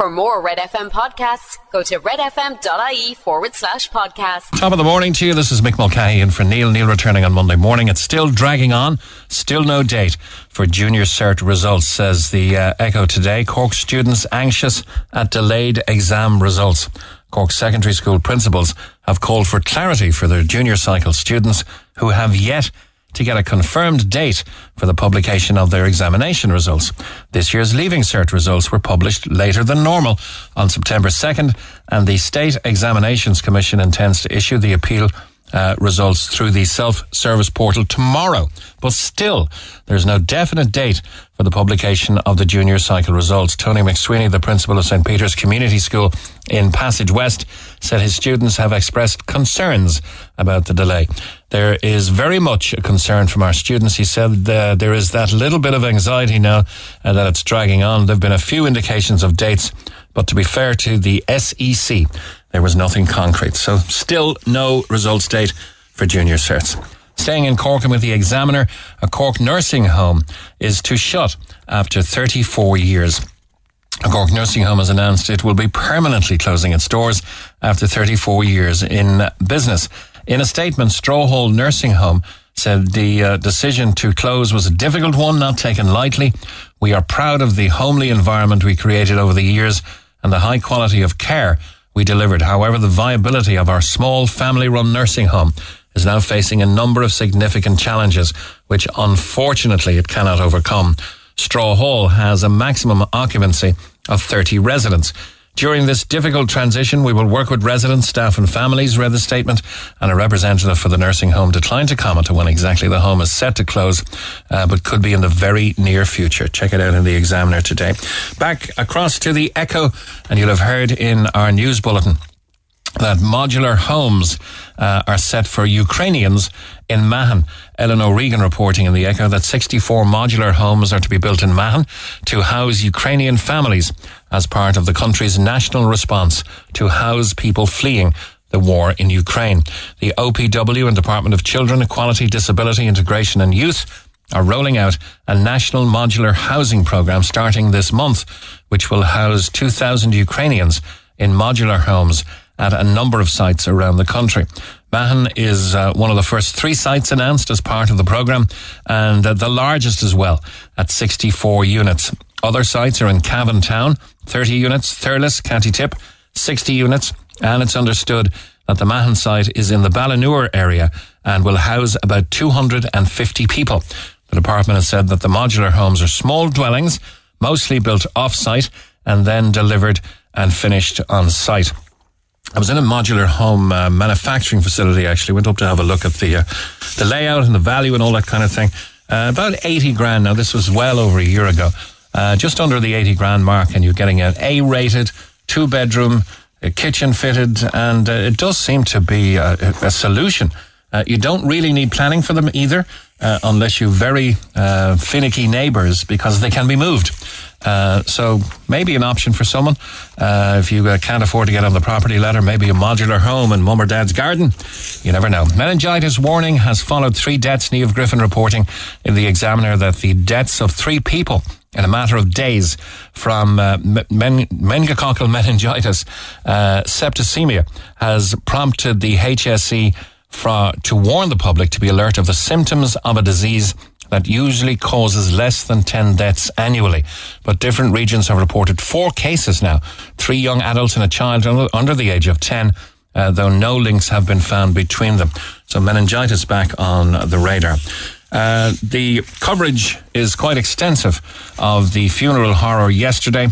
For more Red FM podcasts, go to redfm.ie forward slash podcast. Top of the morning to you. This is Mick Mulcahy and for Neil. Neil returning on Monday morning. It's still dragging on. Still no date for junior cert results, says the uh, Echo today. Cork students anxious at delayed exam results. Cork secondary school principals have called for clarity for their junior cycle students who have yet to get a confirmed date for the publication of their examination results. This year's Leaving Cert results were published later than normal on September 2nd, and the State Examinations Commission intends to issue the appeal uh, results through the self-service portal tomorrow. But still, there's no definite date for the publication of the junior cycle results. Tony McSweeney, the principal of St. Peter's Community School in Passage West, said his students have expressed concerns about the delay. There is very much a concern from our students. He said there is that little bit of anxiety now uh, that it's dragging on. There have been a few indications of dates, but to be fair to the SEC, there was nothing concrete. So still no results date for junior certs. Staying in Cork and with the Examiner, a Cork nursing home is to shut after 34 years. A Cork nursing home has announced it will be permanently closing its doors after 34 years in business. In a statement, Straw Hall Nursing Home said the uh, decision to close was a difficult one, not taken lightly. We are proud of the homely environment we created over the years and the high quality of care we delivered. However, the viability of our small family run nursing home is now facing a number of significant challenges, which unfortunately it cannot overcome. Straw Hall has a maximum occupancy of 30 residents. During this difficult transition, we will work with residents, staff and families, read the statement, and a representative for the nursing home declined to comment on when exactly the home is set to close, uh, but could be in the very near future. Check it out in the Examiner today. Back across to the Echo, and you'll have heard in our news bulletin that modular homes uh, are set for Ukrainians in Mahon. Ellen O'Regan reporting in the Echo that 64 modular homes are to be built in Mahon to house Ukrainian families as part of the country's national response to house people fleeing the war in Ukraine. The OPW and Department of Children, Equality, Disability, Integration and Youth are rolling out a national modular housing program starting this month, which will house 2,000 Ukrainians in modular homes at a number of sites around the country. Mahon is uh, one of the first three sites announced as part of the program and uh, the largest as well at 64 units. Other sites are in Cavan Town, 30 units, Thurles, County Tip, 60 units, and it's understood that the Mahon site is in the Ballinure area and will house about 250 people. The department has said that the modular homes are small dwellings, mostly built off-site and then delivered and finished on site. I was in a modular home uh, manufacturing facility. Actually, went up to have a look at the uh, the layout and the value and all that kind of thing. Uh, about eighty grand. Now, this was well over a year ago. Uh, just under the eighty grand mark, and you're getting an A-rated two bedroom, kitchen fitted, and uh, it does seem to be a, a solution. Uh, you don't really need planning for them either, unless you're very finicky neighbours because they can be moved. Uh, so maybe an option for someone. Uh, if you uh, can't afford to get on the property ladder, maybe a modular home in mum or dad's garden. You never know. Meningitis warning has followed three deaths. Niamh Griffin reporting in the Examiner that the deaths of three people in a matter of days from uh, men- meningococcal meningitis, uh, septicemia, has prompted the HSE for, to warn the public to be alert of the symptoms of a disease that usually causes less than 10 deaths annually. But different regions have reported four cases now three young adults and a child under the age of 10. Uh, though no links have been found between them. So meningitis back on the radar. Uh, the coverage is quite extensive of the funeral horror yesterday.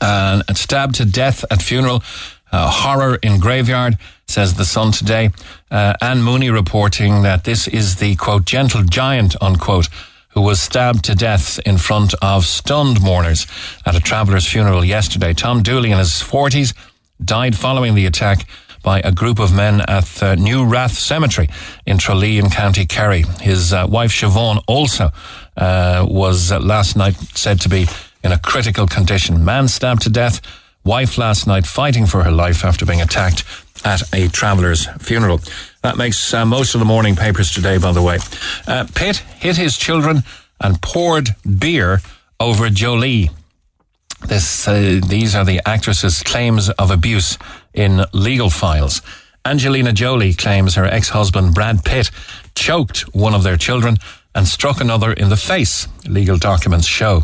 Uh, stabbed to death at funeral, uh, horror in graveyard says the Sun today. Uh, Anne Mooney reporting that this is the quote gentle giant unquote who was stabbed to death in front of stunned mourners at a traveller's funeral yesterday. Tom Dooley in his forties died following the attack by a group of men at uh, New Rath Cemetery in Tralee in County Kerry. His uh, wife Siobhan also uh, was uh, last night said to be in a critical condition. Man stabbed to death. Wife last night fighting for her life after being attacked at a traveller's funeral. That makes uh, most of the morning papers today, by the way. Uh, Pitt hit his children and poured beer over Jolie. This, uh, these are the actress's claims of abuse in legal files. Angelina Jolie claims her ex-husband Brad Pitt choked one of their children and struck another in the face. Legal documents show.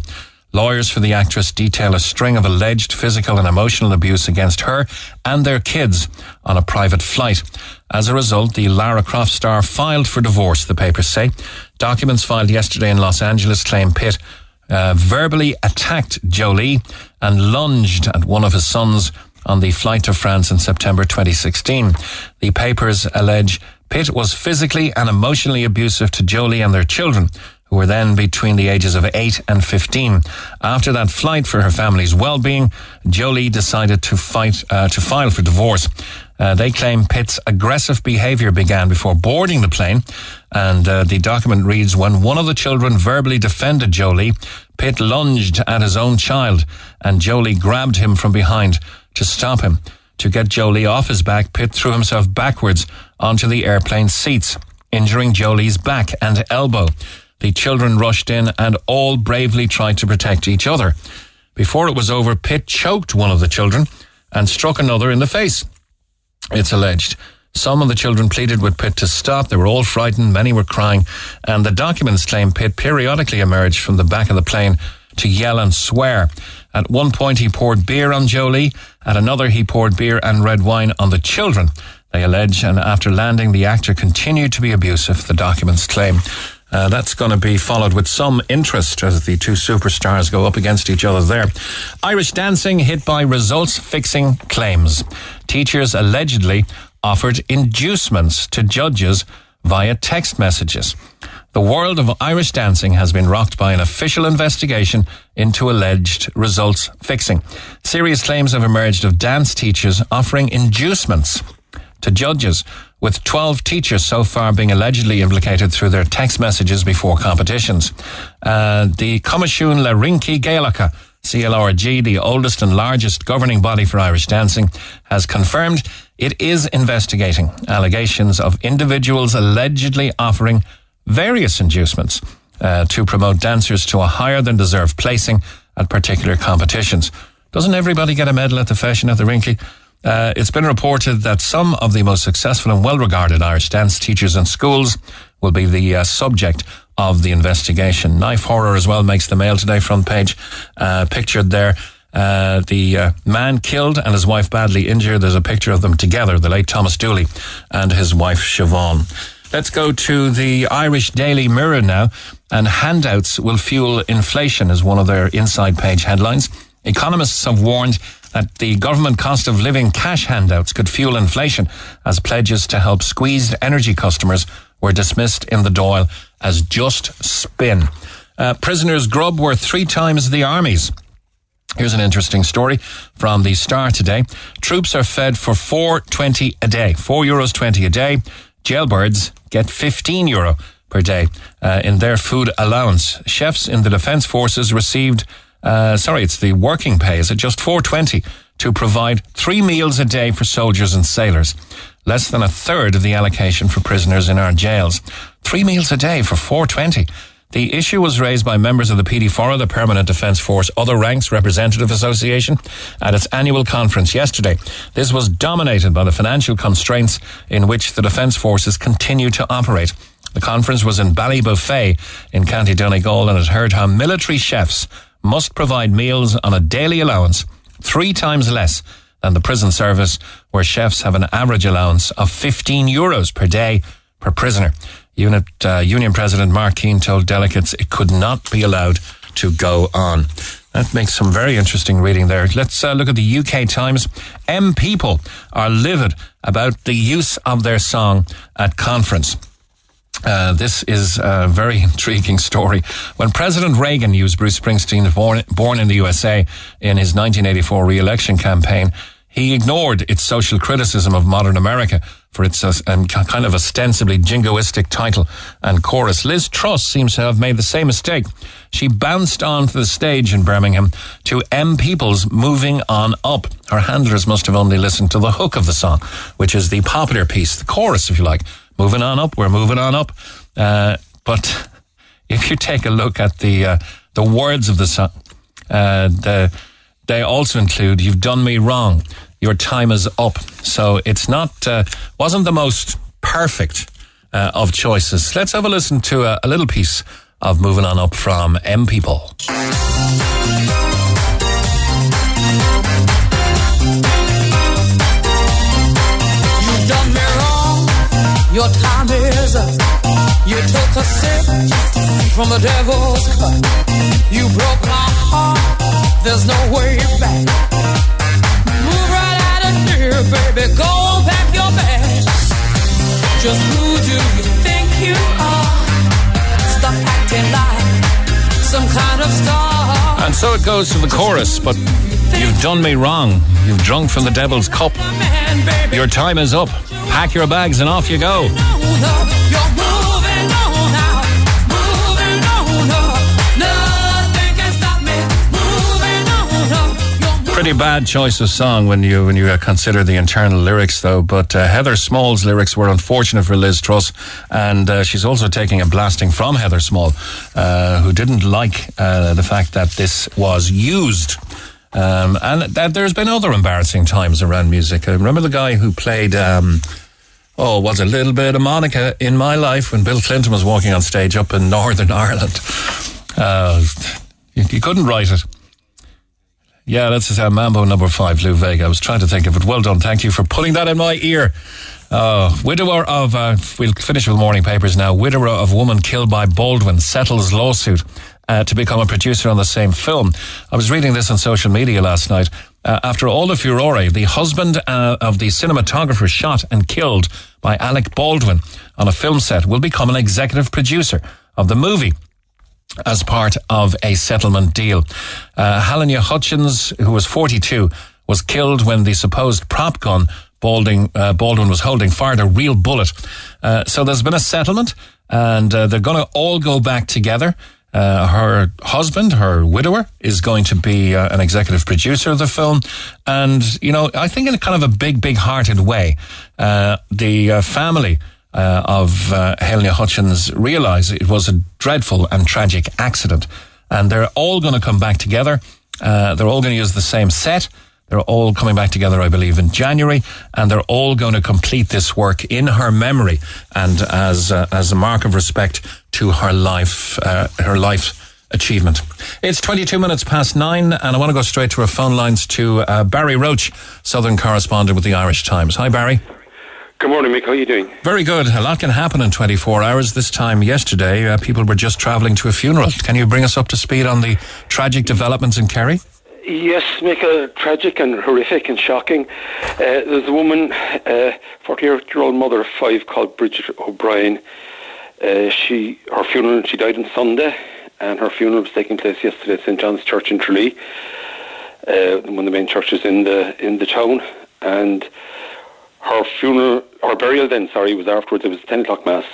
Lawyers for the actress detail a string of alleged physical and emotional abuse against her and their kids on a private flight. As a result, the Lara Croft star filed for divorce, the papers say. Documents filed yesterday in Los Angeles claim Pitt uh, verbally attacked Jolie and lunged at one of his sons on the flight to France in September 2016. The papers allege Pitt was physically and emotionally abusive to Jolie and their children who were then between the ages of 8 and 15. After that flight for her family's well-being, Jolie decided to fight, uh, to file for divorce. Uh, they claim Pitt's aggressive behavior began before boarding the plane. And uh, the document reads, when one of the children verbally defended Jolie, Pitt lunged at his own child and Jolie grabbed him from behind to stop him. To get Jolie off his back, Pitt threw himself backwards onto the airplane seats, injuring Jolie's back and elbow. The children rushed in and all bravely tried to protect each other. Before it was over, Pitt choked one of the children and struck another in the face. It's alleged. Some of the children pleaded with Pitt to stop. They were all frightened. Many were crying. And the documents claim Pitt periodically emerged from the back of the plane to yell and swear. At one point, he poured beer on Jolie. At another, he poured beer and red wine on the children. They allege, and after landing, the actor continued to be abusive, the documents claim. Uh, that's going to be followed with some interest as the two superstars go up against each other there. Irish dancing hit by results fixing claims. Teachers allegedly offered inducements to judges via text messages. The world of Irish dancing has been rocked by an official investigation into alleged results fixing. Serious claims have emerged of dance teachers offering inducements to judges, with 12 teachers so far being allegedly implicated through their text messages before competitions. Uh, the Coimisiún le Rincí Gaelacha, CLRG, the oldest and largest governing body for Irish dancing, has confirmed it is investigating allegations of individuals allegedly offering various inducements uh, to promote dancers to a higher than deserved placing at particular competitions. Doesn't everybody get a medal at the fashion at the Rinky? Uh, it's been reported that some of the most successful and well regarded Irish dance teachers and schools will be the uh, subject of the investigation. Knife horror as well makes the Mail Today front page uh, pictured there. Uh, the uh, man killed and his wife badly injured. There's a picture of them together, the late Thomas Dooley and his wife Siobhan. Let's go to the Irish Daily Mirror now. And handouts will fuel inflation is one of their inside page headlines. Economists have warned that the government cost of living cash handouts could fuel inflation as pledges to help squeezed energy customers were dismissed in the Dáil as just spin. Uh, prisoners' grub were three times the army's. Here's an interesting story from the Star today. Troops are fed for 4.20 a day, 4 euros 20 a day. Jailbirds get 15 euro per day uh, in their food allowance. Chefs in the Defence Forces received uh, sorry, it's the working pay is at just 420 to provide three meals a day for soldiers and sailors. Less than a third of the allocation for prisoners in our jails. Three meals a day for 420. The issue was raised by members of the PDFORRA, the Permanent Defence Force Other Ranks Representative Association, at its annual conference yesterday. This was dominated by the financial constraints in which the Defence Forces continue to operate. The conference was in Ballybofey in County Donegal and it heard how military chefs must provide meals on a daily allowance three times less than the prison service, where chefs have an average allowance of 15 euros per day per prisoner. Unit uh, Union President Mark Keane told delegates it could not be allowed to go on. That makes some very interesting reading there. Let's uh, look at the UK Times. M people are livid about the use of their song at conference. Uh, this is a very intriguing story. When President Reagan used Bruce Springsteen, born, born in the USA, in his 1984 re-election campaign, he ignored its social criticism of modern America for its um, kind of ostensibly jingoistic title and chorus. Liz Truss seems to have made the same mistake. She bounced onto the stage in Birmingham to M People's Moving On Up. Her handlers must have only listened to the hook of the song, which is the popular piece, the chorus, if you like moving on up. We're moving on up. Uh, but if you take a look at the uh, the words of the song, uh, the they also include "You've done me wrong," "Your time is up." So it's not uh, wasn't the most perfect uh, of choices. Let's have a listen to a, a little piece of "Moving On Up" from M People. Your time is up. You took a sip from the devil's cup. You broke my heart. There's no way back. Here, baby. Go pack your bags. Just who do you think you are? Stop acting like some kind of star. And so it goes to the chorus, but you've done me wrong. You've drunk from the devil's cup. Your time is up. Pack your bags and off you go. Pretty bad choice of song when you when you uh, consider the internal lyrics, though. But uh, Heather Small's lyrics were unfortunate for Liz Truss, and uh, she's also taking a blasting from Heather Small, uh, who didn't like uh, the fact that this was used. Um, and that there's been other embarrassing times around music. I remember the guy who played. Um, Oh, was a little bit of Monica in my life when Bill Clinton was walking on stage up in Northern Ireland. Uh, you couldn't write it. Yeah, that's his uh, Mambo number five, Lou Bega. I was trying to think of it. Well done. Thank you for putting that in my ear. Uh, widower of, uh, we'll finish with the morning papers now. Widower of woman killed by Baldwin settles lawsuit uh, to become a producer on the same film. I was reading this on social media last night. Uh, after all the furore, the husband uh, of the cinematographer shot and killed by Alec Baldwin on a film set will become an executive producer of the movie as part of a settlement deal. Uh, Hutchins, who was 42, was killed when the supposed prop gun Balding, uh, Baldwin was holding fired a real bullet. Uh, so there's been a settlement, and uh, they're going to all go back together. Uh, her husband, her widower, is going to be uh, an executive producer of the film. And, you know, I think in a kind of a big, big hearted way, uh, the family uh, of uh, Halyna Hutchins realize it was a dreadful and tragic accident. And they're all going to come back together. Uh, they're all going to use the same set. They're all coming back together, I believe, in January, and they're all going to complete this work in her memory and as uh, as a mark of respect to her life, uh, her life achievement. It's 22 minutes past nine, and I want to go straight to our phone lines to uh, Barry Roche, Southern correspondent with the Irish Times. Hi, Barry. Good morning, Mick. How are you doing? Very good. A lot can happen in 24 hours. This time yesterday, uh, people were just travelling to a funeral. Can you bring us up to speed on the tragic developments in Kerry? Yes, Mick, uh, tragic and horrific and shocking. Uh, there's a woman, 48-year-old mother of five, called Bridget O'Brien. Uh, she her funeral she died on Sunday, and her funeral was taking place yesterday at St John's Church in Tralee, uh, one of the main churches in the in the town. And her funeral, her burial then, sorry, was afterwards. It was ten o'clock mass,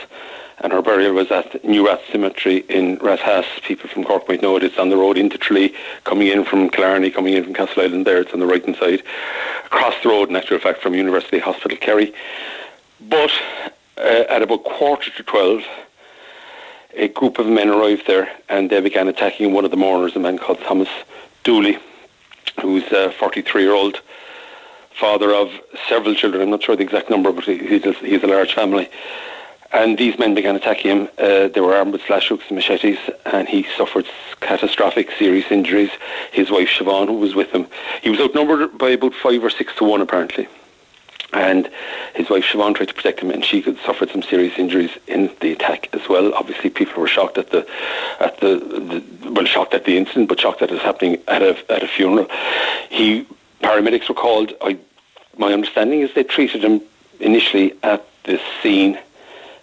and her burial was at New Rath Cemetery in Ratass. People from Cork might know it. It's on the road into Tralee, coming in from Killarney, coming in from Castleisland. There, it's on the right hand side, across the road, in actual fact, from University Hospital Kerry. But uh, at about quarter to twelve, a group of men arrived there, and they began attacking one of the mourners, a man called Thomas Dooley, who's a 43-year-old father of several children. I'm not sure the exact number, but he- he's a, he's a large family. And these men began attacking him. Uh, they were armed with slash hooks and machetes, and he suffered catastrophic, serious injuries. His wife Siobhan, who was with him, he was outnumbered by about five or six to one, apparently. And his wife Siobhan tried to protect him, and she could- suffered some serious injuries in the attack as well. Obviously, people were shocked at the, at the, the well, shocked at the incident, but shocked that it was happening at a at a funeral. He paramedics were called. I, my understanding is they treated him initially at the scene,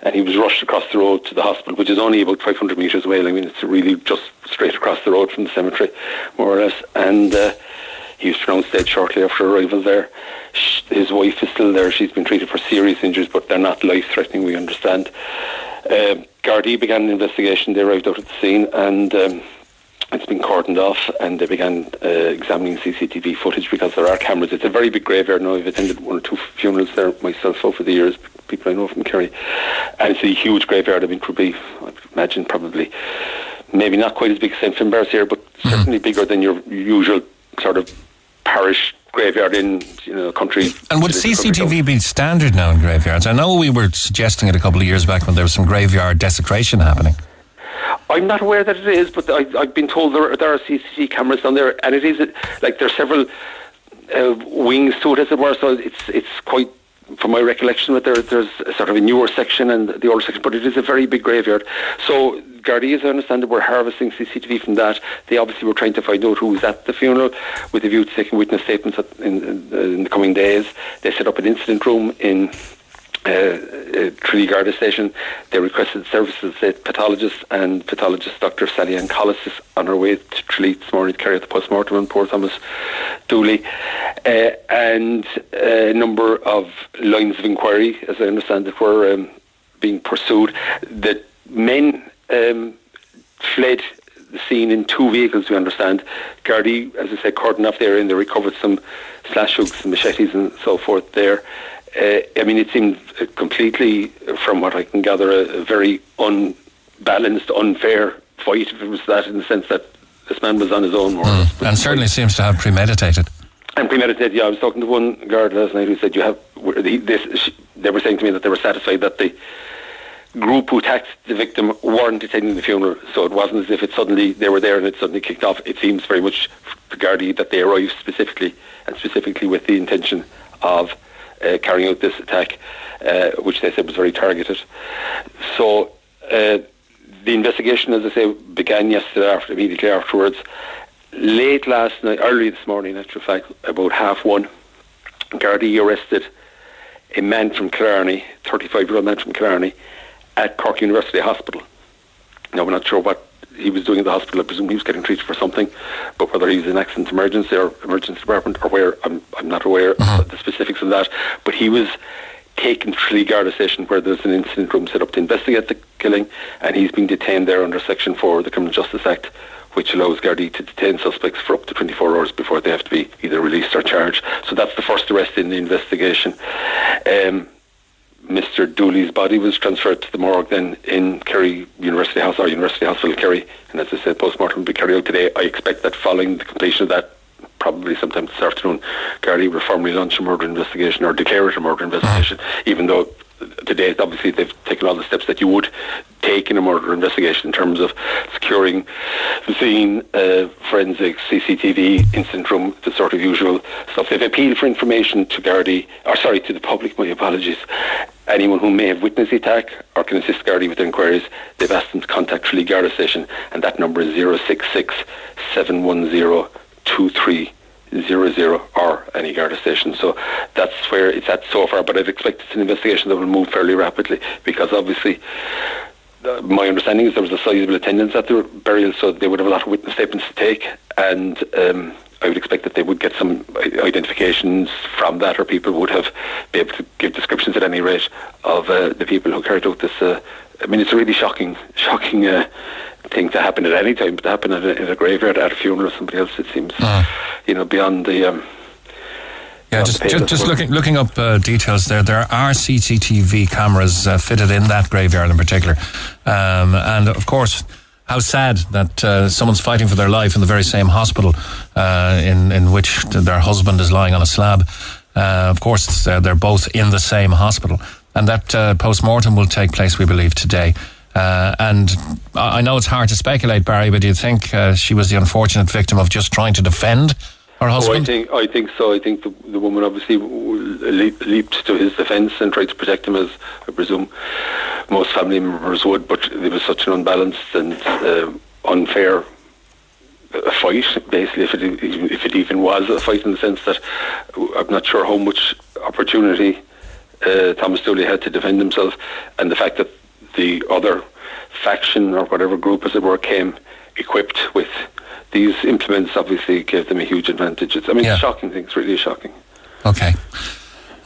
and he was rushed across the road to the hospital, which is only about 500 metres away. I mean, it's really just straight across the road from the cemetery, more or less. And uh, he was pronounced dead shortly after arrival there. His wife is still there. She's been treated for serious injuries, but they're not life-threatening, we understand. Um Gardaí began an investigation. They arrived out at the scene, and um, it's been cordoned off and they began uh, examining CCTV footage because there are cameras. It's a very big graveyard now. I've attended one or two funerals there myself over the years, people I know from Kerry. And it's a huge graveyard. I mean, could be, I imagine, probably maybe not quite as big as St. Finbarr's here, but certainly bigger than your usual sort of parish graveyard in you know country. And would CCTV be standard now in graveyards? I know we were suggesting it a couple of years back when there was some graveyard desecration happening. I'm not aware that it is, but I, have been told there, there, are CCTV cameras on there, and it is like there's several uh, wings to it, as it were. So it's it's quite, from my recollection, that there, there's sort of a newer section and the older section, but it is a very big graveyard. So Gardaí, as I understand it, were harvesting CCTV from that. They obviously were trying to find out who was at the funeral with a view to taking witness statements in, in, in the coming days. They set up an incident room in Tralee Garda station. They requested services at pathologist and pathologist Dr. Sally Ann Collis is on her way to Tralee this morning to carry out the post-mortem on poor Thomas Dooley. Uh, and a number of lines of inquiry, as I understand it, were um, being pursued. The men um, fled the scene in two vehicles, we understand. Gardaí, as I said, cordoned off there and they recovered some slash hooks and machetes and so forth there. Uh, I mean, it seemed completely, from what I can gather, a, a, very unbalanced, unfair fight, if it was that, in the sense that this man was on his own. Mm. And certainly seems to have premeditated. And premeditated, yeah. I was talking to one guard last night who said, you have, this, they were saying to me that they were satisfied that the group who attacked the victim weren't attending the funeral, so it wasn't as if it suddenly they were there and it suddenly kicked off. It seems very much the Gardaí that they arrived specifically and specifically with the intention of uh, carrying out this attack, uh, which they said was very targeted. So uh, the investigation, as I say, began yesterday after, immediately afterwards. Late last night, early this morning, actually, fact, about half one, Gardaí arrested a man from Killarney, 35-year-old man from Killarney, at Cork University Hospital. Now, we're not sure what he was doing in the hospital. I presume he was getting treated for something, but whether he was in accident emergency or emergency department or where, I'm, I'm not aware uh-huh. of the specifics of that. But he was taken to Tralee Garda station where there's an incident room set up to investigate the killing, and he's being detained there under Section 4 of the Criminal Justice Act, which allows Gardaí to detain suspects for up to 24 hours before they have to be either released or charged. So that's the first arrest in the investigation. Um, Mr. Dooley's body was transferred to the morgue then in Kerry University House or University Hospital Kerry, and as I said, post-mortem will be carried out today. I expect that following the completion of that, probably sometime this afternoon, Kerry will formally launch a murder investigation or declare it a murder investigation, mm-hmm. even though to date, obviously, they've taken all the steps that you would take in a murder investigation in terms of securing the scene, uh, forensics, CCTV, incident room, the sort of usual stuff. They've appealed for information to Gardaí, or sorry, to the public, my apologies. Anyone who may have witnessed the attack or can assist Gardaí with their inquiries, they've asked them to contact Tralee Garda Station, and that number is 066 710 zero zero or any Garda station. So that's where it's at so far. But I'd expect it's an investigation that will move fairly rapidly because obviously. Uh, my understanding is there was a sizable attendance at the burial, so they would have a lot of witness statements to take, and um, I would expect that they would get some identifications from that, or people would have be able to give descriptions at any rate of uh, the people who carried out this. Uh, I mean, it's a really shocking, shocking uh, thing to happen at any time, but to happen at a, in a graveyard, at a funeral of somebody else, it seems, uh. you know, beyond the. Um, yeah, just just, just looking looking up uh, details there. There are CCTV cameras uh, fitted in that graveyard in particular, um, and of course, how sad that uh, someone's fighting for their life in the very same hospital uh, in in which their husband is lying on a slab. Uh, of course, they're both in the same hospital, and that uh, post mortem will take place, we believe, today. Uh, and I know it's hard to speculate, Barry, but do you think uh, she was the unfortunate victim of just trying to defend her husband? Oh, I think I think so. I think the, the woman obviously leap, leaped to his defence and tried to protect him, as I presume most family members would. But there was such an unbalanced and uh, unfair fight, basically, if it if it even was a fight in the sense that I'm not sure how much opportunity uh, Thomas Dooley had to defend himself, and the fact that the other faction or whatever group, as it were, came equipped with these implements, obviously gave them a huge advantage. It's, I mean, yeah. it's shocking thing. It's really shocking. Okay.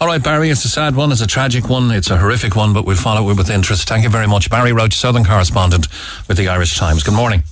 All right, Barry, it's a sad one, it's a tragic one, it's a horrific one, but we'll follow it with interest. Thank you very much. Barry Roche, Southern correspondent with the Irish Times. Good morning.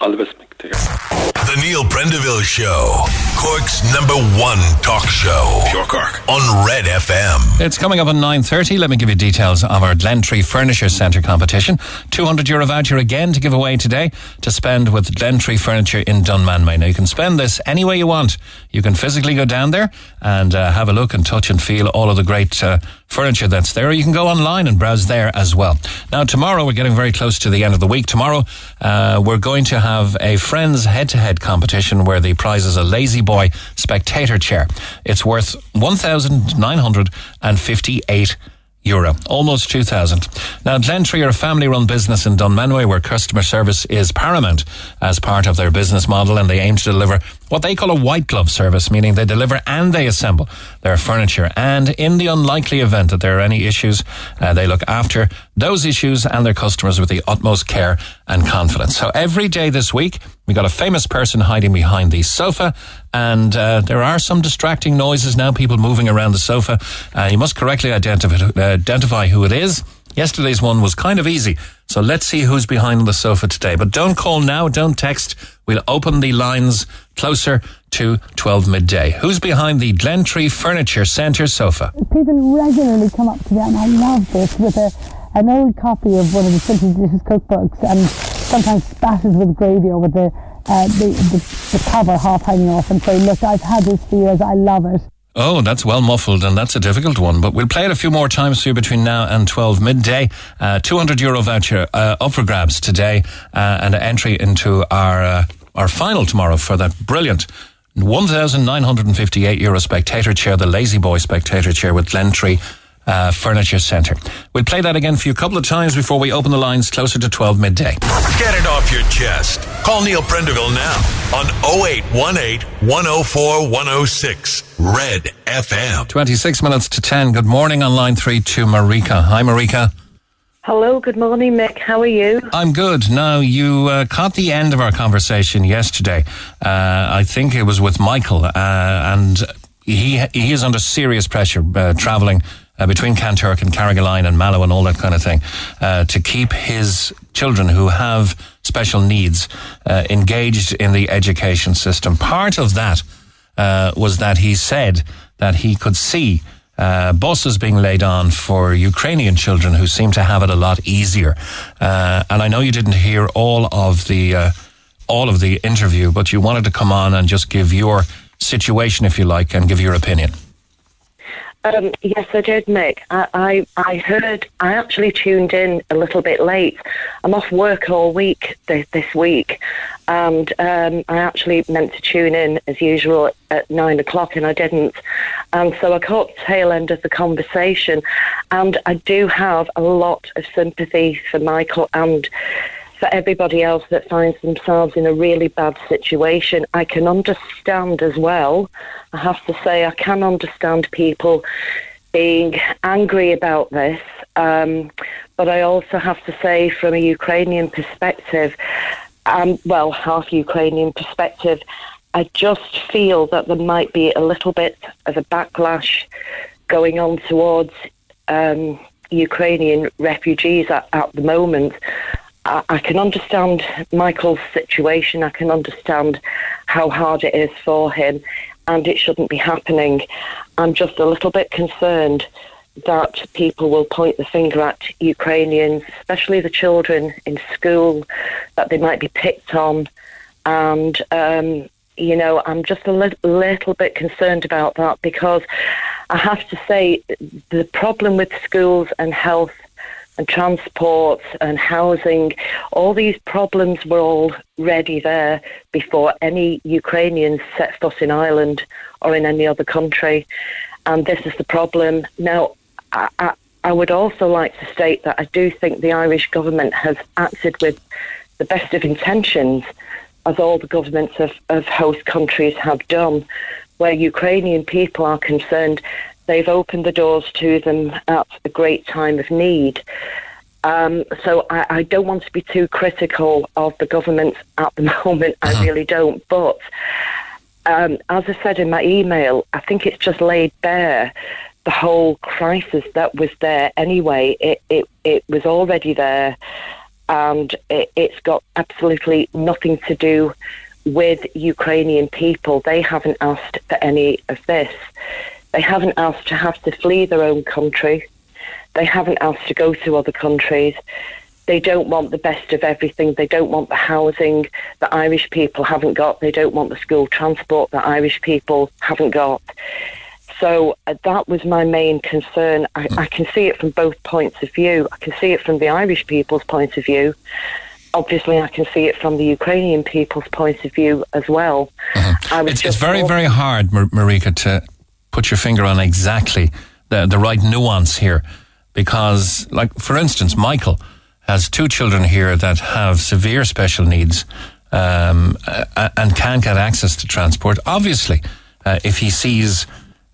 All the best. Take care. The Neil Prendeville Show, Cork's number one talk show. Pure Cork on Red FM. It's coming up at 9.30. Let me give you details of our Glentree Furniture Centre competition. 200 euro voucher again to give away today to spend with Glentree Furniture in Dunmanway. Now, you can spend this any way you want. You can physically go down there and uh, have a look and touch and feel all of the great uh, furniture that's there. You can go online and browse there as well. Now, tomorrow, we're getting very close to the end of the week. Tomorrow, uh, we're going to have a Friends head-to-head competition where the prize is a La-Z-Boy spectator chair. It's worth 1,958 euro, almost 2,000. Now, Glentree are a family run business in Dunmanway where customer service is paramount as part of their business model and they aim to deliver what they call a white glove service, meaning they deliver and they assemble their furniture. And in the unlikely event that there are any issues, uh, they look after those issues and their customers with the utmost care and confidence. So every day this week, we got a famous person hiding behind the sofa, and uh, there are some distracting noises now, people moving around the sofa. Uh, you must correctly identify, identify who it is. Yesterday's one was kind of easy. So let's see who's behind the sofa today. But don't call now, don't text. We'll open the lines closer to 12 midday. Who's behind the Glentree Furniture Centre sofa? People regularly come up to me, and I love this, with a, an old copy of one of the Simply Delicious cookbooks and sometimes spattered with gravy over the, uh, the, the, the cover half hanging off and say, look, I've had this for years, I love it. Oh, that's well muffled, and that's a difficult one. But we'll play it a few more times for you between now and 12 midday. Uh, 200 euro voucher uh, up for grabs today, uh, and an entry into our uh, our final tomorrow for that brilliant 1,958 euro spectator chair, the La-Z-Boy spectator chair with Glentree uh, Furniture Centre. We'll play that again for you a couple of times before we open the lines closer to 12 midday. Get it off your chest. Call Neil Prendeville now on 0818 104 106 Red FM. 26 minutes to 10. Good morning on line 3 to Marika. Hi, Marika. Hello, good morning, Mick. How are you? I'm good. Now, you uh, caught the end of our conversation yesterday. Uh, I think it was with Michael, uh, and he he is under serious pressure uh, travelling uh, between Kanturk and Carrigaline and Mallow and all that kind of thing uh, to keep his children who have special needs engaged in the education system. Part of that was that he said that he could see uh, buses being laid on for Ukrainian children who seem to have it a lot easier. Uh, and I know you didn't hear all of the uh, all of the interview, but you wanted to come on and just give your situation, if you like, and give your opinion. Um, yes, I did, Mick. I, I, I heard, I actually tuned in a little bit late. I'm off work all week this, this week, and um, I actually meant to tune in as usual at, nine o'clock, and I didn't. And so I caught the tail end of the conversation, and I do have a lot of sympathy for Michael and for everybody else that finds themselves in a really bad situation. I can understand as well, I have to say, I can understand people being angry about this. Um, but I also have to say, from a Ukrainian perspective, um, well, half Ukrainian perspective, I just feel that there might be a little bit of a backlash going on towards um, Ukrainian refugees at, at the moment. I, can understand Michael's situation. I can understand how hard it is for him, and it shouldn't be happening. I'm just a little bit concerned that people will point the finger at Ukrainians, especially the children in school, that they might be picked on. And, um, you know, I'm just a li- little bit concerned about that because I have to say the problem with schools and health and transport and housing, all these problems were all ready there before any Ukrainians set foot in Ireland or in any other country. And this is the problem. Now, I, I, I would also like to state that I do think the Irish government has acted with the best of intentions, as all the governments of, of host countries have done. Where Ukrainian people are concerned, They've opened the doors to them at a great time of need. Um, so I, I, don't want to be too critical of the government at the moment. I uh-huh. really don't. But um, as I said in my email, I think it's just laid bare the whole crisis that was there anyway. It, it, it was already there. and it, it's got absolutely nothing to do with Ukrainian people. They haven't asked for any of this. They haven't asked to have to flee their own country. They haven't asked to go to other countries. They don't want the best of everything. They don't want the housing that Irish people haven't got. They don't want the school transport that Irish people haven't got. So uh, that was my main concern. I, I can see it from both points of view. I can see it from the Irish people's point of view. Obviously, I can see it from the Ukrainian people's point of view as well. Uh-huh. It's, it's, very, very hard, Marika, to put your finger on exactly the, the right nuance here. Because, like, for instance, Michael has two children here that have severe special needs um, and can't get access to transport. Obviously, uh, if he sees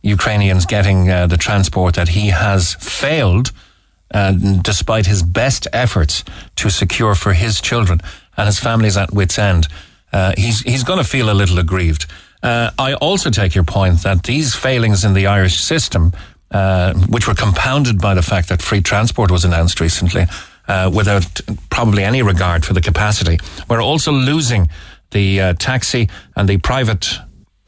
Ukrainians getting uh, the transport that he has failed, uh, despite his best efforts to secure for his children and his family's at wit's end. Uh, he's he's going to feel a little aggrieved. Uh, I also take your point that these failings in the Irish system, uh, which were compounded by the fact that free transport was announced recently, uh, without probably any regard for the capacity, we're also losing the taxi and the private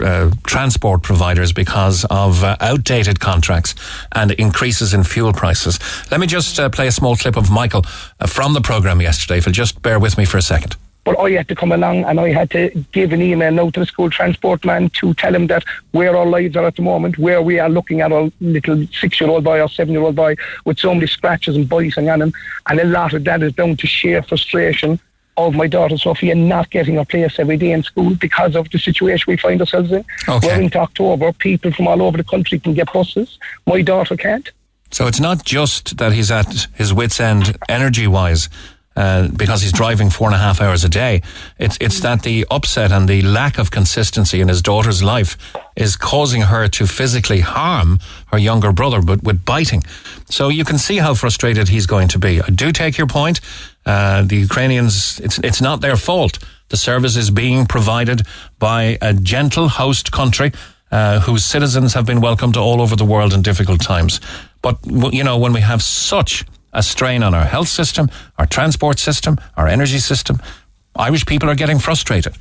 uh, transport providers because of uh, outdated contracts and increases in fuel prices. Let me just uh, play a small clip of Michael uh, from the programme yesterday. If you'll just bear with me for a second. But I had to come along and I had to give an email now to the school transport man to tell him that where our lives are at the moment, where we are looking at our little six year old boy or seven year old boy with so many scratches and biting on him. And a lot of that is down to sheer frustration of my daughter Sophia not getting a place every day in school because of the situation we find ourselves in. Okay. We're into October, people from all over the country can get buses. My daughter can't. So it's not just that he's at his wits' end energy wise. Uh, because he's driving four and a half hours a day. It's it's that the upset and the lack of consistency in his daughter's life is causing her to physically harm her younger brother, but with biting. So you can see how frustrated he's going to be. I do take your point. Uh, the Ukrainians, it's, it's not their fault. The service is being provided by a gentle host country uh, whose citizens have been welcomed all over the world in difficult times. But, you know, when we have such a strain on our health system, our transport system, our energy system, Irish people are getting frustrated.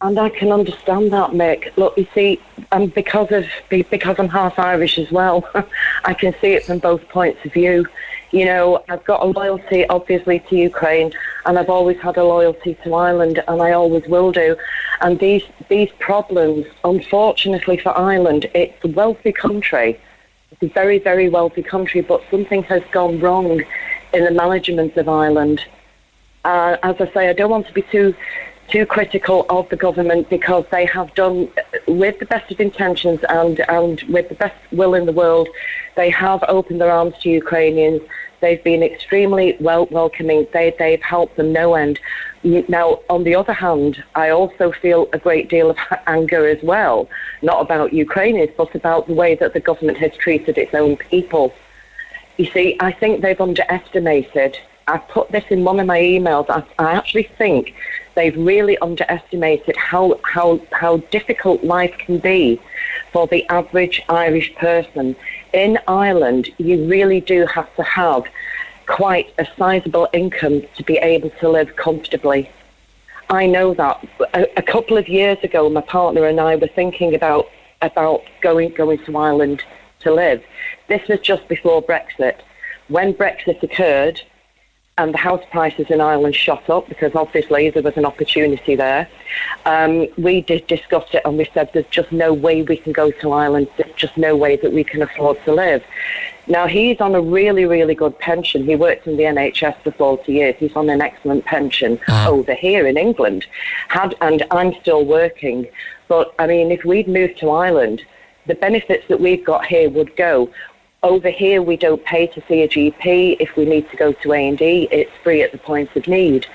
And I can understand that, Mick. Look, you see, um, because of because I'm half Irish as well, I can see it from both points of view. You know, I've got a loyalty, obviously, to Ukraine, and I've always had a loyalty to Ireland, and I always will do. And these these problems, unfortunately for Ireland, it's a wealthy country. Very, very wealthy country, but something has gone wrong in the management of Ireland. Uh, as I say, I don't want to be too too critical of the government because they have done, with the best of intentions and, and with the best will in the world, they have opened their arms to Ukrainians. They've been extremely well welcoming. They, they've helped them no end. Now, on the other hand, I also feel a great deal of anger as well, not about Ukrainians, but about the way that the government has treated its own people. You see, I think they've underestimated. I put this in one of my emails. I, I actually think they've really underestimated how, how, how difficult life can be for the average Irish person in Ireland, you really do have to have quite a sizable income to be able to live comfortably. I know that. A, a, couple of years ago, my partner and I were thinking about about going going to Ireland to live. This was just before Brexit. When Brexit occurred, and the house prices in Ireland shot up because obviously there was an opportunity there. Um, we did discuss it and we said there's just no way we can go to Ireland. There's just no way that we can afford to live. Now he's on a really, really good pension. He worked in the NHS for 40 years. He's on an excellent pension uh-huh. over here in England. Had, and I'm still working. But I mean, if we'd moved to Ireland, the benefits that we've got here would go. Over here, we don't pay to see a GP. If we need to go to A&E, it's free at the point of need.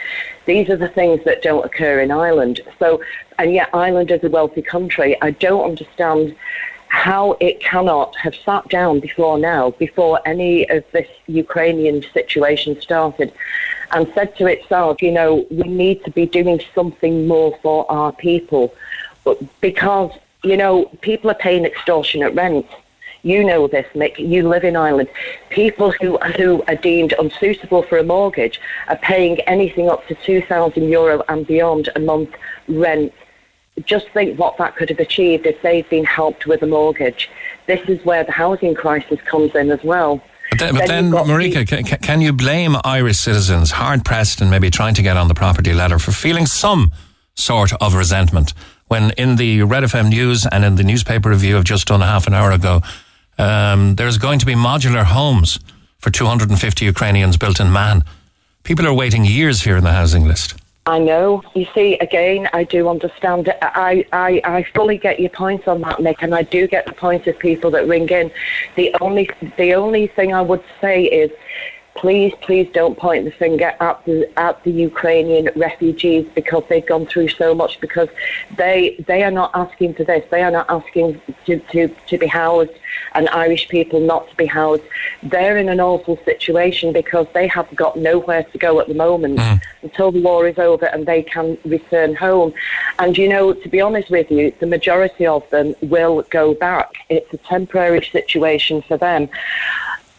These are the things that don't occur in Ireland. So, and yet Ireland is a wealthy country. I don't understand how it cannot have sat down before now, before any of this Ukrainian situation started, and said to itself, you know, we need to be doing something more for our people. But because, you know, people are paying extortionate rent You know this, Mick. You live in Ireland. People who who are deemed unsuitable for a mortgage are paying anything up to two thousand euro and beyond a month rent. Just think what that could have achieved if they'd been helped with a mortgage. This is where the housing crisis comes in as well. But then, but then you've Marika, can, can you blame Irish citizens, hard pressed and maybe trying to get on the property ladder, for feeling some sort of resentment when in the Red FM news and in the newspaper review of just done a half an hour ago, um, there's going to be modular homes for 250 Ukrainians built in Man. People are waiting years here in the housing list. I know. You see, again, I do understand. I, I, I fully get your point on that, Mick, and I do get the point of people that ring in. The only, the only thing I would say is, please, please don't point the finger at the at the Ukrainian refugees because they've gone through so much. Because they they are not asking for this. They are not asking to, to, to be housed, and Irish people not to be housed. They're in an awful situation because they have got nowhere to go at the moment mm. until the war is over and they can return home. And you know, to be honest with you, the majority of them will go back. It's a temporary situation for them.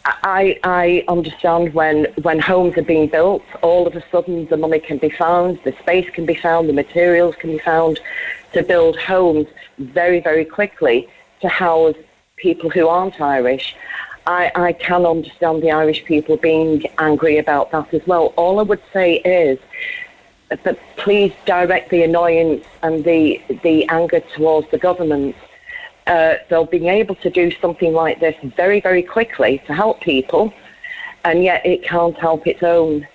I, I understand when, when homes are being built, all of a sudden the money can be found, the space can be found, the materials can be found to build homes very, very quickly to house people who aren't Irish. I, I can understand the Irish people being angry about that as well. All I would say is that please direct the annoyance and the, the anger towards the government uh, they'll be able to do something like this very, very quickly to help people, and yet it can't help its own.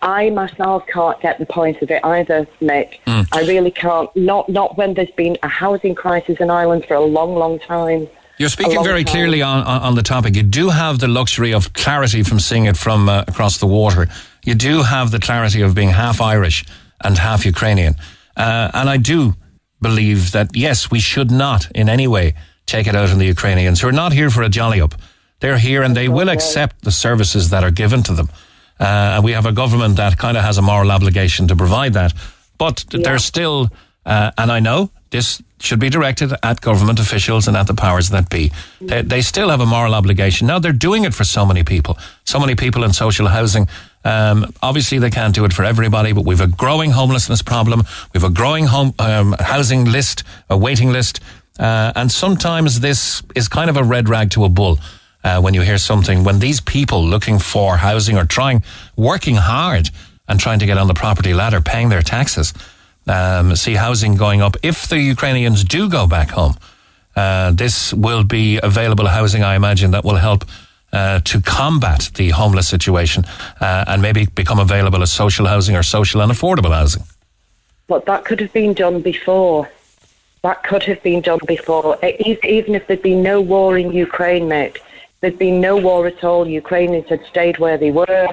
I myself can't get the point of it either, Mick. I really can't. Not not when there's been a housing crisis in Ireland for a long, long time. You're speaking very time. clearly on, on, on the topic. You do have the luxury of clarity from seeing it from uh, across the water. You do have the clarity of being half Irish and half Ukrainian. Uh, and I do believe that, yes, we should not in any way take it out on the Ukrainians who are not here for a jolly up. They're here and they will accept the services that are given to them. Uh, and we have a government that kind of has a moral obligation to provide that. But there's still, uh, and I know this should be directed at government officials and at the powers that be. They, they still have a moral obligation. Now they're doing it for so many people, so many people in social housing. Um, obviously, they can't do it for everybody, but we've a growing homelessness problem. We've a growing home um, housing list, a waiting list, uh, and sometimes this is kind of a red rag to a bull. Uh, when you hear something, when these people looking for housing or trying, working hard and trying to get on the property ladder, paying their taxes, um, see housing going up. If the Ukrainians do go back home, uh, this will be available housing, I imagine, that will help uh, to combat the homeless situation uh, and maybe become available as social housing or social and affordable housing. But that could have been done before. That could have been done before. Even if there'd been no war in Ukraine, Mick, there'd been no war at all. Ukrainians had stayed where they were,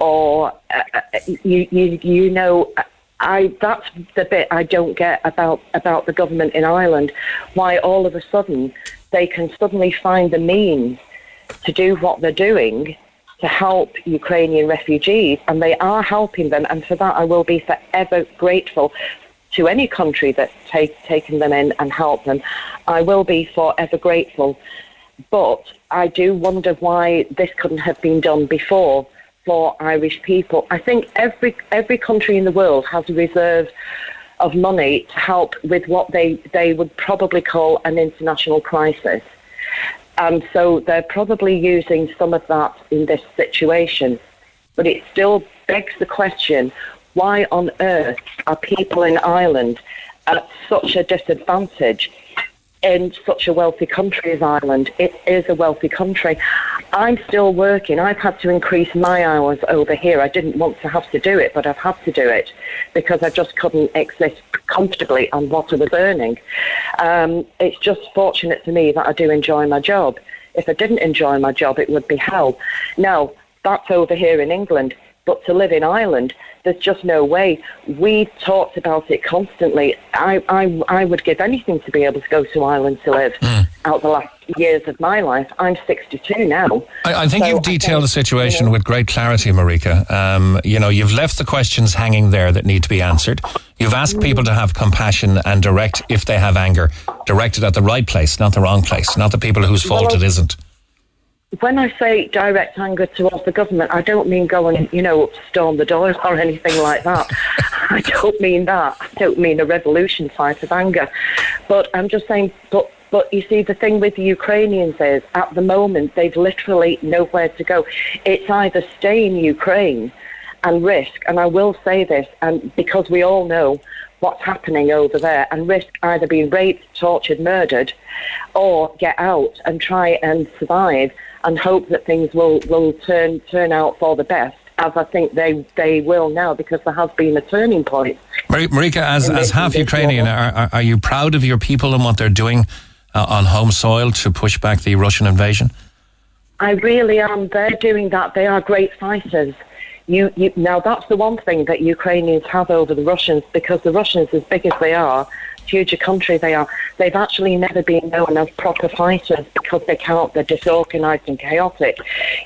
or uh, uh, you, you, you know. I that's the bit I don't get about about the government in Ireland. Why all of a sudden they can suddenly find the means to do what they're doing to help Ukrainian refugees, and they are helping them. And for that, I will be forever grateful to any country that's take, taken them in and helped them. I will be forever grateful. But I do wonder why this couldn't have been done before for Irish people. I think every every country in the world has a reserve of money to help with what they, they would probably call an international crisis. And so they're probably using some of that in this situation. But it still begs the question why on earth are people in Ireland at such a disadvantage in such a wealthy country as Ireland? It is a wealthy country. I'm still working. I've had to increase my hours over here. I didn't want to have to do it, but I've had to do it because I just couldn't exist comfortably on what I was earning. Um, it's just fortunate for me that I do enjoy my job. If I didn't enjoy my job, it would be hell. Now, that's over here in England, but to live in Ireland, there's just no way. We talked about it constantly. I, I, I would give anything to be able to go to Ireland to live. out the last years of my life. I'm 62 now. I, I think So you've detailed think, the situation you know, with great clarity, Marika. Um, you know, you've left the questions hanging there that need to be answered. You've asked Mm. people to have compassion and direct, if they have anger, directed at the right place, not the wrong place, not the people whose fault Well, it isn't. When I say direct anger towards the government, I don't mean go and, you know, storm the doors or anything like that. I don't mean that. I don't mean a revolution type of anger. But I'm just saying, but, but you see, the thing with the Ukrainians is, at the moment, they've literally nowhere to go. It's either stay in Ukraine and risk, and I will say this, and because we all know what's happening over there, and risk either being raped, tortured, murdered, or get out and try and survive and hope that things will, will turn turn out for the best, as I think they they will now, because there has been a turning point. Marika, as, as half Ukrainian, are, are, are you proud of your people and what they're doing uh, on home soil to push back the Russian invasion? I really am. They're doing that. They are great fighters. You, you, now, that's the one thing that Ukrainians have over the Russians, because the Russians, as big as they are, huge a country they are, they've actually never been known as proper fighters because they can't, they're disorganized and chaotic.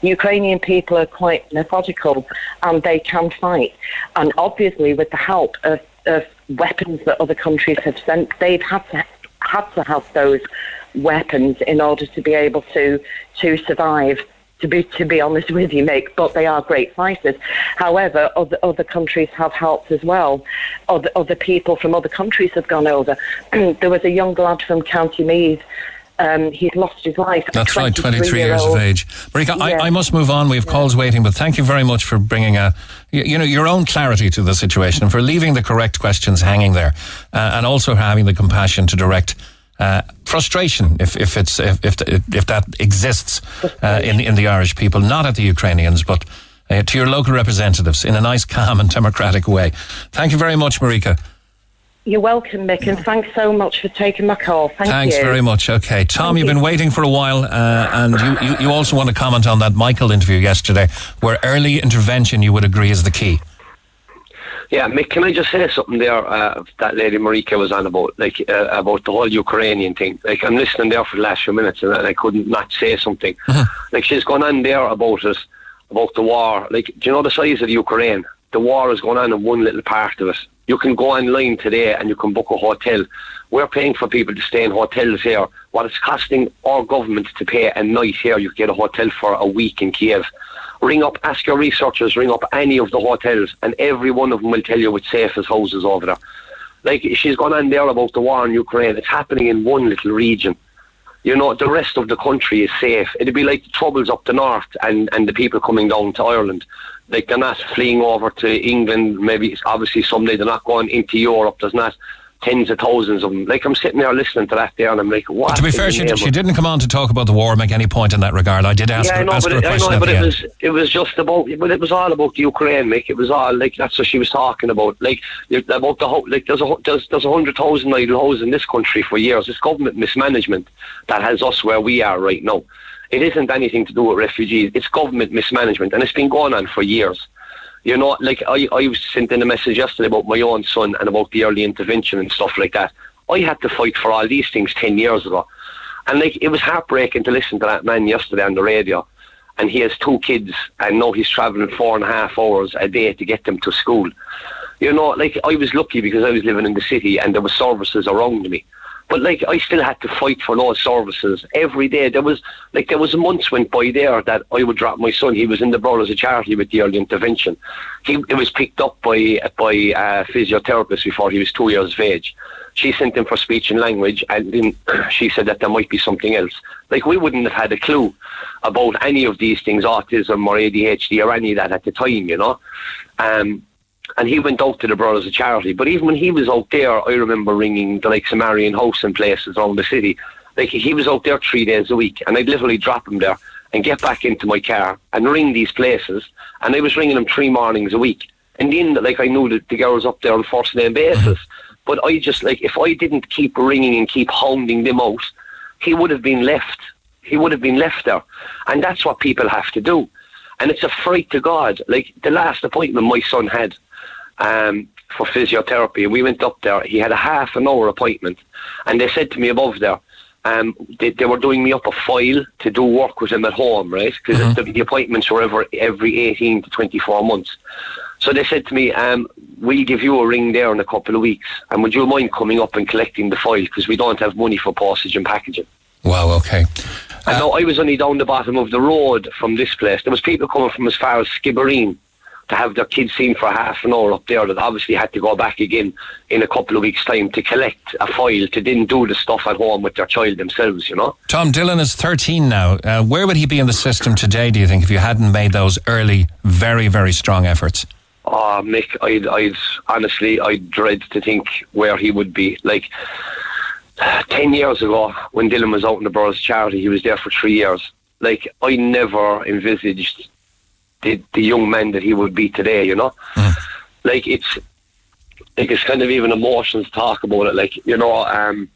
Ukrainian people are quite methodical and they can fight. And obviously, with the help of, of weapons that other countries have sent, they've had to, had to have those weapons in order to be able to, to survive to be to be honest with you, Mick, but they are great fighters. However, other other countries have helped as well. Other other people from other countries have gone over. there was a young lad from County Meath. Um, he's lost his life. That's right, 23 years of 23-year-old. age. Marika, I, Yeah. I must move on. We have calls waiting, but thank you very much for bringing a, you, you know, your own clarity to the situation and for leaving the correct questions hanging there, uh, and also having the compassion to direct uh, frustration if, if it's if if, if that exists uh, in in the Irish people, not at the Ukrainians, but uh, to your local representatives in a nice, calm, and democratic way. Thank you very much, Marika. You're welcome, Mick, and thanks so much for taking my call. Thank Thanks you. very much. Okay, Tom, Thank you've you. been waiting for a while, uh, and you, you, you also want to comment on that Michael interview yesterday, where early intervention, you would agree, is the key. Yeah, Mick, can I just say something there? Uh, that lady Marika was on about, like uh, about the whole Ukrainian thing. Like I'm listening there for the last few minutes, and I couldn't not say something. Like she's gone on there about us, about the war. Like, do you know the size of Ukraine? The war is going on in one little part of it. You can go online today and you can book a hotel. We're paying for people to stay in hotels here. What it's costing our government to pay a night here, you get a hotel for a week in Kiev ring up, ask your researchers, ring up any of the hotels, and every one of them will tell you it's safe as houses over there. Like she's gone on there about the war in Ukraine. It's happening in one little region. You know, the rest of the country is safe. It'd be like the troubles up the north and, and the people coming down to Ireland. Like they're not fleeing over to England. Maybe obviously someday they're not going into Europe. There's not tens of thousands of them. Like I'm sitting there listening to that there, and I'm like, what? To be fair, she, she didn't come on to talk about the war or make any point in that regard. I did ask yeah, her, I know, ask but her a it, I question know, but it end. was it was just about, but it was all about the Ukraine, Mick. It was all like that's what she was talking about. Like about the whole, like there's a there's there's a hundred thousand idle houses in this country for years. It's government mismanagement that has us where we are right now. It isn't anything to do with refugees. It's government mismanagement, and it's been going on for years. You know, like I, I was sent in a message yesterday about my own son and about the early intervention and stuff like that. I had to fight for all these things 10 years ago. And like, it was heartbreaking to listen to that man yesterday on the radio. And he has two kids and now he's travelling four and a half hours a day to get them to school. You know, like, I was lucky because I was living in the city and there were services around me. But like I still had to fight for those services every day. There was like there was months went by there that I would drop my son. He was in the Brothers of Charity with the early intervention. He it was picked up by by a physiotherapist before he was two years of age. She sent him for speech and language, and then she said that there might be something else. Like we wouldn't have had a clue about any of these things, autism or ADHD or any of that at the time, you know. Um, and he went out to the Brothers of Charity. But even when he was out there, I remember ringing the likes of Marion House and places around the city. Like he was out there three days a week, and I'd literally drop him there and get back into my car and ring these places. And I was ringing them three mornings a week. And then, like, I knew that the girl was up there on a first name basis. But I just, like, if I didn't keep ringing and keep hounding them out, he would have been left. He would have been left there. And that's what people have to do. And it's a fright to God. Like, the last appointment my son had, um, for physiotherapy. We went up there. He had a half an hour appointment, and they said to me above there, um, they, they were doing me up a file to do work with him at home, right? Because Mhm. the, the appointments were every, every 18 to 24 months. So they said to me, um, we'll give you a ring there in a couple of weeks. And would you mind coming up and collecting the file? Because we don't have money for postage and packaging. Wow, okay. And now I was only down the bottom of the road from this place. There was people coming from as far as Skibbereen to have their kids seen for half an hour up there that obviously had to go back again in a couple of weeks' time to collect a file to then do the stuff at home with their child themselves, you know? Tom Dylan is 13 now. Uh, where would he be in the system today, do you think, if you hadn't made those early, very, very strong efforts? Oh, Mick, I'd, I'd honestly, I'd dread to think where he would be. Like, 10 years ago, when Dylan was out in the Brothers of Charity, he was there for three years. Like, I never envisaged the, the young men that he would be today, you know? Like, it's, like, it's kind of even emotional to talk about it. Like, you know, um,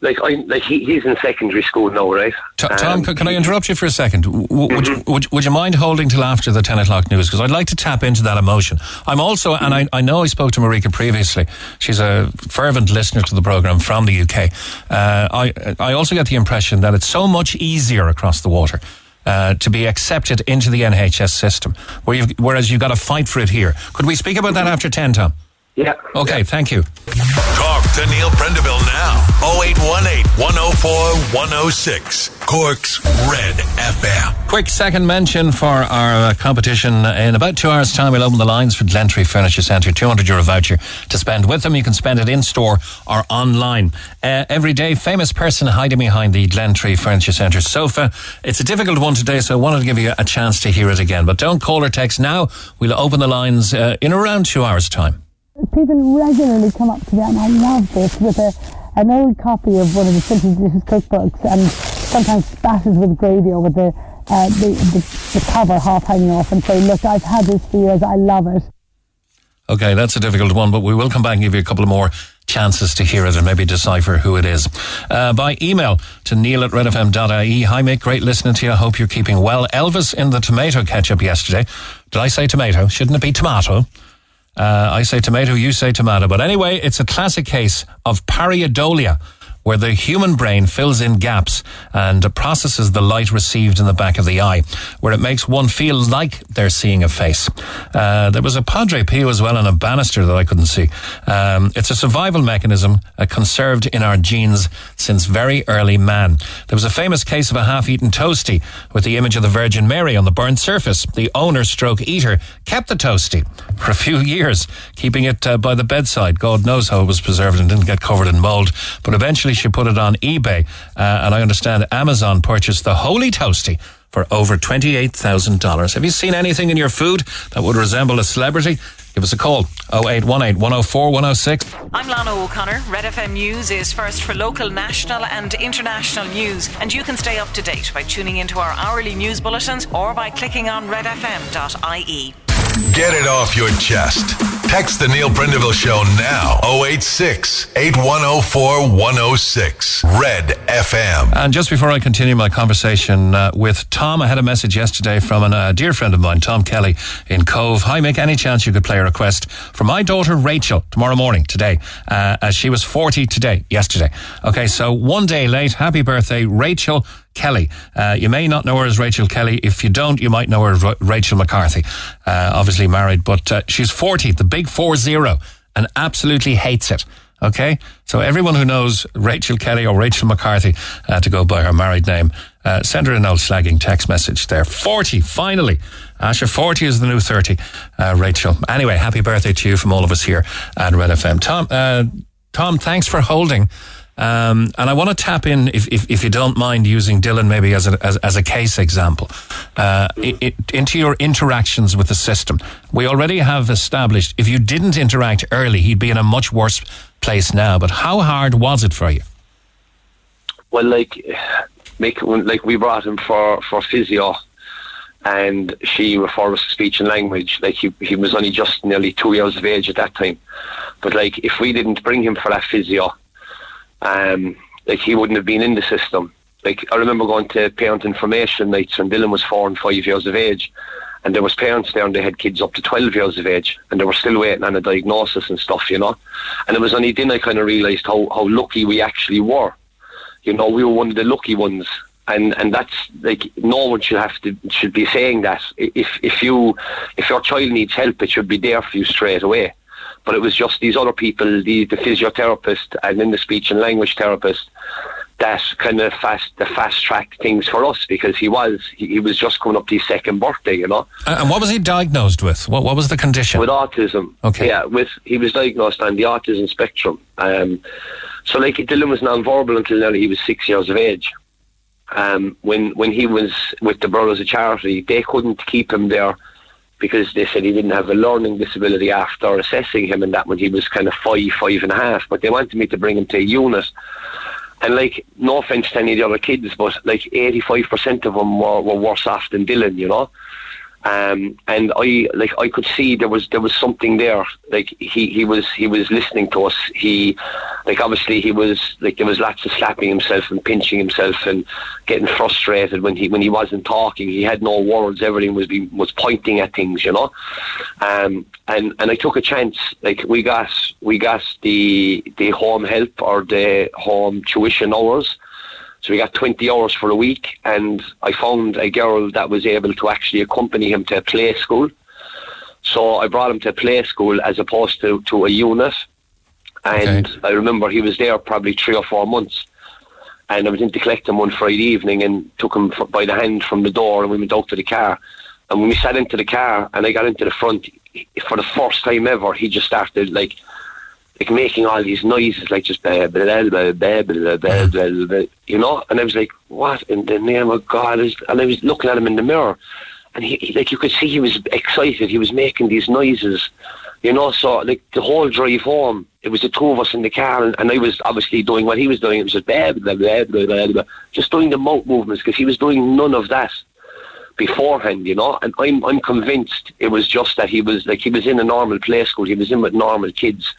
like, I, like he, he's in secondary school now, right? T- Tom, Um, can I interrupt you for a second? W- would, you, would, would you mind holding till after the 10 o'clock news? Because I'd like to tap into that emotion. I'm also, and I, I know I spoke to Marika previously. She's a fervent listener to the programme from the UK. Uh, I, I also get the impression that it's so much easier across the water. Uh, to be accepted into the NHS system, where you've, whereas you've got to fight for it here. Could we speak about that after 10, Tom? Yeah. Okay, thank you. Talk to Neil Prendeville now. 0818 104 106. Cork's Red FM. Quick second mention for our uh, competition. In about two hours' time, we'll open the lines for Glentree Furniture Centre. 200 euro voucher to spend with them. You can spend it in store or online. Uh, every day, famous person hiding behind the Glentree Furniture Centre sofa. It's a difficult one today, so I wanted to give you a chance to hear it again. But don't call or text now. We'll open the lines uh, in around two hours' time. People regularly come up to me and I love this with a, an old copy of one of the Simply Delicious cookbooks and sometimes spattered with gravy over the, uh, the, the, the cover half hanging off and say, look, I've had this for years, I love it. Okay, that's a difficult one, but we will come back and give you a couple of more chances to hear it and maybe decipher who it is. Uh, by email to neil at redfm.ie. Hi, mate. Great listening to you. Hope you're keeping well. Elvis in the tomato ketchup yesterday. Did I say tomato? Shouldn't it be tomato? Uh, I say tomato, you say tomato. But anyway, it's a classic case of pareidolia, where the human brain fills in gaps and processes the light received in the back of the eye, where it makes one feel like they're seeing a face. Uh, there was a Padre Pio as well and a banister that I couldn't see. Um, it's a survival mechanism uh, conserved in our genes since very early man. There was a famous case of a half-eaten toasty with the image of the Virgin Mary on the burnt surface. The owner stroke eater kept the toasty for a few years, keeping it uh, by the bedside. God knows how it was preserved and didn't get covered in mold. But eventually she put it on eBay, uh, and I understand Amazon purchased the Holy Toasty for over $28,000. Have you seen anything in your food that would resemble a celebrity? Give us a call 0818 104 106. I'm Lana O'Connor. Red FM News is first for local, national, and international news. And you can stay up to date by tuning into our hourly news bulletins or by clicking on redfm.ie. Get it off your chest. Text the Neil Prendeville Show now. 086 8104 106. Red FM. And just before I continue my conversation uh, with Tom, I had a message yesterday from a uh, dear friend of mine, Tom Kelly in Cobh. Hi, Mick, any chance you could play a request for my daughter Rachel tomorrow morning, today, uh, as she was 40 today, yesterday. Okay, so one day late. Happy birthday, Rachel Kelly. Uh, you may not know her as Rachel Kelly. If you don't, you might know her as Rachel McCarthy. Uh, obviously married, but uh, she's 40, the big 4-0, and absolutely hates it. Okay? So everyone who knows Rachel Kelly or Rachel McCarthy, uh, to go by her married name, uh, send her an old slagging text message there. 40, finally. Asher, 40 is the new 30, uh, Rachel. Anyway, happy birthday to you from all of us here at Red FM. Tom, Tom, thanks for holding. Um, and I want to tap in, if, if, if you don't mind, using Dylan maybe as a, as, as a case example, uh, it, it, into your interactions with the system. We already have established if you didn't interact early, he'd be in a much worse place now. But how hard was it for you? Well, like, make like we brought him for for physio, and she referred us to speech and language. Like he he was only just nearly two years of age at that time, but like if we didn't bring him for that physio, um, like he wouldn't have been in the system. Like I remember going to parent information nights when Dylan was four and five years of age, and there was parents there and they had kids up to twelve years of age, and they were still waiting on a diagnosis and stuff, you know. And it was only then I kind of realised how how lucky we actually were You know, we were one of the lucky ones. And and that's like no one should have to should be saying that. If if you if your child needs help, it should be there for you straight away. But it was just these other people, the the physiotherapist and then the speech and language therapist, that kind of fast the fast track things for us because he was he, he was just coming up to his second birthday, you know. Uh, and what was he diagnosed with? What what was the condition? With autism. Okay. Yeah, with he was diagnosed on the autism spectrum. Um, so like Dylan was non-verbal until nearly he was six years of age. Um, when when he was with the Brothers of Charity, they couldn't keep him there because they said he didn't have a learning disability after assessing him and that when he was kind of five, five and a half. But they wanted me to bring him to a unit. And like, no offense to any of the other kids, but like 85% of them were, were worse off than Dylan, you know? Um, and I like I could see there was there was something there. Like he, he was he was listening to us. He like obviously he was like there was lots of slapping himself and pinching himself and getting frustrated when he when he wasn't talking. He had no words. Everything was was pointing at things, you know. Um, and and I took a chance. Like we got we got the the home help or the home tuition hours so we got 20 hours for a week, and I found a girl that was able to actually accompany him to a play school. So I brought him to a play school as opposed to, to a unit. And Okay. I remember he was there probably three or four months. And I was in to collect him one Friday evening and took him f- by the hand from the door, and we went out to the car. And when we sat into the car and I got into the front, for the first time ever, he just started like like making all these noises, like just blah, blah, blah, blah, blah, blah, blah, blah, blah, you know. And I was like, "What in the name of God is?" And I was looking at him in the mirror, and he, he like you could see he was excited. He was making these noises, you know. So like the whole drive home, it was the two of us in the car, and, and I was obviously doing what he was doing. It was just blah, blah, blah, blah, blah, blah, just doing the mouth movements because he was doing none of that beforehand, you know. And I'm I'm convinced it was just that he was like he was in a normal play school. He was in with normal kids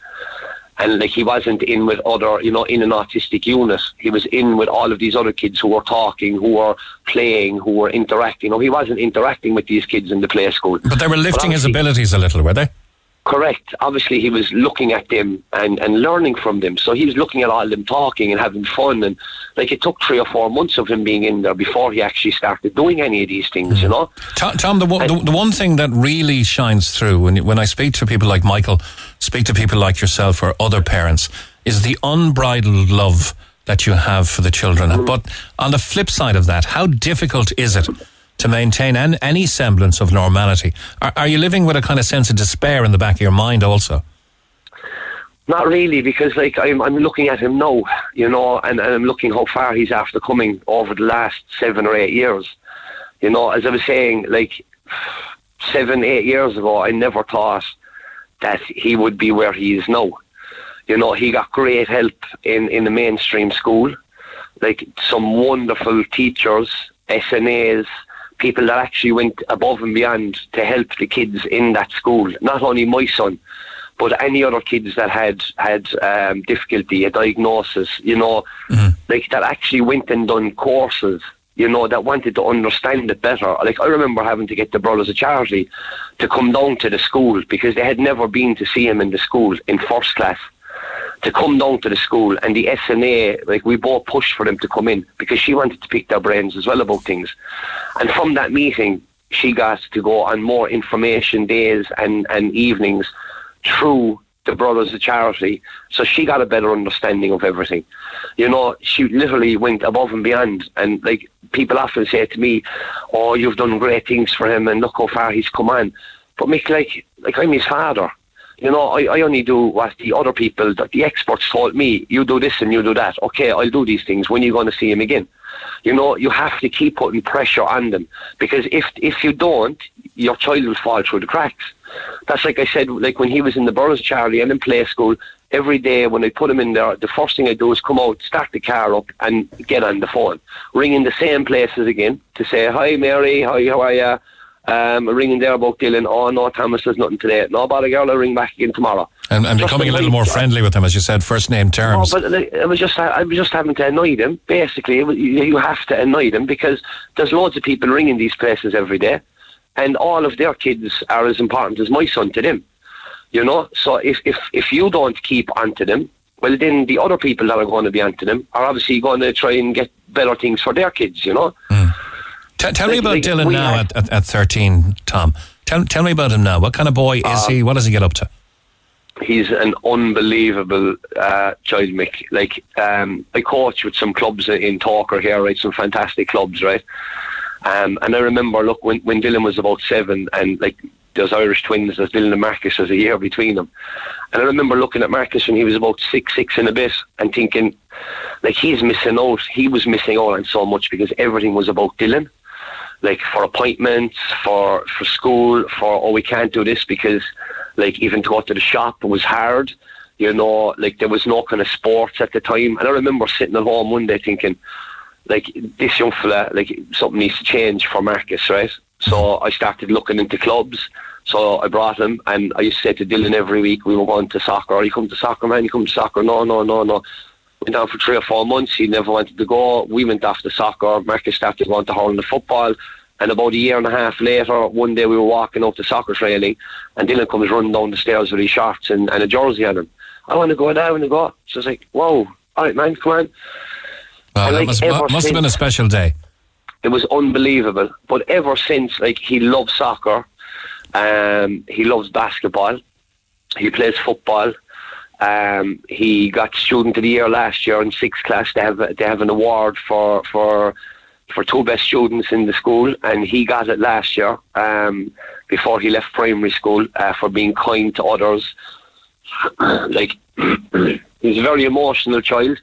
and like he wasn't in with other, you know, in an autistic unit. He was in with all of these other kids who were talking, who were playing, who were interacting. No, he wasn't interacting with these kids in the play school. But they were lifting his abilities a little, were they? Correct. Obviously, he was looking at them and, and learning from them. So he was looking at all of them talking and having fun. And like it took three or four months of him being in there before he actually started doing any of these things, you hmm. know? Tom, Tom the, one- the, the one thing that really shines through when, when I speak to people like Michael, speak to people like yourself or other parents, is the unbridled love that you have for the children. Mm-hmm. But on the flip side of that, how difficult is it to maintain an, any semblance of normality? Are, are you living with a kind of sense of despair in the back of your mind also? Not really, because like I'm, I'm looking at him now, you know, and, and I'm looking how far he's after coming over the last seven or eight years. You know, as I was saying, like seven, eight years ago, I never thought that he would be where he is now. You know, he got great help in, in the mainstream school, like some wonderful teachers, SNAs, people that actually went above and beyond to help the kids in that school. Not only my son, but any other kids that had had um, difficulty, a diagnosis, you know, like that actually went and done courses, you know, that wanted to understand it better. Like I remember having to get the Brothers of Charity to come down to the school because they had never been to see him in the school in first class. To come down to the school and the SNA, like we both pushed for them to come in because she wanted to pick their brains as well about things. And from that meeting, she got to go on more information days and, and evenings through the Brothers of Charity. So she got a better understanding of everything. You know, she literally went above and beyond. And like people often say to me, "Oh, you've done great things for him, and look how far he's come on." But Mick, like, like I'm his father. You know, I, I only do what the other people, that the experts told me. You do this and you do that. Okay, I'll do these things. When are you going to see him again? You know, you have to keep putting pressure on them because if if you don't, your child will fall through the cracks. That's like I said, like when he was in the Brothers of Charity and in play school, every day when I put him in there, the first thing I do is come out, start the car up and get on the phone. Ring in the same places again to say, hi Mary, hi, how are you? Um, ringing there about Dylan, oh no, Thomas, there's nothing today. No, bother girl, I'll ring back again tomorrow. And, and becoming a little more friendly with them, as you said, first name terms. but like, it was just I was just having to annoy them. Basically, you have to annoy them because there's loads of people ringing these places every day, and all of their kids are as important as my son to them. You know, so if if if you don't keep onto them well, then the other people that are going to be onto them are obviously going to try and get better things for their kids, you know. T- tell me about Dylan now had- at, at, at 13, Tom. Tell, tell me about him now. What kind of boy is Uh, he? What does he get up to? he's an unbelievable uh, child, Mick. Like, um, I coach with some clubs in Togher here, right? Some fantastic clubs, right? Um, and I remember, look, when, when Dylan was about seven, and like there's Irish twins, there's Dylan and Marcus, there's a year between them. And I remember looking at Marcus when he was about six, six and a bit, and thinking, like, he's missing out. He was missing out on so much because everything was about Dylan like for appointments, for for school, for oh we can't do this because like even to go to the shop was hard. You know, like there was no kind of sports at the time. And I remember sitting at home one day thinking, like this young fella, like something needs to change for Marcus, right? So I started looking into clubs. So I brought him, and I used to say to Dylan every week we were going to soccer. Oh, you come to soccer, man. You come to soccer. No, no, no, no. Went down for three or four months. He never wanted to go. We went off to soccer. Marcus started going to hurling the football. And about a year and a half later, one day we were walking up to soccer training, and Dylan comes running down the stairs with his shorts and, and a jersey on him. I want to go, I want to go. So I was like, whoa, all right, man, come on. Well, that like, must, must have been a special day. It was unbelievable. But ever since, like, he loves soccer. Um, he loves basketball. He plays football. Um, he got student of the year last year in sixth class. They have they have an award for for for two best students in the school, and he got it last year um, before he left primary school uh, for being kind to others. like he's a very emotional child,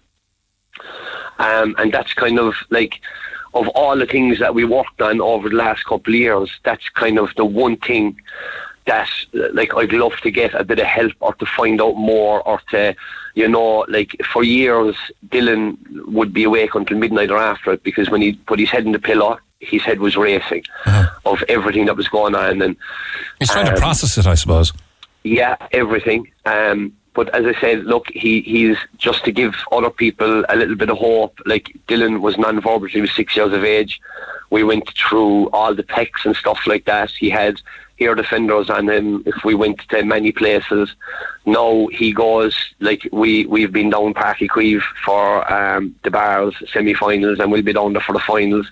um, and that's kind of like of all the things that we worked on over the last couple of years. That's kind of the one thing that like I'd love to get a bit of help or to find out more or to you know like for years Dylan would be awake until midnight or after it because when he put his head in the pillow his head was racing of everything that was going on and He's trying to um, process it, I suppose. yeah, everything. Um, but as I said, look, he, he's just to give other people a little bit of hope. Like Dylan was non-verbal; he was six years of age. We went through all the texts and stuff like that. He had ear defenders on him if we went to many places. Now he goes like we we've been down Páirc Uí Chaoimh for um, the Barrs semi-finals, and we'll be down there for the finals.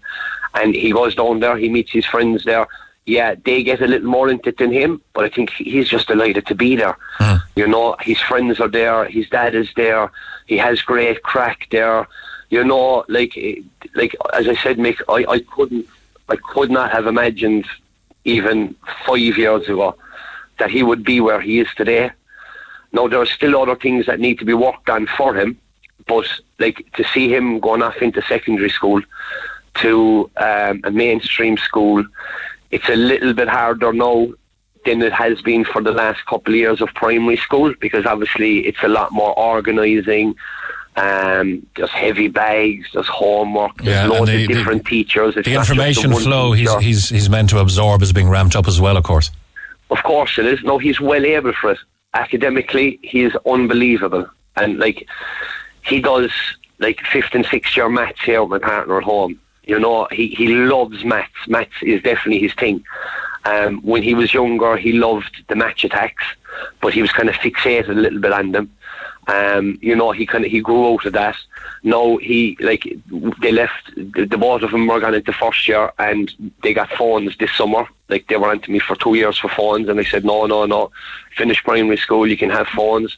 And he goes down there. He meets his friends there yeah, they get a little more into it than him, but I think he's just delighted to be there. You know, his friends are there, his dad is there, he has great crack there. You know, like like as I said, Mick, I, I couldn't I could not have imagined even five years ago that he would be where he is today. Now there are still other things that need to be worked on for him, but like to see him going off into secondary school to um, a mainstream school, it's a little bit harder now than it has been for the last couple of years of primary school because obviously it's a lot more organising. Um, there's heavy bags, there's homework, there's Yeah, loads the- of the- different teachers. It's The information one flow he's, he's, he's meant to absorb is being ramped up as well, of course. Of course it is. No, he's well able for it. Academically, he is unbelievable. And like, he does like fifth and sixth year maths here with my partner at home. You know, he, he loves maths. Maths is definitely his thing. Um, when he was younger, he loved the Match Attax, but he was kind of fixated a little bit on them. Um, you know, he kind of he grew out of that. Now he like they left the, the both of them were gone into first year and they got phones this summer. Like they were on to me for two years for phones, and I said no, no, no. Finish primary school, you can have phones.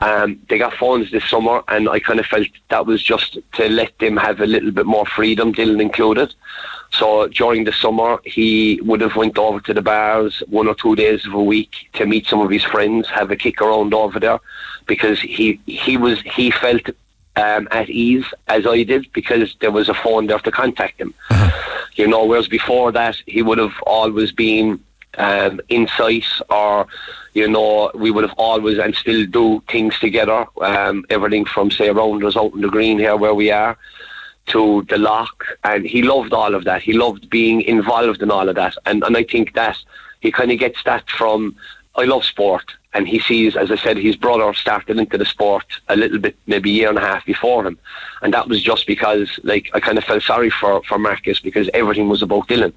Um, they got phones this summer, and I kind of felt that was just to let them have a little bit more freedom, Dylan included. So during the summer, he would have went over to the Barrs one or two days of a week to meet some of his friends, have a kick around over there, because he he was he felt um, at ease as I did because there was a phone there to contact him. You know, whereas before that he would have always been um, insight or you know we would have always and still do things together um, everything from say around us out in the green here where we are to the Lough. And he loved all of that. He loved being involved in all of that. And, and I think that he kind of gets that from I love sport and he sees as I said his brother started into the sport a little bit maybe a year and a half before him and that was just because like I kind of felt sorry for, for Marcus because everything was about Dylan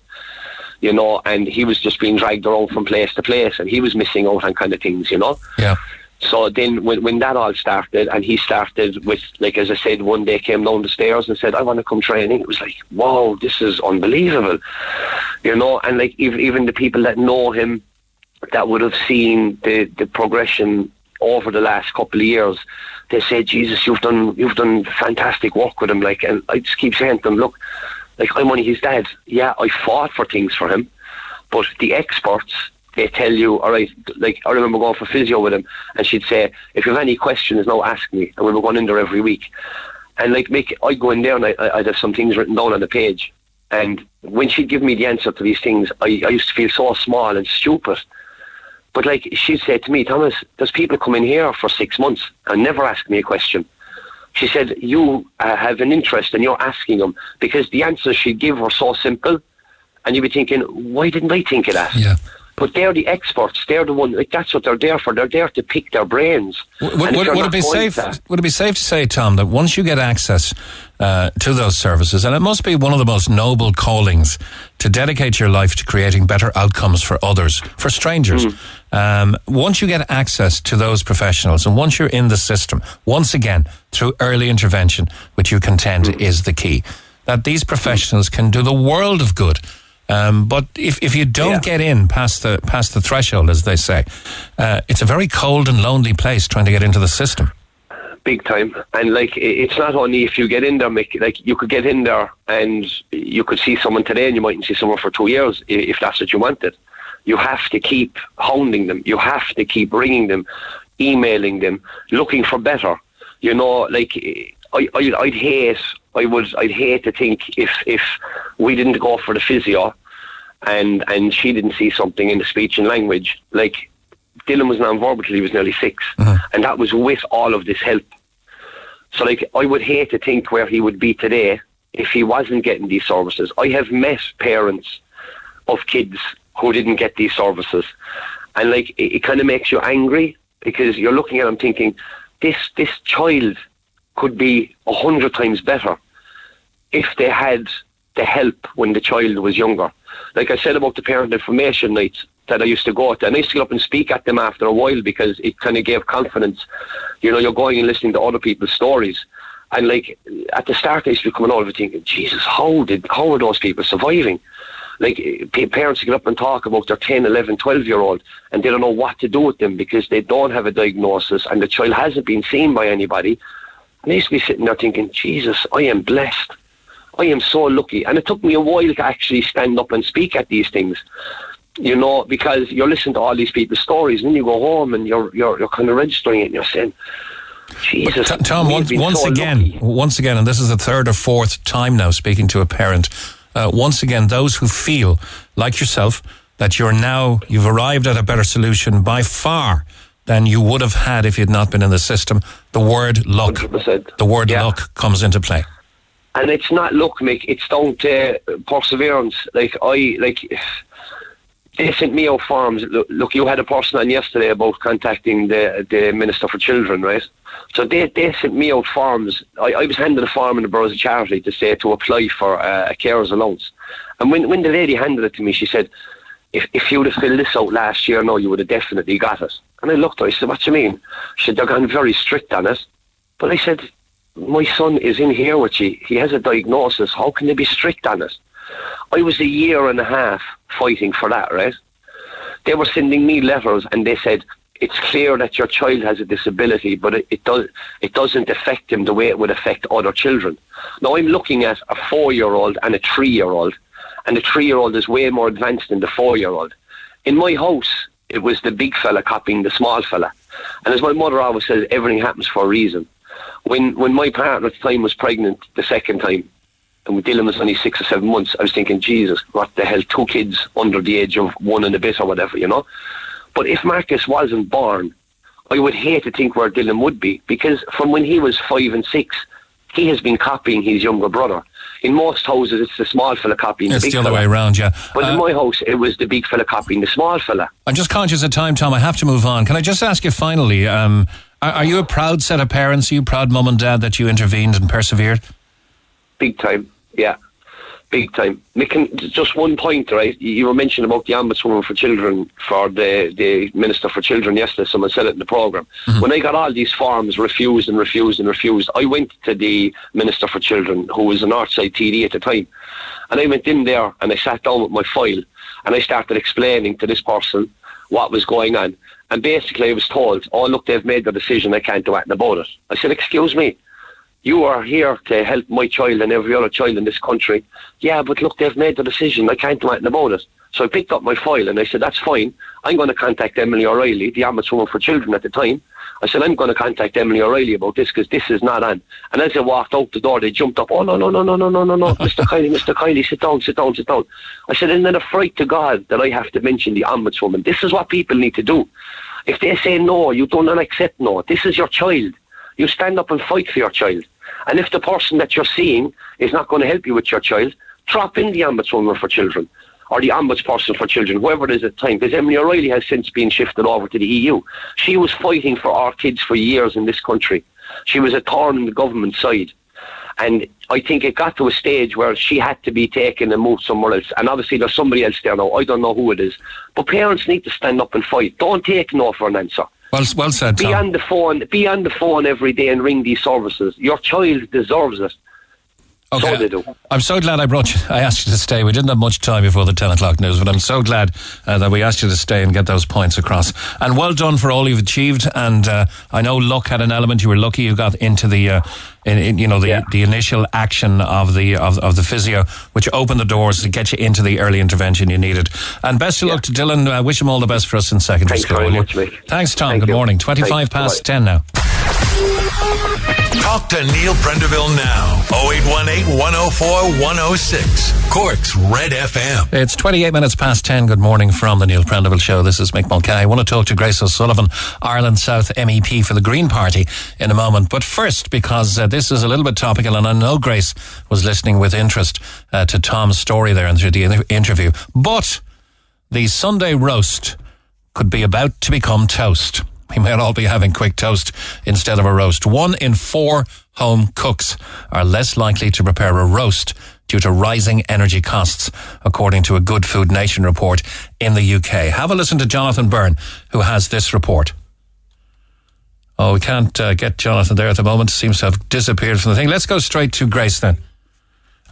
you know, and he was just being dragged around from place to place, and he was missing out on kind of things, you know. Yeah. So then, when, when that all started, and he started with, like as I said, one day came down the stairs and said, "I want to come training." It was like, "Wow, this is unbelievable," you know. And like even even the people that know him, that would have seen the the progression over the last couple of years, they say, "Jesus, you've done you've done fantastic work with him." Like, and I just keep saying to them, "Look, like I'm only his dad. Yeah, I fought for things for him, but the experts." They tell you, all right, like I remember going for physio with him, and she'd say, if you have any questions, now ask me. And we were going in there every week. And like, make I'd go in there and I, I'd have some things written down on the page. And when she'd give me the answer to these things, I, I used to feel so small and stupid. But like she said to me, Thomas, there's people come in here for six months and never ask me a question. She said, you uh, have an interest and you're asking them because the answers she'd give were so simple. And you'd be thinking, why didn't I think of that? Yeah. But they're the experts. They're the one. Like that's what they're there for. They're there to pick their brains. Would, And would, would it be safe? to that- Would it be safe to say, Tom, that once you get access uh, to those services, and it must be one of the most noble callings to dedicate your life to creating better outcomes for others, for strangers. Um, once you get access to those professionals, and once you're in the system, once again through early intervention, which you contend is the key, that these professionals can do the world of good. Um, but if, if you don't Yeah. get in past the past the threshold, as they say, uh, it's a very cold and lonely place trying to get into the system. big time. And like, it's not only if you get in there, Mick, like you could get in there and you could see someone today and you mightn't see someone for two years if that's what you wanted. You have to keep hounding them. You have to keep ringing them, emailing them, looking for better. You know, like I, I, I'd hate, I would, I'd hate to think if if we didn't go for the physio, and and she didn't see something in the speech and language, like Dylan was non-verbal till he was nearly 6 uh-huh. and that was with all of this help. So, like, I would hate to think where he would be today if he wasn't getting these services. I have met parents of kids who didn't get these services, and like, it, it kind of makes you angry because you're looking at them thinking, this this child could be a hundred times better if they had the help when the child was younger. Like I said about the parent information nights that I used to go to, and I used to get up and speak at them after a while because it kind of gave confidence. You know, you're going and listening to other people's stories. And like at the start, I used to be coming over thinking, Jesus, how did how are those people surviving? Like parents get up and talk about their 10, 11, 12 year old, and they don't know what to do with them because they don't have a diagnosis, and the child hasn't been seen by anybody. And I used to be sitting there thinking, Jesus, I am blessed. I am so lucky. And it took me a while to actually stand up and speak at these things. You know, because you're listening to all these people's stories, and then you go home and you're you're you're kind of registering it, and you're saying, Jesus, T- Tom, once, once so again, lucky. once again, and this is the third or fourth time now speaking to a parent. Uh, once again, those who feel like yourself that you're now you've arrived at a better solution by far than you would have had if you'd not been in the system. The word luck, 100%. the word Yeah. luck comes into play. and it's not luck, Mick. It's down to perseverance. Like I like. They sent me out forms. Look, look, you had a person on yesterday about contacting the the Minister for Children, right? So they, they sent me out forms. I, I was handed a farm in the Brothers of Charity to say to apply for uh, a carer's allowance. And when, when the lady handed it to me, she said, if, if you would have filled this out last year, no, you would have definitely got it. And I looked at her, I said, what do you mean? She said, they're gone very strict on it. But I said, my son is in here with you. He has a diagnosis. How can they be strict on it? I was a year and a half fighting for that, right? They were sending me letters and they said, it's clear that your child has a disability, but it, it, does, it doesn't affect him the way it would affect other children. Now, I'm looking at a four-year-old and a three-year-old, and the three-year-old is way more advanced than the four-year-old. In my house, it was the big fella copying the small fella. And as my mother always says, everything happens for a reason. When, when my partner at the time was pregnant the second time, and when Dylan was only six or seven months, I was thinking, Jesus, what the hell, two kids under the age of one and a bit or whatever, you know? But if Marcus wasn't born, I would hate to think where Dylan would be because from when he was five and six, he has been copying his younger brother. In most houses, it's the small fella copying It's the big It's the other fella. way around, yeah. But in Uh, my house, it was the big fella copying the small fella. I'm just conscious of time, Tom. I have to move on. Can I just ask you finally? Um, are, are you a proud set of parents? Are you proud, mum and dad, that you intervened and persevered? Big time, yeah. big time. Making just one point, right? You were mentioning about the ombudswoman for children for the the minister for children yesterday. Someone said it in the program. Mm-hmm. When I got all these forms refused and refused and refused, I went to the minister for children, who was an Northside TD at the time, and I went in there and I sat down with my file and I started explaining to this person what was going on. And basically, I was told, "Oh, look, they've made the decision. I can't do anything about it." I said, "Excuse me." You are here to help my child and every other child in this country. Yeah, but look, they've made the decision. I can't do anything about it. So I picked up my file and I said, that's fine. I'm going to contact Emily O'Reilly, the ombudswoman for children at the time. I said, I'm going to contact Emily O'Reilly about this because this is not on. And as I walked out the door, they jumped up. Oh, no, no, no, no, no, no, no, no. Mr. Kiley, Mr. Kiley, sit down, sit down, sit down. I said, isn't it a fright to God that I have to mention the ombudswoman? This is what people need to do. If they say no, you do not accept no. This is your child. You stand up and fight for your child. And if the person that you're seeing is not going to help you with your child, drop in the ombudswoman for children or the ombudsperson for children, whoever it is at the time, because Emily O'Reilly has since been shifted over to the EU. She was fighting for our kids for years in this country. She was a thorn in the government side. And I think it got to a stage where she had to be taken and moved somewhere else. And obviously there's somebody else there now. I don't know who it is. But parents need to stand up and fight. Don't take no for an answer. Well, well said, Be on the phone. Be on the phone every day and ring these services. Your child deserves it. So they do. I'm so glad I brought you. I asked you to stay. We didn't have much time before the 10 o'clock news, but I'm so glad uh, that we asked you to stay and get those points across. And well done for all you've achieved. And uh, I know luck had an element. You were lucky you got into the, uh, in, in, you know, the, the initial action of the of, of the physio, which opened the doors to get you into the early intervention you needed. And best of luck to Dylan. Uh, wish him all the best for us in secondary Thanks school. much. Thanks, Tom. Thank Good you. morning. 25 past Bye. 10 now. Talk to Neil Prendeville now. 0818 104 106. Cork's Red FM. It's 28 minutes past 10. Good morning from the Neil Prendeville Show. This is Mick Mulcahy. I want to talk to Grace O'Sullivan, Ireland South MEP for the Green Party, in a moment. But first, because uh, this is a little bit topical, and I know Grace was listening with interest uh, to Tom's story there and through the inter- interview. But the Sunday roast could be about to become toast. We might all be having quick toast instead of a roast. One in four home cooks are less likely to prepare a roast due to rising energy costs, according to a Good Food Nation report in the UK. Have a listen to Jonathan Byrne, who has this report. Oh, we can't uh, get Jonathan there at the moment. Seems to have disappeared from the thing. Let's go straight to Grace then.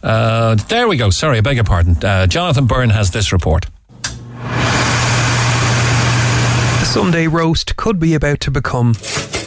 Uh, there we go. Sorry, I beg your pardon. Uh, Jonathan Byrne has this report. Sunday roast could be about to become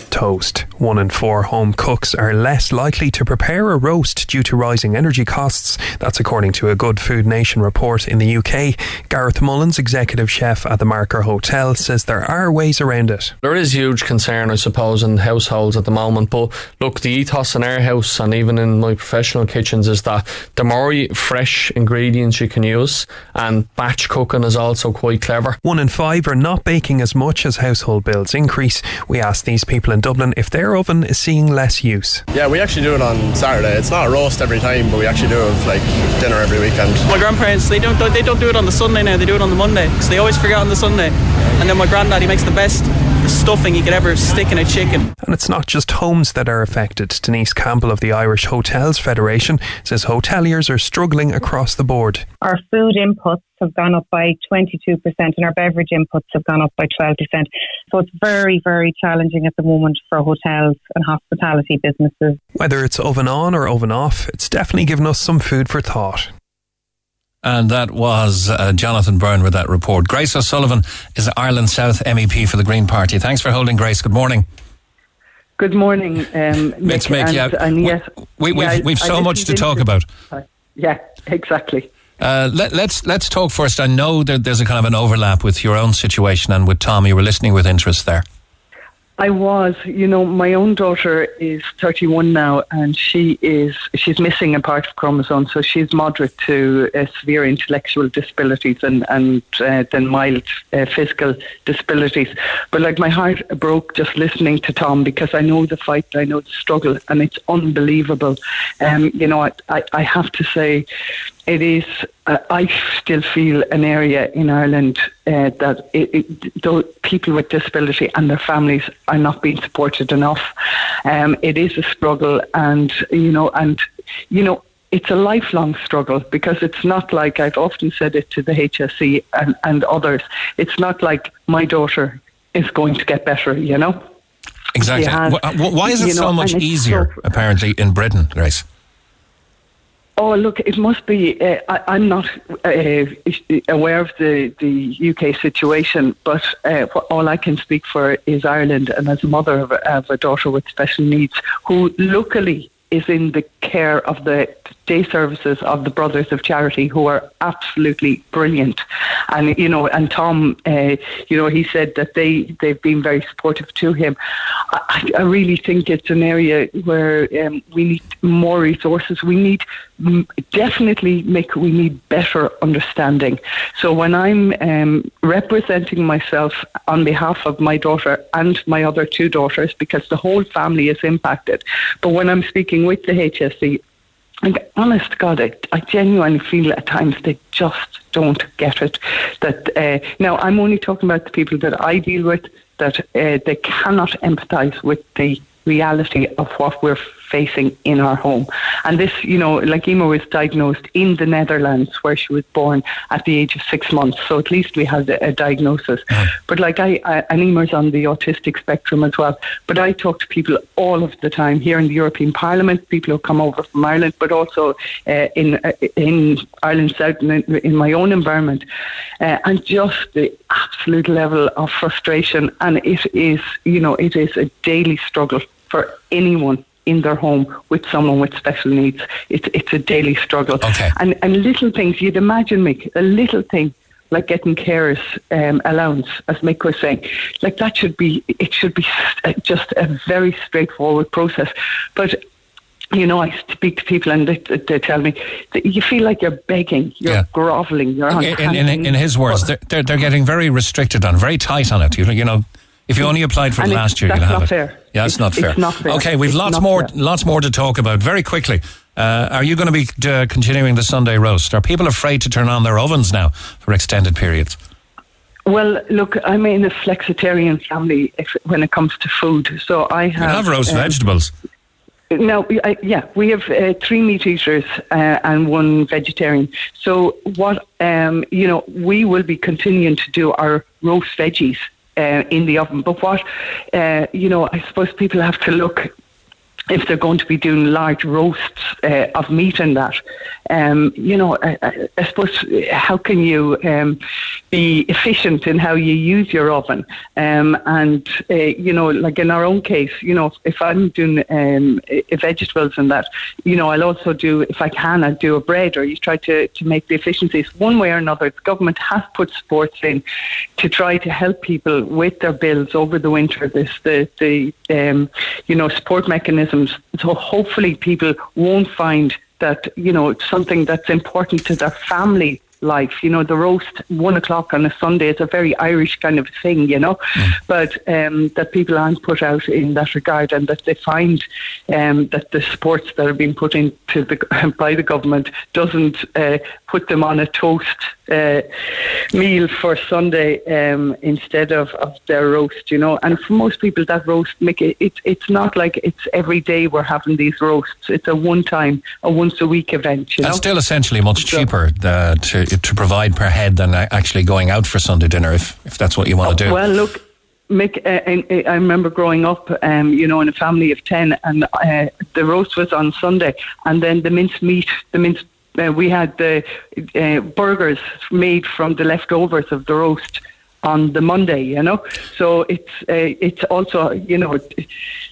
toast. One in four home cooks are less likely to prepare a roast due to rising energy costs. That's according to a Good Food Nation report in the UK. Gareth Mullins, executive chef at the Marker Hotel, says there are ways around it. There is huge concern, I suppose, in households at the moment. But look, the ethos in our house and even in my professional kitchens is that the more fresh ingredients you can use, and batch cooking is also quite clever. One in five are not baking as much as household bills increase. We asked these people in Dublin if their oven is seeing less use. Yeah, we actually do it on Saturday. It's not a roast every time, but we actually do it like dinner every weekend. My grandparents they don't they don't do it on the Sunday now. They do it on the Monday because they always forget on the Sunday. And then my granddad he makes the best stuffing you could ever stick in a chicken. And it's not just homes that are affected. Denise Campbell of the Irish Hotels Federation says hoteliers are struggling across the board. Our food inputs have gone up by 22% and our beverage inputs have gone up by 12%. So it's very, very challenging at the moment for hotels and hospitality businesses. Whether it's oven on or oven off, it's definitely given us some food for thought. And that was uh, Jonathan Byrne with that report. Grace O'Sullivan is Ireland South MEP for the Green Party. Thanks for holding, Grace. Good morning. Good morning, um, It's Mick, and, yeah. and yes, We, we've, yeah, we've I so much to talk about. Yeah, exactly. Uh, let, let's let's talk first. I know that there's a kind of an overlap with your own situation and with Tom. You were listening with interest there. I was, you know, my own daughter is 31 now, and she is she's missing a part of chromosome, so she's moderate to uh, severe intellectual disabilities and and uh, then mild uh, physical disabilities. But like my heart broke just listening to Tom because I know the fight, I know the struggle, and it's unbelievable. Um, you know, I I, I have to say. It is. Uh, I still feel an area in Ireland uh, that it, it, though people with disability and their families are not being supported enough. Um, it is a struggle, and you know, and you know, it's a lifelong struggle because it's not like I've often said it to the HSE and, and others. It's not like my daughter is going to get better, you know. Exactly. Has- Wh- wh- Why is it you know, so much easier, so- apparently, in Britain, Grace? Oh, look, it must be. Uh, I, I'm not uh, aware of the, the UK situation, but uh, all I can speak for is Ireland. And as a mother of a, of a daughter with special needs, who locally is in the care of the day services of the Brothers of Charity, who are absolutely brilliant. And you know, and Tom, uh, you know, he said that they they've been very supportive to him. I, I really think it's an area where um, we need more resources. We need definitely make we need better understanding. So when I'm um, representing myself on behalf of my daughter and my other two daughters, because the whole family is impacted, but when I'm speaking with the HSE. And honest God, I, I genuinely feel at times they just don't get it. That uh, now I'm only talking about the people that I deal with that uh, they cannot empathise with the reality of what we're facing in our home. And this, you know, like Emma was diagnosed in the Netherlands where she was born at the age of six months. So at least we had a, a diagnosis. But like I, I, and Emma's on the autistic spectrum as well. But I talk to people all of the time here in the European Parliament, people who come over from Ireland, but also uh, in uh, in Ireland South and in, in my own environment, uh, and just the absolute level of frustration. And it is, you know, it is a daily struggle for anyone in their home with someone with special needs. It's it's a daily struggle. Okay. And and little things you'd imagine, Mick, a little thing like getting carers um, allowance, as Mick was saying, like that should be it should be just a very straightforward process. But you know, I speak to people and they, they tell me that you feel like you're begging, you're Yeah. groveling, you're on In, in, in, in his words, they're, they're, they're getting very restricted on, very tight on it. You, know- you know, if you only applied for last year, you'll have not it. fair. Yeah, it's, It's- not fair. it's not fair. Okay, we've It's lots more, fair. lots more to talk about. Very quickly, uh, are you going to be uh, continuing the Sunday roast? Are people afraid to turn on their ovens now for extended periods? Well, look, I'm in a flexitarian family when it comes to food. So I have. have roast um, vegetables. No, I, yeah, we have uh, three meat eaters uh, and one vegetarian. So what um, you know, we will be continuing to do our roast veggies uh, in the oven. But what uh, you know, I suppose people have to look if they're going to be doing large roasts uh, of meat and that, um, you know, I, I, suppose how can you um, be efficient in how you use your oven? Um, and uh, you know, like in our own case, you know, if I'm doing um, uh, vegetables and that, you know, I'll also do if I can, I'll do a bread or you try to to make the efficiencies one way or another. The government has put supports in to try to help people with their bills over the winter. This the the um, you know support mechanisms. So hopefully people won't find that you know it's something that's important to their family life. You know, the roast one o'clock on a Sunday is a very Irish kind of thing. You know, but um, that people aren't put out in that regard, and that they find um, that the supports that are being put into the by the government doesn't uh, put them on a toast uh, meal for Sunday um, instead of, of their roast, you know. And for most people, that roast, make it, it, it's not like it's every day we're having these roasts. It's a one time, a once a week event, you know. That's still essentially much cheaper uh, to to provide per head than uh, actually going out for Sunday dinner, if if that's what you want to do. Well, look, Mick, uh, I, I remember growing up, um, you know, in a family of 10, and uh, the roast was on Sunday, and then the minced meat, the minced, uh, we had the uh, burgers made from the leftovers of the roast on the Monday, you know. So it's uh, it's also you know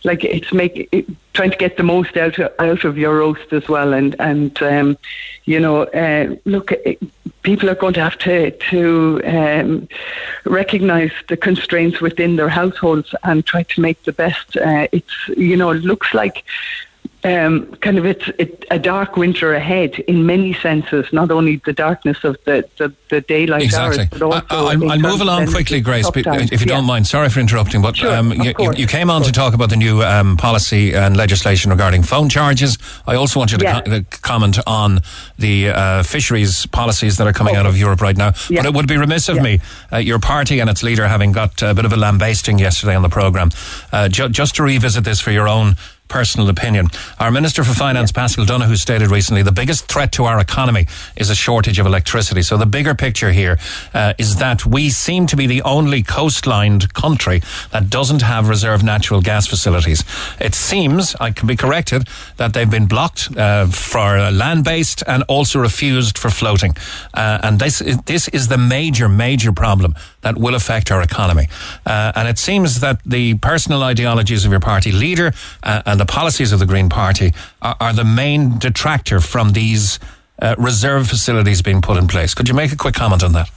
like it's make it, trying to get the most out of, out of your roast as well, and and um, you know uh, look. It, People are going to have to to um, recognise the constraints within their households and try to make the best. Uh, it's you know it looks like um, kind of it's it, a dark winter ahead in many senses. Not only the darkness of the, the, the daylight Exactly. hours, but also I- I'll, I'll move along quickly, Grace, if you Yeah. don't mind. Sorry for interrupting, but Sure, um, you, course, you came on to talk about the new um, policy and legislation regarding phone charges. I also want you to Yeah. co- uh, comment on the uh, fisheries policies that are coming out of Europe right now. But it would be remiss of me, uh, your party and its leader having got a bit of a lambasting yesterday on the programme, uh, ju- just to revisit this for your own personal opinion. Our Minister for Finance, Paschal Donohoe, stated recently the biggest threat to our economy is a shortage of electricity. So the bigger picture here uh, is that we seem to be the only coastlined country that doesn't have reserve natural gas facilities. It seems, I can be corrected, that they've been blocked uh, for land based and also refused for floating. Uh, and this is, this is the major, major problem that will affect our economy. Uh, and it seems that the personal ideologies of your party leader uh, and the policies of the Green Party are, are the main detractor from these uh, reserve facilities being put in place. Could you make a quick comment on that?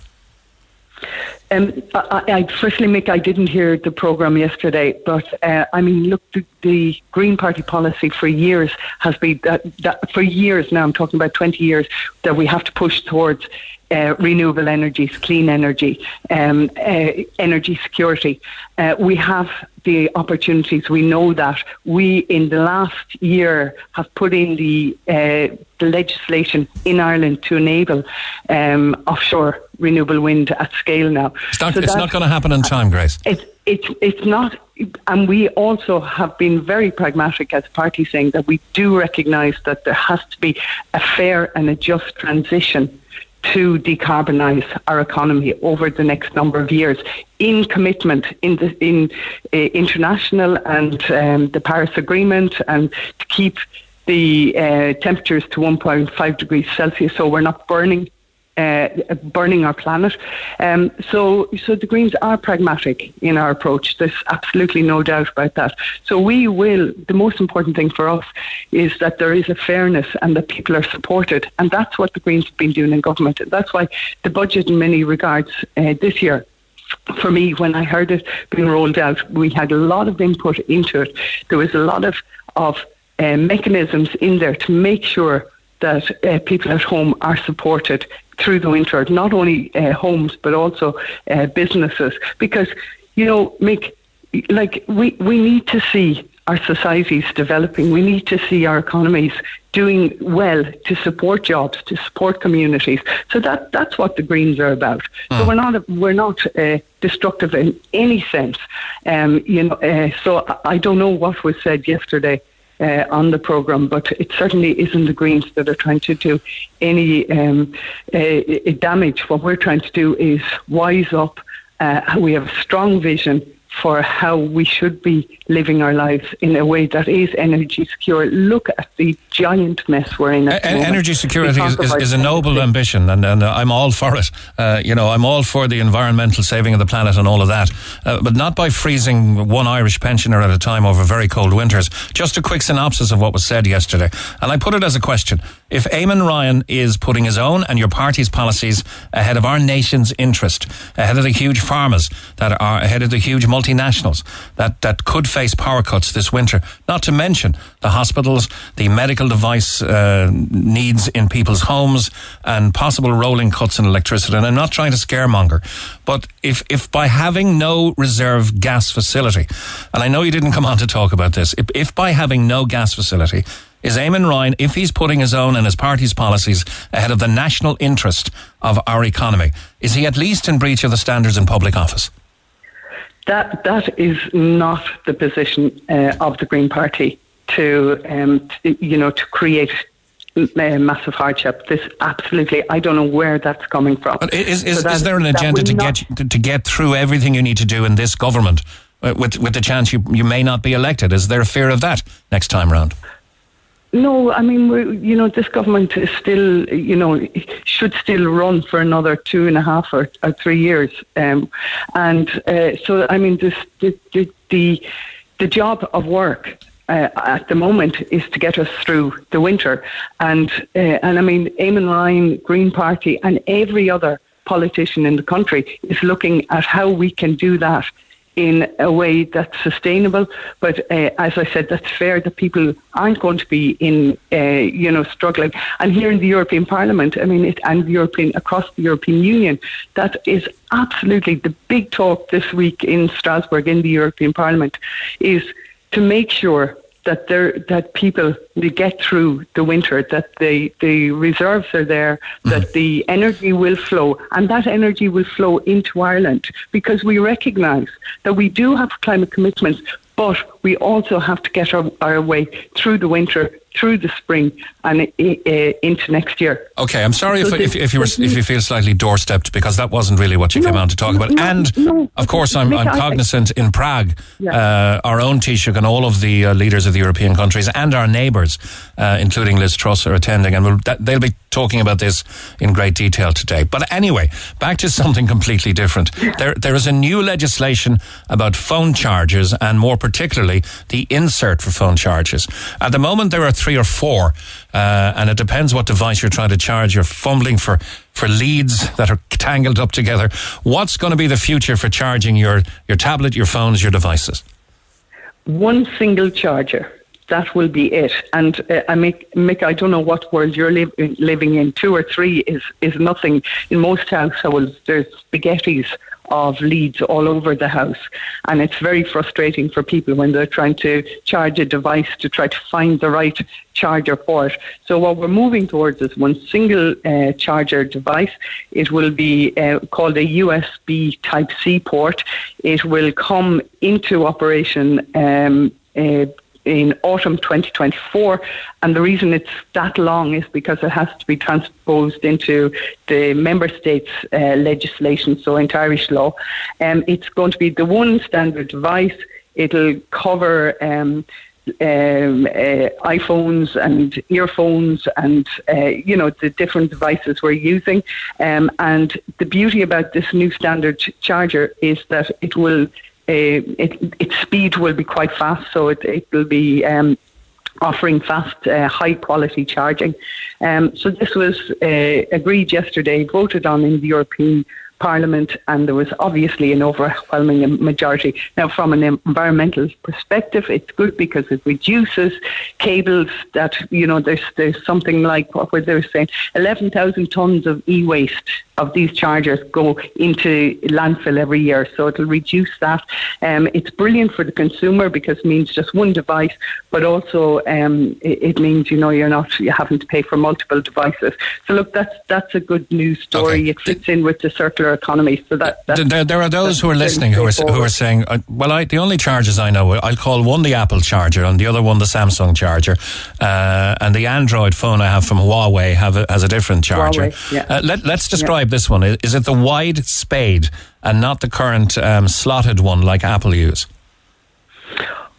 Um, I, I, firstly, Mick, I didn't hear the programme yesterday, but uh, I mean, look, the, the, Green Party policy for years has been that, that for years now. I'm talking about 20 years that we have to push towards uh, renewable energies, clean energy, um, uh, energy security. Uh, we have the opportunities. We know that we, in the last year, have put in the, uh, the legislation in Ireland to enable um, offshore renewable wind at scale now. It's not, so it's not going to happen in time, Grace. It's, it's, it's not, and we also have been very pragmatic as a party saying that we do recognise that there has to be a fair and a just transition to decarbonise our economy over the next number of years in commitment in the in uh, international and um, the Paris Agreement and to keep the uh, temperatures to 1.5 degrees Celsius so we're not burning uh, burning our planet. Um, so, so the Greens are pragmatic in our approach. There's absolutely no doubt about that. So we will. The most important thing for us is that there is a fairness and that people are supported, and that's what the Greens have been doing in government. That's why the budget, in many regards, uh, this year for me, when I heard it being rolled out, we had a lot of input into it. There was a lot of of uh, mechanisms in there to make sure that uh, people at home are supported through the winter, not only uh, homes but also uh, businesses. Because you know, Mick, like we we need to see our societies developing. We need to see our economies doing well to support jobs, to support communities. So that that's what the Greens are about. Mm. So hmm. we're not we're not uh, destructive in any sense. Um, you know, uh, so I don't know what was said yesterday uh, on the programme, but it certainly isn't the Greens that are trying to do any um, uh, damage. What we're trying to do is wise up. Uh, we have a strong vision for how we should be living our lives in a way that is energy secure. Look at the giant mess we're in. At energy security is, is, is, a noble ambition, and, and uh, I'm all for it. Uh, you know, I'm all for the environmental saving of the planet and all of that, uh, but not by freezing one Irish pensioner at a time over very cold winters. Just a quick synopsis of what was said yesterday, and I put it as a question. If Eamon Ryan is putting his own and your party's policies ahead of our nation's interest, ahead of the huge farmers that are ahead of the huge multinationals that, that could face power cuts this winter, not to mention the hospitals, the medical device uh, needs in people's homes, and possible rolling cuts in electricity. And I'm not trying to scaremonger, but if, if by having no reserve gas facility, and I know you didn't come on to talk about this, if, if by having no gas facility, is Eamon Ryan, if he's putting his own and his party's policies ahead of the national interest of our economy, is he at least in breach of the standards in public office? That that is not the position uh, of the Green Party to, um, to you know to create uh, massive hardship. This absolutely, I don't know where that's coming from. But is, is, so is there an agenda to get to get through everything you need to do in this government, uh, with with the chance you you may not be elected? Is there a fear of that next time round? No, I mean, you know, this government is still, you know, should still run for another two and a half or, or three years. Um, and uh, so, I mean, this, the, the, the, the job of work uh, at the moment is to get us through the winter. And, uh, and I mean, Eamon Ryan, Green Party, and every other politician in the country is looking at how we can do that in a way that's sustainable. But uh, as I said, that's fair that people aren't going to be in, uh, you know, struggling. And here in the European Parliament, I mean, it, and European across the European Union, that is absolutely the big talk this week in Strasbourg in the European Parliament is to make sure that there that people they get through the winter, that the the reserves are there, mm. that the energy will flow, and that energy will flow into Ireland because we recognise that we do have climate commitments, But we also have to get our, our way through the winter, through the spring, and uh, into next year. Okay, I'm sorry So if, if, if you were if you feel slightly doorstepped because that wasn't really what you came on to talk about. and of course, I'm, I'm cognizant in Prague, Yeah. uh, our own Taoiseach and all of the uh, leaders of the European countries and our neighbours, uh, including Liz Truss, are attending, and we'll, that, they'll be talking about this in great detail today. But anyway, back to something completely different. There, there is a new legislation about phone chargers, and more particularly the insert for phone chargers. At the moment, there are three or four, uh, and it depends what device you're trying to charge. You're fumbling for for leads that are tangled up together. What's going to be the future for charging your your tablet, your phones, your devices? one single charger. That will be it. And uh, I make, Mick, I don't know what world you're liv- living in. Two or three is, is nothing. In most households, there's spaghettis of leads all over the house. And it's very frustrating for people when they're trying to charge a device to try to find the right charger for it. So what we're moving towards is one single uh, charger device. It will be uh, called a USB Type C port. It will come into operation um, uh, in autumn 2024. And the reason it's that long is because it has to be transposed into the member states' uh, legislation, so into Irish law. Um, it's going to be the one standard device. It'll cover um, um, uh, iPhones and earphones and uh, you know the different devices we're using. Um, and the beauty about this new standard charger is that it will it, its speed will be quite fast, so it, it will be um, offering fast, uh, high quality charging. Um, so this was uh, agreed yesterday, voted on in the European Parliament, and there was obviously an overwhelming majority. Now, from an environmental perspective, it's good because it reduces cables that, you know, there's, there's something like what they were they saying, 11,000 tons of e waste of these chargers go into landfill every year. So it'll reduce that. Um, it's brilliant for the consumer because it means just one device, but also um, it, it means you know you're not you're having to pay for multiple devices. So look, that's that's a good news story. It fits in with the circular economy. So that that's, There, there are those who are listening who are, who are saying, uh, well, I, the only chargers I know, I'll call one the Apple charger and the other one the Samsung charger. Uh, and the Android phone I have from Huawei have a, has a different charger. Huawei, yeah. uh, let, let's describe this one. Is it the wide spade and not the current um, slotted one like Apple use?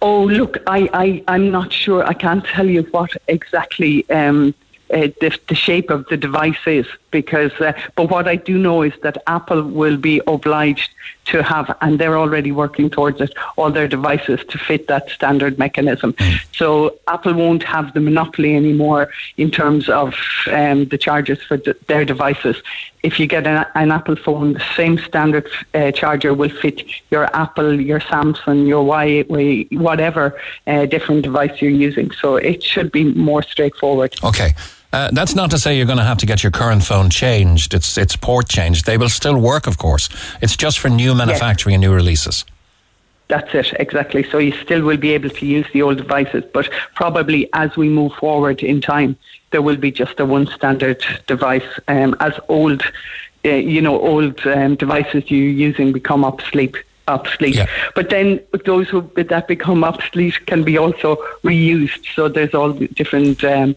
Oh, look, I, I, I'm not sure. I can't tell you what exactly um, uh, the, the shape of the device is because, uh, but what I do know is that Apple will be obliged to have, and they're already working towards it, all their devices to fit that standard mechanism. So Apple won't have the monopoly anymore in terms of um, the chargers for th- their devices. If you get an, an Apple phone, the same standard uh, charger will fit your Apple, your Samsung, your Huawei, whatever uh, different device you're using. So it should be more straightforward. Okay. Uh, that's not to say you're going to have to get your current phone changed. It's it's port changed. They will still work, of course. It's just for new manufacturing and new releases. That's it, exactly. So you still will be able to use the old devices, but probably as we move forward in time, there will be just a one standard device. Um, as old, uh, you know, old um, devices you're using become obsolete. Obsolete, but then those who that become obsolete can be also reused. So there's all different um,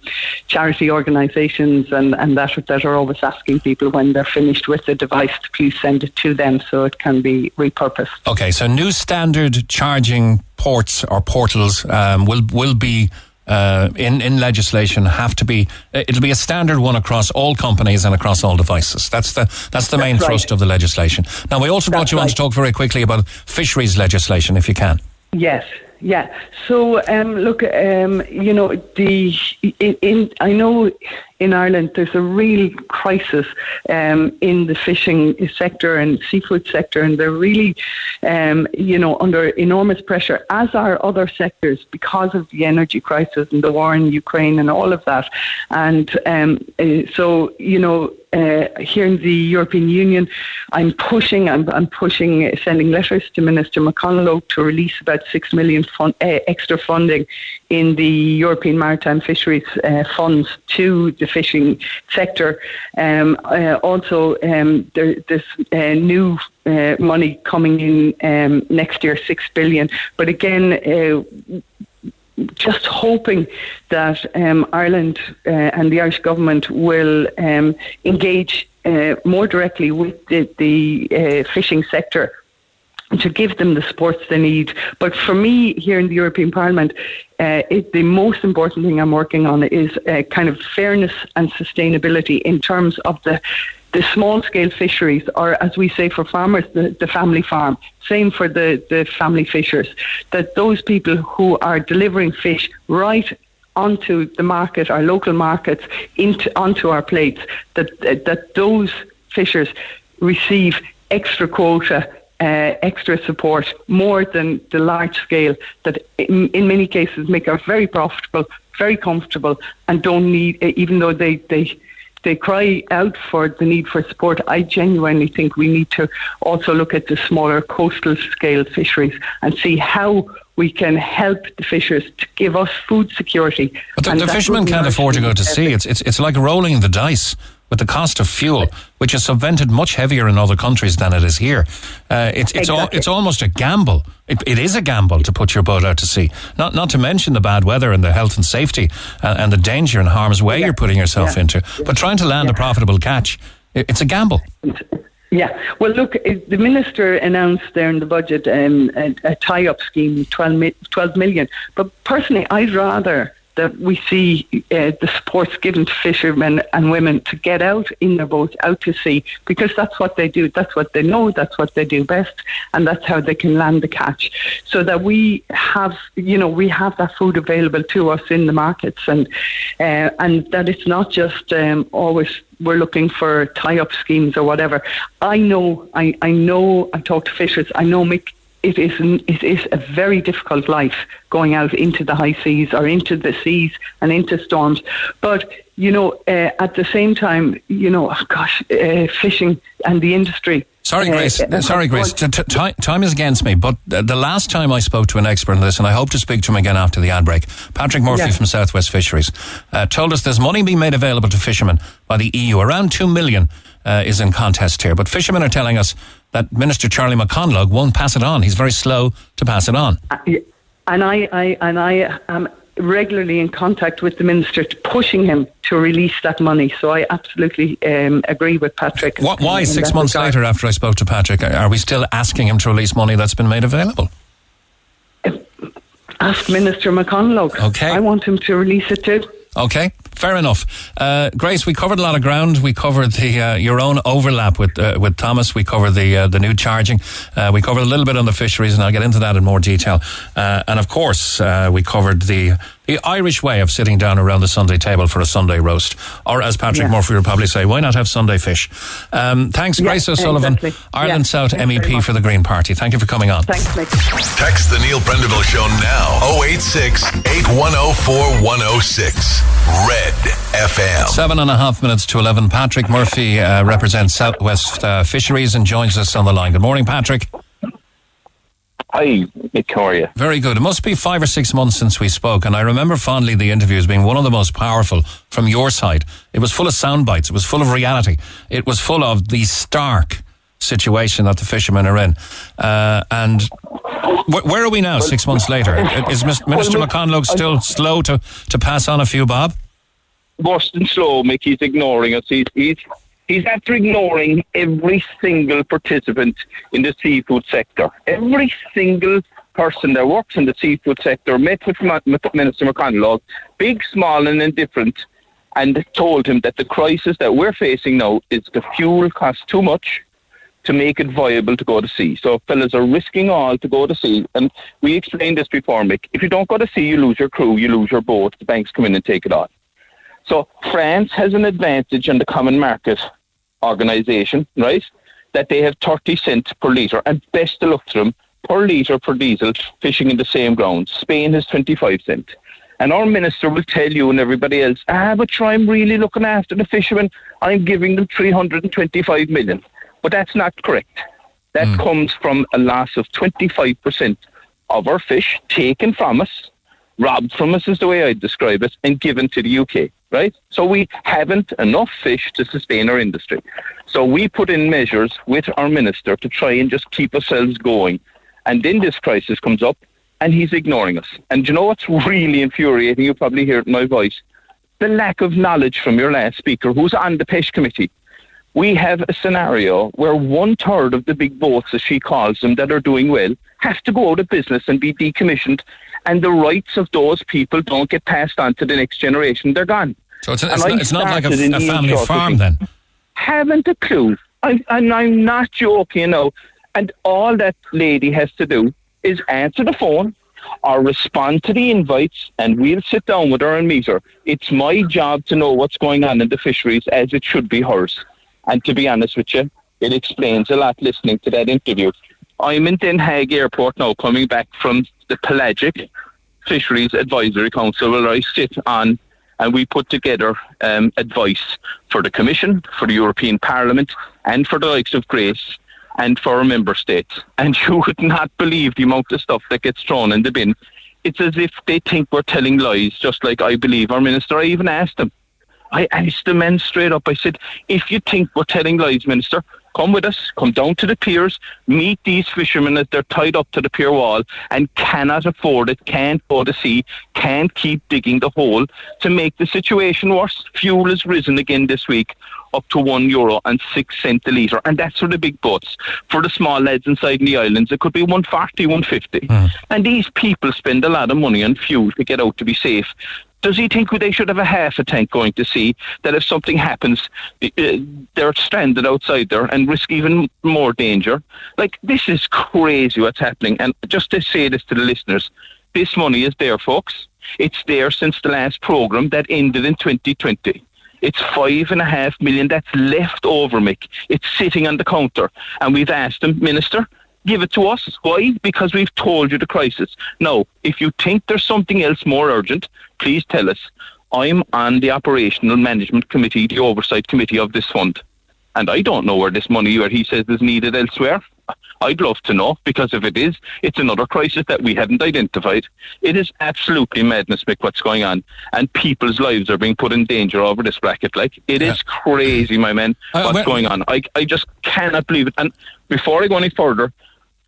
charity organisations and, and that that are always asking people when they're finished with the device to please send it to them so it can be repurposed. Okay, so new standard charging ports or portals um, will will be uh, in in legislation have to be it'll be a standard one across all companies and across all devices. That's the that's the main right. thrust of the legislation. Now we also brought you on to talk very quickly about fisheries legislation, if you can. Yes, yeah. So, um, look, um, you know, the in, in I know in Ireland there's a real crisis um, in the fishing sector and seafood sector, and they're really, um, you know, under enormous pressure, as are other sectors because of the energy crisis and the war in Ukraine and all of that. And um, uh, so, you know, uh, here in the European Union, I'm pushing, I'm, I'm pushing, uh, sending letters to Minister McConnell to release about six million fund, uh, extra funding in the European Maritime Fisheries uh, funds to the fishing sector. Um, uh, also, um, there, there's uh, new uh, money coming in um, next year, six billion. But again, uh, just hoping that um, Ireland uh, and the Irish government will um, engage uh, more directly with the, the uh, fishing sector to give them the supports they need. But for me, here in the European Parliament, uh, it, the most important thing I'm working on is uh, kind of fairness and sustainability in terms of the the small scale fisheries, or as we say for farmers, the, the family farm. Same for the, the family fishers. That those people who are delivering fish right onto the market, our local markets, into onto our plates, that that those fishers receive extra quota uh, extra support more than the large scale that in, in, many cases make us very profitable, very comfortable, and don't need, even though they, they they cry out for the need for support. I genuinely think we need to also look at the smaller coastal scale fisheries and see how we can help the fishers to give us food security. But the, the fishermen can't afford to go to sea. It's, it's, it's like rolling the dice with the cost of fuel, which is subvented much heavier in other countries than it is here. Uh, it's it's, exactly. al- it's almost a gamble. It, it is a gamble to put your boat out to sea. Not not to mention the bad weather and the health and safety and, and the danger and harm's way yeah. you're putting yourself yeah. into. But trying to land yeah. a profitable catch, it, it's a gamble. Yeah, well, look, the minister announced there in the budget um, a, a tie-up scheme, 12, 12 million. But personally, I'd rather that we see uh, the supports given to fishermen and women to get out in their boats, out to sea, because that's what they do. That's what they know. That's what they do best, and that's how they can land the catch. So that we have, you know, we have that food available to us in the markets, and uh, and that it's not just um, always we're looking for tie-up schemes or whatever. I know, I, I know, I talk to fishers. I know Mick it is it is a very difficult life going out into the high seas or into the seas and into storms. But you know, uh, at the same time, you know, oh gosh, uh, fishing and the industry. Sorry, uh, Grace. Uh, sorry, Grace. T- t- time is against me. But the last time I spoke to an expert on this, and I hope to speak to him again after the ad break, Patrick Murphy yeah. from Southwest Fisheries uh, told us there's money being made available to fishermen by the EU. Around two million uh, is in contest here. But fishermen are telling us that Minister Charlie McConalogue won't pass it on. He's very slow to pass it on. Uh, and I, I and I am regularly in contact with the minister, pushing him to release that money. So I absolutely um, agree with Patrick. What, why six months regard. later, after I spoke to Patrick, are we still asking him to release money that's been made available? Ask Minister McConalogue. Okay. I want him to release it too. Okay, fair enough. Uh, Grace, we covered a lot of ground. We covered the uh, your own overlap with uh, with Thomas. We covered the uh, the new charging. Uh, we covered a little bit on the fisheries, and I'll get into that in more detail. Uh, and of course, we covered the the Irish way of sitting down around the Sunday table for a Sunday roast, or as Patrick yeah. Murphy would probably say, why not have Sunday fish? Um, thanks, yeah, Grace O'Sullivan, exactly. Ireland yeah, South MEP for the Green Party. Thank you for coming on. Thanks, Nick. Text the Neil Prendeville Show now 086 8104 106. Red FM. Seven and a half minutes to 11. Patrick Murphy uh, represents Southwest uh, Fisheries and joins us on the line. Good morning, Patrick. Hi, Nick. How are you? Very good. It must be five or six months since we spoke, and I remember fondly the interview as being one of the most powerful from your side. It was full of sound bites. It was full of reality. It was full of the stark situation that the fishermen are in. Uh, and wh- where are we now, six months later? Is Minister well, McConalogue still slow to, to pass on a few, Bob? Worse than slow, Mick. He's ignoring us. He's, he's He's after ignoring every single participant in the seafood sector. Every single person that works in the seafood sector met with Minister McConalogue, big, small, and indifferent, and told him that the crisis that we're facing now is the fuel costs too much to make it viable to go to sea. So fellas are risking all to go to sea. And we explained this before, Mick. If you don't go to sea, you lose your crew, you lose your boat. The banks come in and take it on. So France has an advantage on the common market organisation, right? That they have 30 cents per litre, and best to look to them, per litre per diesel fishing in the same grounds. Spain has 25 cents. And our minister will tell you and everybody else, ah, but try, I'm really looking after the fishermen. I'm giving them 325 million. But that's not correct. That mm. comes from a loss of 25% of our fish taken from us, robbed from us is the way I describe it, and given to the UK. Right? So we haven't enough fish to sustain our industry. So we put in measures with our minister to try and just keep ourselves going. And then this crisis comes up and he's ignoring us. And you know what's really infuriating? You probably hear it in my voice. The lack of knowledge from your last speaker, who's on the PECH committee. We have a scenario where one third of the big boats, as she calls them, that are doing well, have to go out of business and be decommissioned, and the rights of those people don't get passed on to the next generation. They're gone. So it's, it's, not, it's not like a, a family farm then. Haven't a clue. I, and I'm not joking, you know. And all that lady has to do is answer the phone or respond to the invites, and we'll sit down with her and meet her. It's my job to know what's going on in the fisheries, as it should be hers. And to be honest with you, it explains a lot listening to that interview. I'm in Den Haag Airport now, coming back from the Pelagic Fisheries Advisory Council, where I sit on and we put together um, advice for the Commission, for the European Parliament, and for the likes of Grace, and for member states. And you would not believe the amount of stuff that gets thrown in the bin. It's as if they think we're telling lies, just like I believe our minister. I even asked them. I asked the men straight up. I said, if you think we're telling lies, Minister, come with us, come down to the piers, meet these fishermen as they're tied up to the pier wall and cannot afford it, can't go to sea, can't keep digging the hole to make the situation worse. Fuel has risen again this week up to one euro and six cent a litre. And that's for the big boats. For the small lads inside the islands, it could be 140, 150. Hmm. And these people spend a lot of money on fuel to get out to be safe. Does he think they should have a half a tank going to sea that if something happens, uh, they're stranded outside there and risk even more danger? Like, this is crazy what's happening. And just to say this to the listeners, this money is there, folks. It's there since the last programme that ended in 2020. It's five and a half million that's left over, Mick. It's sitting on the counter. And we've asked them, Minister, give it to us. Why? Because we've told you the crisis. Now, if you think there's something else more urgent, please tell us. I'm on the operational management committee, the oversight committee of this fund. And I don't know where this money, where he says is needed elsewhere. I'd love to know because if it is, it's another crisis that we haven't identified. It is absolutely madness, Mick, what's going on. And people's lives are being put in danger over this bracket. Like, it is crazy, my man, Uh, what's well- going on. I, I just cannot believe it. And before I go any further,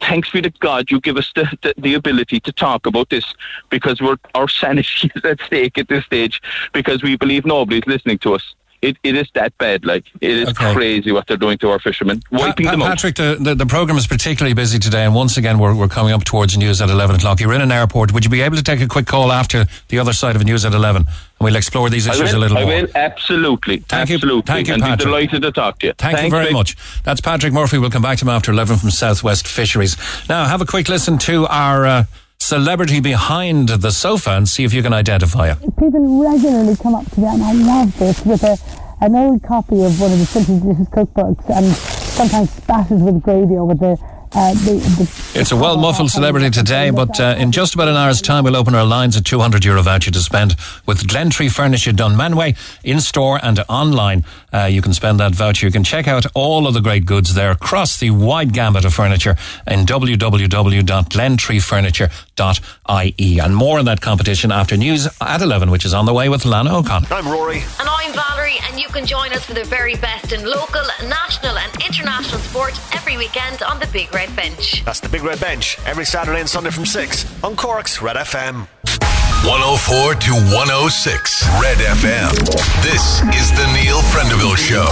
thanks be to God you give us the, the, the ability to talk about this because our sanity is at stake at this stage because we believe nobody's listening to us. It, it is that bad, like it is Okay. crazy what they're doing to our fishermen, wiping Pa- them out. Patrick, the, the, the programme is particularly busy today, and once again, we're, we're coming up towards news at 11 o'clock. You're in an airport. Would you be able to take a quick call after the other side of news at 11? And we'll explore these issues will, a little I more. will, absolutely, Thank you- thank you, and Patrick. be delighted to talk to you. Thank you very much. That's Patrick Murphy. We'll come back to him after 11 from Southwest Fisheries. Now, have a quick listen to our uh, celebrity behind the sofa and see if you can identify it. People regularly come up to me, and I love this, with a, an old copy of one of the Simply Delicious cookbooks and sometimes spattered with gravy over the. Uh, the, the It's a well muffled celebrity today, but uh, in just about an hour's time, we'll open our lines at 200 euro voucher to spend with Glentree Furniture Dunmanway in store and online. Uh, you can spend that voucher. You can check out all of the great goods there across the wide gambit of furniture in www.glentreefurniture.ie. And more on that competition after news at 11, which is on the way with Lana O'Connor. I'm Rory. And I'm Valerie, and you can join us for the very best in local, national, and international sport every weekend on the Big Red Bench. That's the Big Red Bench every Saturday and Sunday from 6 on Cork's Red FM. 104 to 106 Red FM. This is the Neil Prendeville Show.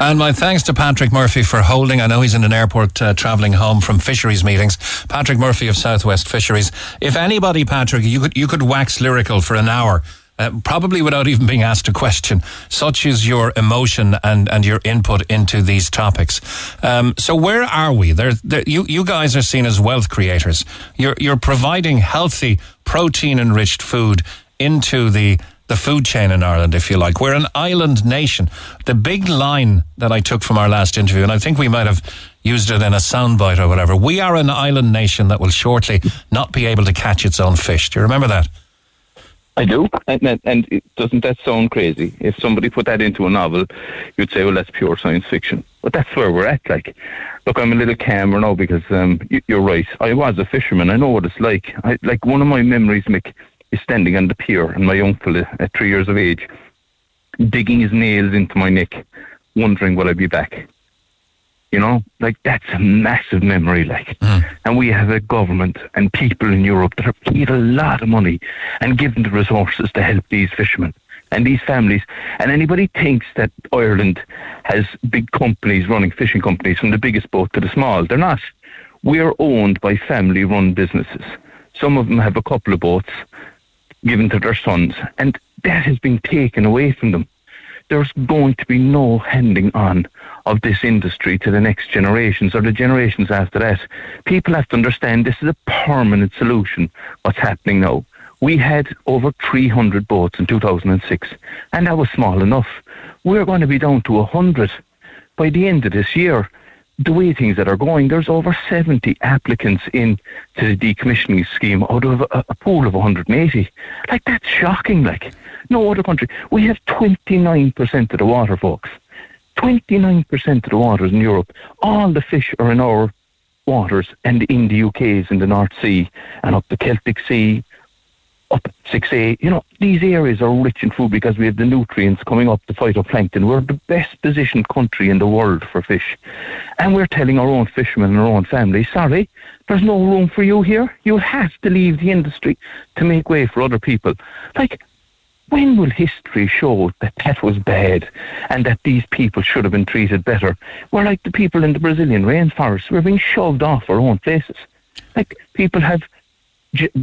And my thanks to Patrick Murphy for holding. I know he's in an airport uh, travelling home from fisheries meetings. Patrick Murphy of Southwest Fisheries. If anybody, Patrick, you could you could wax lyrical for an hour. Uh, probably without even being asked a question. Such is your emotion and, and your input into these topics. Um, so where are we? There, you you guys are seen as wealth creators. You're you're providing healthy, protein enriched food into the the food chain in Ireland, if you like. We're an island nation. The big line that I took from our last interview, and I think we might have used it in a soundbite or whatever. We are an island nation that will shortly not be able to catch its own fish. Do you remember that? I do, and, and, and doesn't that sound crazy? If somebody put that into a novel, you'd say, well, that's pure science fiction. But that's where we're at. Like, look, I'm a little calmer now because um, you, you're right. I was a fisherman. I know what it's like. I, like one of my memories, Mick, is standing on the pier, and my uncle, uh, at three years of age, digging his nails into my neck, wondering will I be back. You know, like that's a massive memory, like. Mm. And we have a government and people in Europe that have paid a lot of money and given the resources to help these fishermen and these families. And anybody thinks that Ireland has big companies running fishing companies from the biggest boat to the small. They're not. We're owned by family run businesses. Some of them have a couple of boats given to their sons, and that has been taken away from them. There's going to be no handing on of this industry to the next generations or the generations after that. People have to understand this is a permanent solution, what's happening now. We had over 300 boats in 2006, and that was small enough. We're going to be down to 100 by the end of this year. The way things that are going, there's over 70 applicants in to the decommissioning scheme out of a, a pool of 180. Like, that's shocking, like. No other country. We have 29% of the water, folks. 29% of the waters in Europe. All the fish are in our waters and in the UK's in the North Sea and up the Celtic Sea, up 6A. You know, these areas are rich in food because we have the nutrients coming up the phytoplankton. We're the best positioned country in the world for fish. And we're telling our own fishermen and our own families, sorry, there's no room for you here. You have to leave the industry to make way for other people. Like, when will history show that that was bad and that these people should have been treated better? We're like the people in the Brazilian rainforest. We're being shoved off our own places. Like people have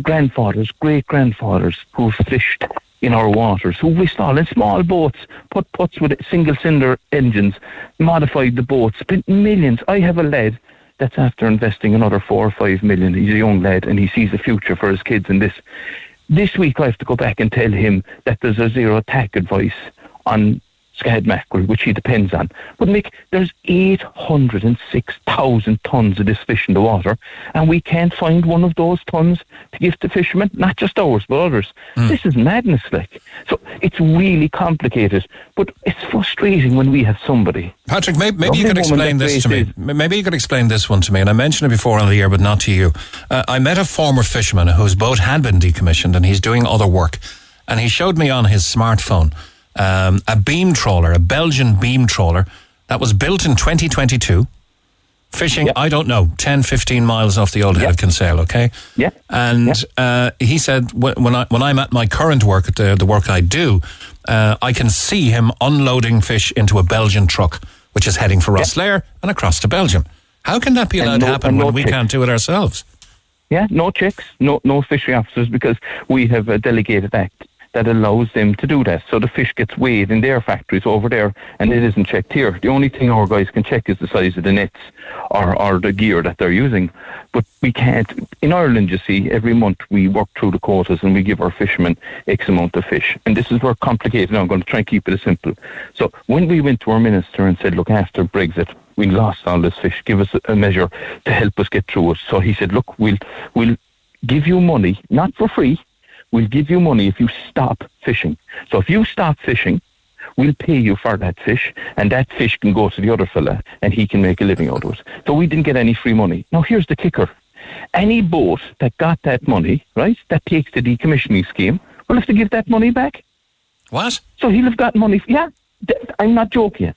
grandfathers, great grandfathers who fished in our waters, who we saw in small boats, put puts with single cylinder engines, modified the boats, spent millions. I have a lad that's after investing another four or five million. He's a young lad and he sees a future for his kids in this. This week I have to go back and tell him that there's a zero TAC advice on scad mackerel, which he depends on. But Mick, there's 806,000 tons of this fish in the water, and we can't find one of those tons to give to fishermen, not just ours, but others. This is madness, like. So it's really complicated, but it's frustrating when we have somebody. Patrick, maybe, maybe you could explain this to me. Maybe you could explain this one to me. And I mentioned it before on the air, but not to you. Uh, I met a former fisherman whose boat had been decommissioned and he's doing other work. And he showed me on his smartphone um, a beam trawler, a Belgian beam trawler that was built in 2022, fishing, I don't know, 10, 15 miles off the old head of Kinsale, okay? Yeah. And Uh, he said, when, I, when I'm at my current work, the, the work I do, uh, I can see him unloading fish into a Belgian truck, which is heading for Rosslare and across to Belgium. How can that be allowed no- to happen no when we can't do it ourselves? Yeah, no checks, no no fishery officers because we have a delegated act that allows them to do that. So the fish gets weighed in their factories over there and it isn't checked here. The only thing our guys can check is the size of the nets or, or the gear that they're using. But we can't in Ireland you see, every month we work through the quotas and we give our fishermen X amount of fish. And this is where complicated I'm going to try and keep it as simple. So when we went to our minister and said, Look, after Brexit we lost all this fish. Give us a measure to help us get through it. So he said, look, we'll we'll give you money, not for free. We'll give you money if you stop fishing. So if you stop fishing, we'll pay you for that fish, and that fish can go to the other fella, and he can make a living out of it. So we didn't get any free money. Now here's the kicker: any boat that got that money, right, that takes the decommissioning scheme, will have to give that money back. What? So he'll have got money. Yeah, I'm not joking.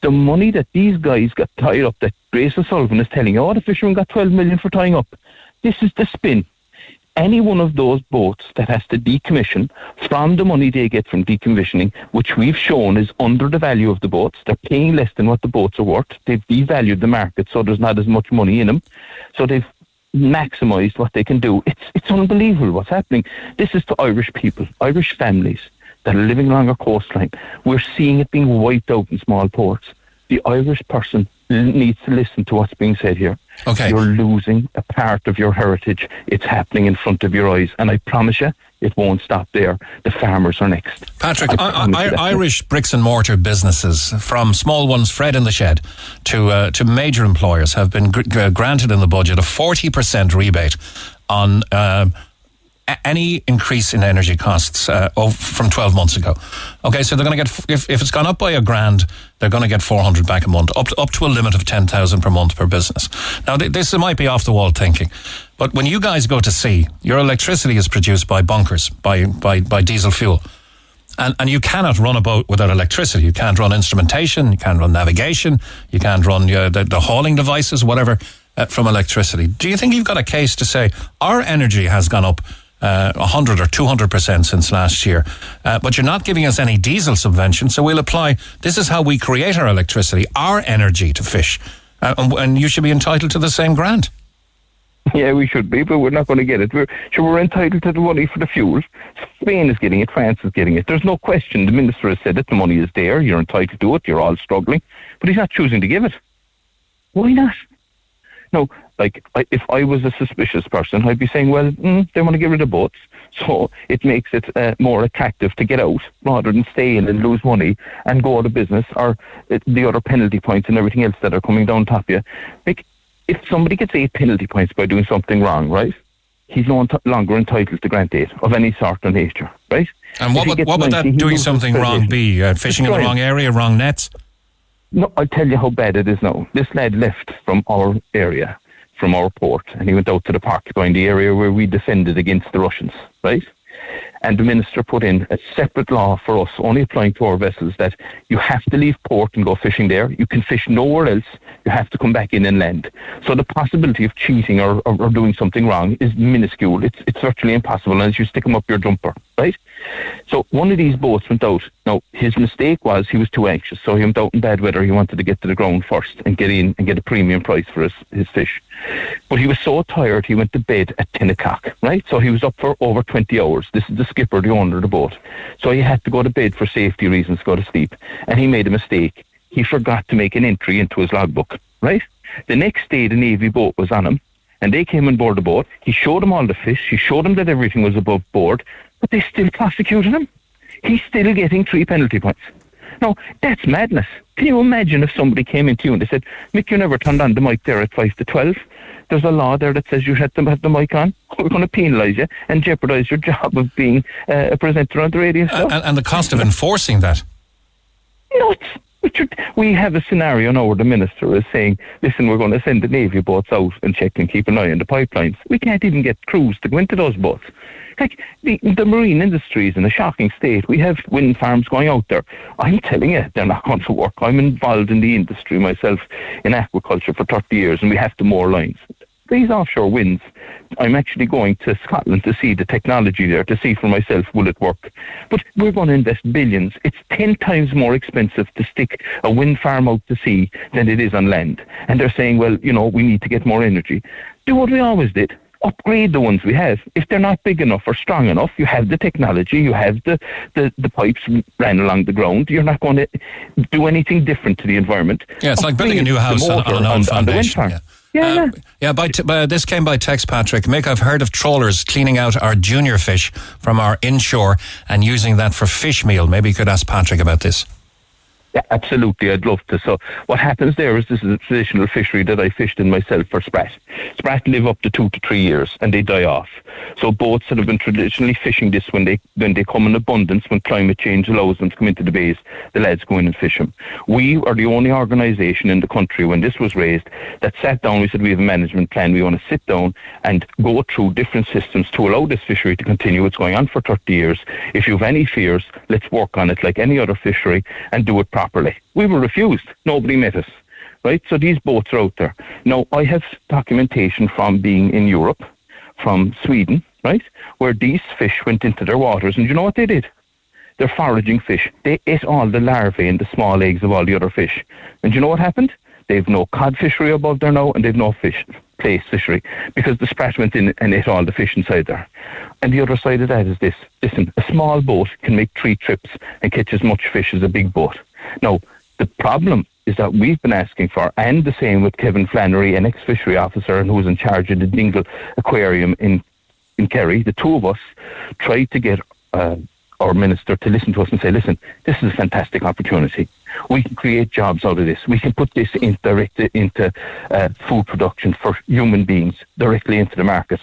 The money that these guys got tied up, that Grace O'Sullivan is telling you, oh, the fishermen got 12 million for tying up. This is the spin. Any one of those boats that has to decommission from the money they get from decommissioning, which we've shown is under the value of the boats, they're paying less than what the boats are worth. They've devalued the market, so there's not as much money in them. So they've maximised what they can do. It's it's unbelievable what's happening. This is to Irish people, Irish families that are living along our coastline. We're seeing it being wiped out in small ports. The Irish person needs to listen to what's being said here. Okay. You're losing a part of your heritage. It's happening in front of your eyes. And I promise you, it won't stop there. The farmers are next. Patrick, I I, I. Irish bricks and mortar businesses, from small ones, Fred in the Shed, to uh, to major employers, have been gr- gr- granted in the budget a forty percent rebate on a- any increase in energy costs uh, from twelve months ago. Okay, so they're going to get if, if it's gone up by a grand, they're going to get four hundred back a month, up to, up to a limit of ten thousand per month per business. Now, th- this might be off the wall thinking, but when you guys go to sea, your electricity is produced by bunkers, by by by diesel fuel And, and you cannot run a boat without electricity. You can't run instrumentation, you can't run navigation, you can't run uh, the, the hauling devices, whatever, uh, from electricity. Do you think you've got a case to say our energy has gone up uh, 100 or 200% since last year. Uh, but you're not giving us any diesel subvention, so we'll apply this is how we create our electricity, our energy to fish. Uh, and, and you should be entitled to the same grant. Yeah, we should be, but we're not going to get it. We're, sure, we're entitled to the money for the fuel. Spain is getting it, France is getting it. There's no question. The minister has said it. The money is there. You're entitled to it. You're all struggling. But he's not choosing to give it. Why not? No, like I, if I was a suspicious person, I'd be saying, well, mm, they want to get rid of boats, so it makes it uh, more attractive to get out rather than stay in and lose money and go out of business or uh, the other penalty points and everything else that are coming down top of you. Like if somebody gets eight penalty points by doing something wrong, right? He's no ent- longer entitled to grant aid of any sort or nature, right? And what would, what would that doing something wrong be? Uh, fishing in the wrong area, wrong nets? No, I'll tell you how bad it is now. This lad left from our area from our port and he went out to the park behind the area where we defended against the Russians, right? And the minister put in a separate law for us, only applying to our vessels, that you have to leave port and go fishing there. You can fish nowhere else. You have to come back in and land. So the possibility of cheating or, or, or doing something wrong is minuscule. It's, it's virtually impossible unless you stick them up your jumper, right? So one of these boats went out. Now, his mistake was he was too anxious. So he went out in bad weather. He wanted to get to the ground first and get in and get a premium price for his, his fish. But he was so tired, he went to bed at 10 o'clock, right? So he was up for over 20 hours. This is the skipper, the owner of the boat. So he had to go to bed for safety reasons, go to sleep. And he made a mistake. He forgot to make an entry into his logbook, right? The next day, the Navy boat was on him and they came on board the boat. He showed them all the fish. He showed them that everything was above board, but they still prosecuted him. He's still getting three penalty points. No, that's madness. Can you imagine if somebody came into you and they said, Mick, you never turned on the mic there at 5 to 12? There's a law there that says you have to have the mic on. We're going to penalise you and jeopardise your job of being uh, a presenter on the radio. And, and the cost of enforcing that? Nuts. Richard, we have a scenario now where the minister is saying, listen, we're going to send the Navy boats out and check and keep an eye on the pipelines. We can't even get crews to go into those boats. Like, the, the marine industry is in a shocking state. We have wind farms going out there. I'm telling you, they're not going to work. I'm involved in the industry myself in aquaculture for 30 years, and we have to moor lines. These offshore winds, I'm actually going to Scotland to see the technology there, to see for myself, will it work? But we're going to invest billions. It's 10 times more expensive to stick a wind farm out to sea than it is on land. And they're saying, well, you know, we need to get more energy. Do what we always did upgrade the ones we have. If they're not big enough or strong enough, you have the technology, you have the, the, the pipes ran along the ground. You're not going to do anything different to the environment. Yeah, it's like building a new house on, on an old foundation. Yeah. Yeah, uh, yeah. By, t- by this came by text, Patrick. Mick, I've heard of trawlers cleaning out our junior fish from our inshore and using that for fish meal. Maybe you could ask Patrick about this. Yeah, absolutely. I'd love to. So what happens there is this is a traditional fishery that I fished in myself for sprat. Sprat live up to two to three years and they die off. So boats that have been traditionally fishing this when they when they come in abundance, when climate change allows them to come into the bays, the lads go in and fish them. We are the only organisation in the country when this was raised that sat down. We said we have a management plan. We want to sit down and go through different systems to allow this fishery to continue. It's going on for 30 years. If you have any fears, let's work on it like any other fishery and do it properly properly. We were refused. Nobody met us. Right? So these boats are out there. Now, I have documentation from being in Europe, from Sweden, right, where these fish went into their waters, and you know what they did? They're foraging fish. They ate all the larvae and the small eggs of all the other fish. And you know what happened? They've no cod fishery above there now, and they've no fish plaice fishery because the sprat went in and ate all the fish inside there. And the other side of that is this: listen, a small boat can make three trips and catch as much fish as a big boat. Now, the problem is that we've been asking for, and the same with Kevin Flannery, an ex-fishery officer and who's in charge of the Dingle Aquarium in in Kerry. The two of us tried to get uh, our minister to listen to us and say, "Listen, this is a fantastic opportunity. We can create jobs out of this. We can put this in direct into uh, food production for human beings directly into the market.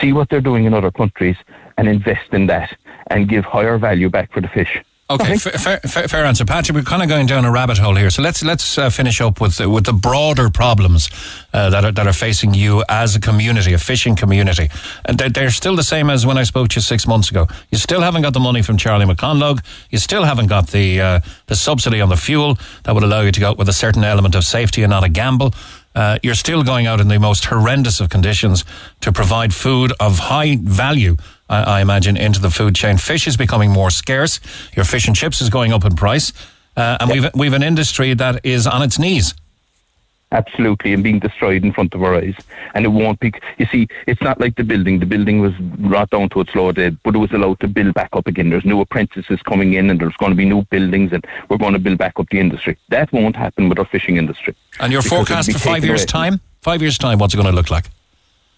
See what they're doing in other countries and invest in that, and give higher value back for the fish." Okay, fair, fair, fair, answer, Patrick. We're kind of going down a rabbit hole here, so let's let's uh, finish up with with the broader problems uh, that are that are facing you as a community, a fishing community, and they're, they're still the same as when I spoke to you six months ago. You still haven't got the money from Charlie McConalogue. You still haven't got the uh, the subsidy on the fuel that would allow you to go out with a certain element of safety and not a gamble. Uh, you're still going out in the most horrendous of conditions to provide food of high value I, I imagine, into the food chain. Fish is becoming more scarce. Your fish and chips is going up in price. Uh, and we've, we've an industry that is on its knees. Absolutely, and being destroyed in front of our eyes. And it won't be, you see, it's not like the building. The building was brought down to its low dead, but it was allowed to build back up again. There's new apprentices coming in, and there's going to be new buildings, and we're going to build back up the industry. That won't happen with our fishing industry. And your forecast for five years' away. time? Five years' time, what's it going to look like?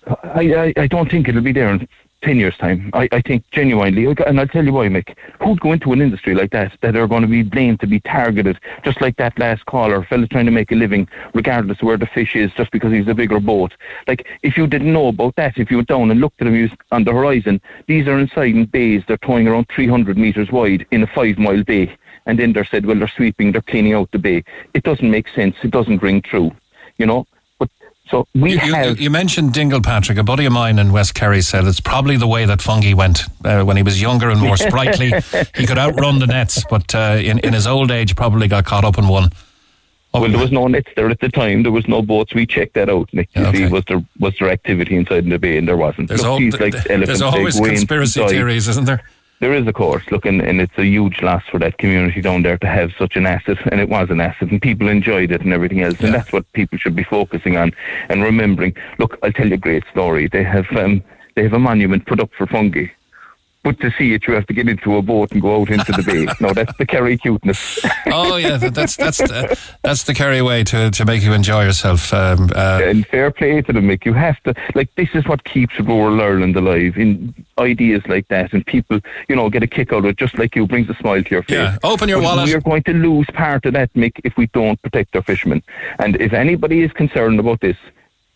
I, I, I don't think it'll be there in 10 years' time. I, I think genuinely, and I'll tell you why, Mick, who'd go into an industry like that that are going to be blamed to be targeted, just like that last caller, fella trying to make a living, regardless of where the fish is, just because he's a bigger boat. Like, if you didn't know about that, if you went down and looked at them on the horizon, these are inside in bays, they're towing around 300 metres wide in a five mile bay. And then they're said, well, they're sweeping, they're cleaning out the bay. It doesn't make sense. It doesn't ring true, you know? So we You, you, have. you mentioned Dingle Patrick. A buddy of mine in West Kerry said it's probably the way that Fungie went uh, when he was younger and more sprightly. he could outrun the nets, but uh, in, in his old age, probably got caught up in one. Well, there was no nets there at the time. There was no boats. We checked that out. Nick. You see, was there was there activity inside in the bay, and there wasn't. There's, Look, al- these, like, there's always conspiracy theories, isn't there? There is, of course. Look, and, and it's a huge loss for that community down there to have such an asset, and it was an asset, and people enjoyed it and everything else, and that's what people should be focusing on and remembering. Look, I'll tell you a great story. They have um, they have a monument put up for Fungie. But to see it, you have to get into a boat and go out into the bay. No, that's the Kerry cuteness. Oh yeah, that's that's the, that's the Kerry way to, to make you enjoy yourself. Um, uh, and fair play to them, Mick. You have to like this is what keeps rural Ireland alive in ideas like that, and people, you know, get a kick out of it, just like you, brings a smile to your face. Yeah, open your But wallet. We are going to lose part of that, Mick, if we don't protect our fishermen. And if anybody is concerned about this,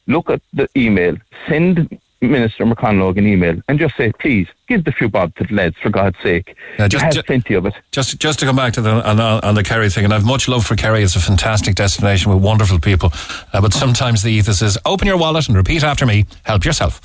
look at the email. Send Minister McConalogue an email and just say, please give the few bob to the lads for God's sake. Yeah, just- you have plenty of it. Just just to come back to the on, on the Kerry thing, and I've much love for Kerry. It's a fantastic destination with wonderful people. Uh, but sometimes the ethos is open your wallet and repeat after me. Help yourself.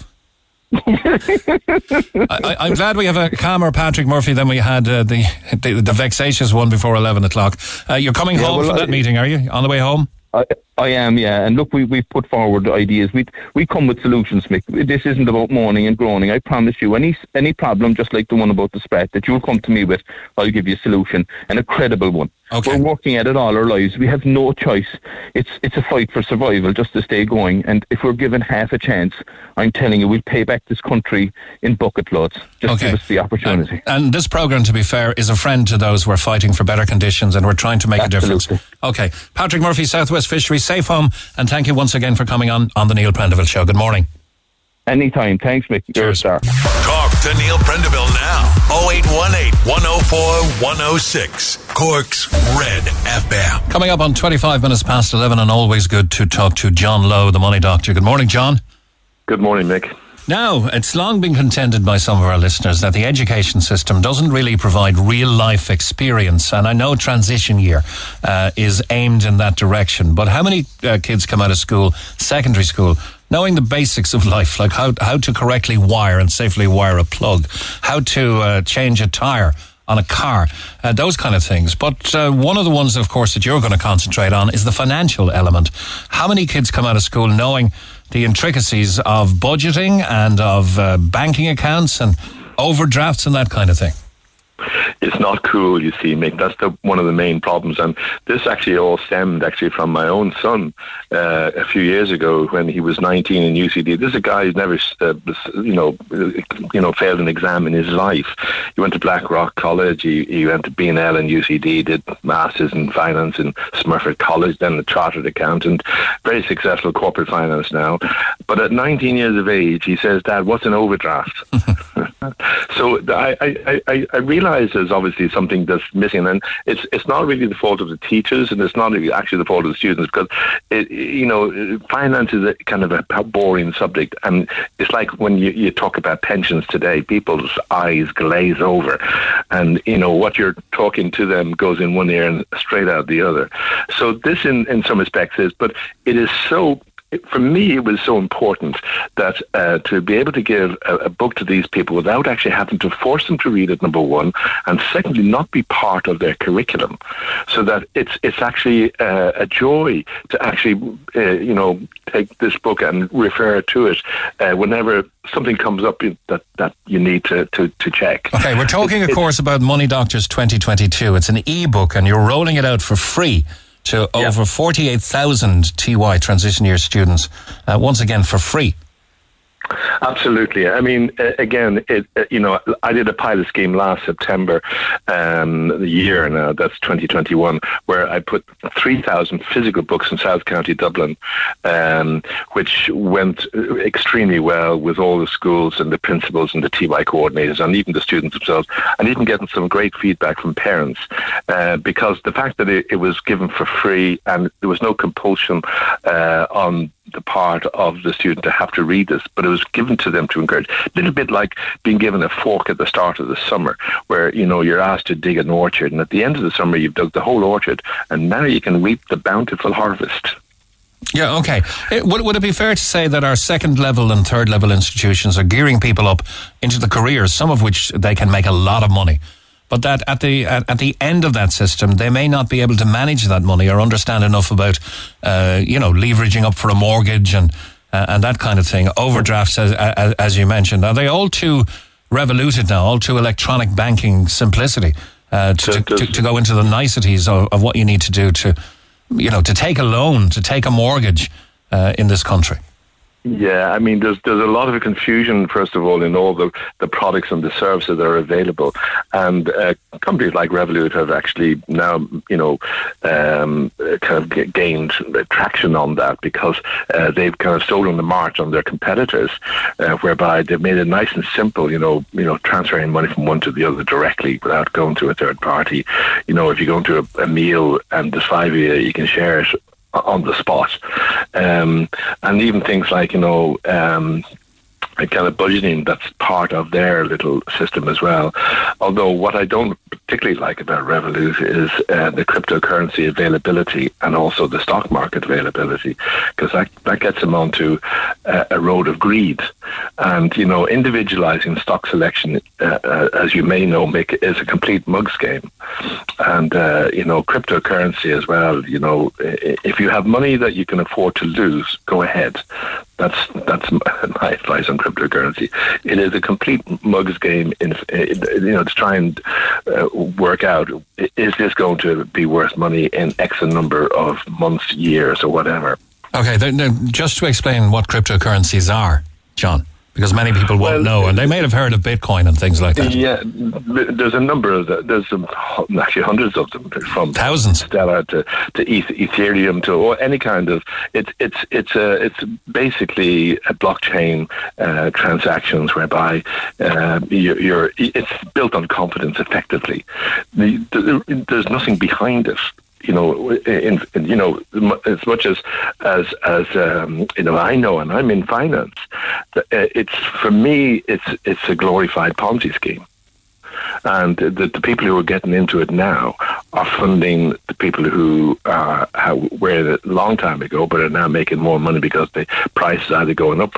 I, I'm glad we have a calmer Patrick Murphy than we had uh, the, the the vexatious one before eleven o'clock. Uh, you're coming Yeah, home well, from that I- meeting, are you? On the way home? I, I am, yeah. And look, we, we've put forward ideas. We we come with solutions, Mick. This isn't about moaning and groaning. I promise you, any any problem, just like the one about the spread, that you'll come to me with, I'll give you a solution and a credible one. Okay. We're working at it all our lives. We have no choice. It's it's a fight for survival just to stay going. And if we're given half a chance, I'm telling you, we'll pay back this country in bucket loads. Just Okay. give us the opportunity. And this program, to be fair, is a friend to those who are fighting for better conditions, and we're trying to make a difference. Okay, Patrick Murphy, Southwest Fisheries, safe home, and thank you once again for coming on on the Neil Prendeville Show. Good morning. Anytime. Thanks, Mick. You're a star. Talk to Neil Prendeville now. 0818 104 106. Cork's Red FM. Coming up on 25 minutes past 11, and always good to talk to John Lowe, the money doctor. Good morning, John. Good morning, Mick. Now, it's long been contended by some of our listeners that the education system doesn't really provide real life experience. And I know transition year uh, is aimed in that direction. But how many uh, kids come out of school, secondary school, knowing the basics of life, like how, how to correctly wire and safely wire a plug, how to uh, change a tire? on a car, uh, those kind of things. But uh, one of the ones, of course, that you're going to concentrate on is the financial element. How many kids come out of school knowing the intricacies of budgeting and of uh, banking accounts and overdrafts and that kind of thing? It's not cool, you see, Mick. That's the, one of the main problems. And this actually all stemmed actually from my own son uh, a few years ago when he was 19 in UCD. This is a guy who's never, uh, you know, you know, failed an exam in his life. He went to Blackrock College. He, he went to B&L and UCD, did masters in finance in Smurfit College, then a chartered accountant. Very successful corporate finance now. But at 19 years of age, he says, "Dad, what's an overdraft?" So I, I, I, I realize there's obviously something that's missing, and it's it's not really the fault of the teachers, and it's not actually the fault of the students because it, you know finance is a kind of a boring subject, and it's like when you, you talk about pensions today, people's eyes glaze over, and you know what you're talking to them goes in one ear and straight out the other. So this, in in some respects, is, but it is so for me, it was so important that uh, to be able to give a, a, book to these people without actually having to force them to read it, number one, and secondly, not be part of their curriculum, so that it's it's actually uh, a joy to actually, uh, you know, take this book and refer to it uh, whenever something comes up that that you need to to, to check. Okay, we're talking, of course, about Money Doctors 2022. It's an e-book, and you're rolling it out for free to over 48,000 TY transition year students, uh, once again for free. Absolutely. I mean, again, it, you know, I did a pilot scheme last September, um, the year now, that's 2021, where I put 3,000 physical books in South County Dublin, um, which went extremely well with all the schools and the principals and the TY coordinators and even the students themselves, and even getting some great feedback from parents, uh, because the fact that it, it, was given for free and there was no compulsion uh, on the part of the student to have to read this, but it was given to them to encourage. A little bit like being given a fork at the start of the summer, where you know you're asked to dig an orchard, and at the end of the summer you've dug the whole orchard, and now you can reap the bountiful harvest. Yeah, okay. It, would, would it be fair to say that our second level and third level institutions are gearing people up into the careers, some of which they can make a lot of money? But that at the at, at, the end of that system, they may not be able to manage that money or understand enough about, uh, you know, leveraging up for a mortgage and uh, and that kind of thing. Overdrafts, as, as, as you mentioned, are they all too revoluted now? All too electronic banking simplicity uh, to, to, to, to, go into the niceties of, of, what you need to do to, you know, to take a loan, to take a mortgage uh, in this country. Yeah, I mean, there's there's a lot of confusion, first of all, in all the, the products and the services that are available, and uh, companies like Revolut have actually now, you know, um, kind of gained traction on that because uh, they've kind of stolen the march on their competitors, uh, whereby they've made it nice and simple, you know, you know, transferring money from one to the other directly without going to a third party. You know, if you go into a, a meal and there's five of you, you can share it on the spot. Um, and even things like, you know, um, kind of budgeting that's part of their little system as well. Although what I don't particularly like about Revolut is uh, the cryptocurrency availability and also the stock market availability, because that, that gets them onto uh, a road of greed. And, you know, individualizing stock selection, uh, uh as you may know, make is a complete mugs game. And, uh, you know, cryptocurrency as well, you know, if you have money that you can afford to lose, go ahead. That's that's my advice on cryptocurrency. It is a complete mugs game. In you know to try and uh, work out is this going to be worth money in X number of months, years, or whatever. Okay, just to explain what cryptocurrencies are, John because many people won't well, know, and they may have heard of Bitcoin and things like that. Yeah, there's a number of the, there's some, actually hundreds of them from thousands Stellar to to Ethereum to or any kind of it's it's it's a it's basically a blockchain uh, transactions whereby uh, you're, you're, it's built on confidence effectively. The, the, there's nothing behind it you know, in, in, you know, as much as as as um, you know, I know, and I'm in finance. Uh, it's for me, it's it's a glorified Ponzi scheme, and the, the people who are getting into it now are funding the people who uh, were a long time ago, but are now making more money because the price is either going up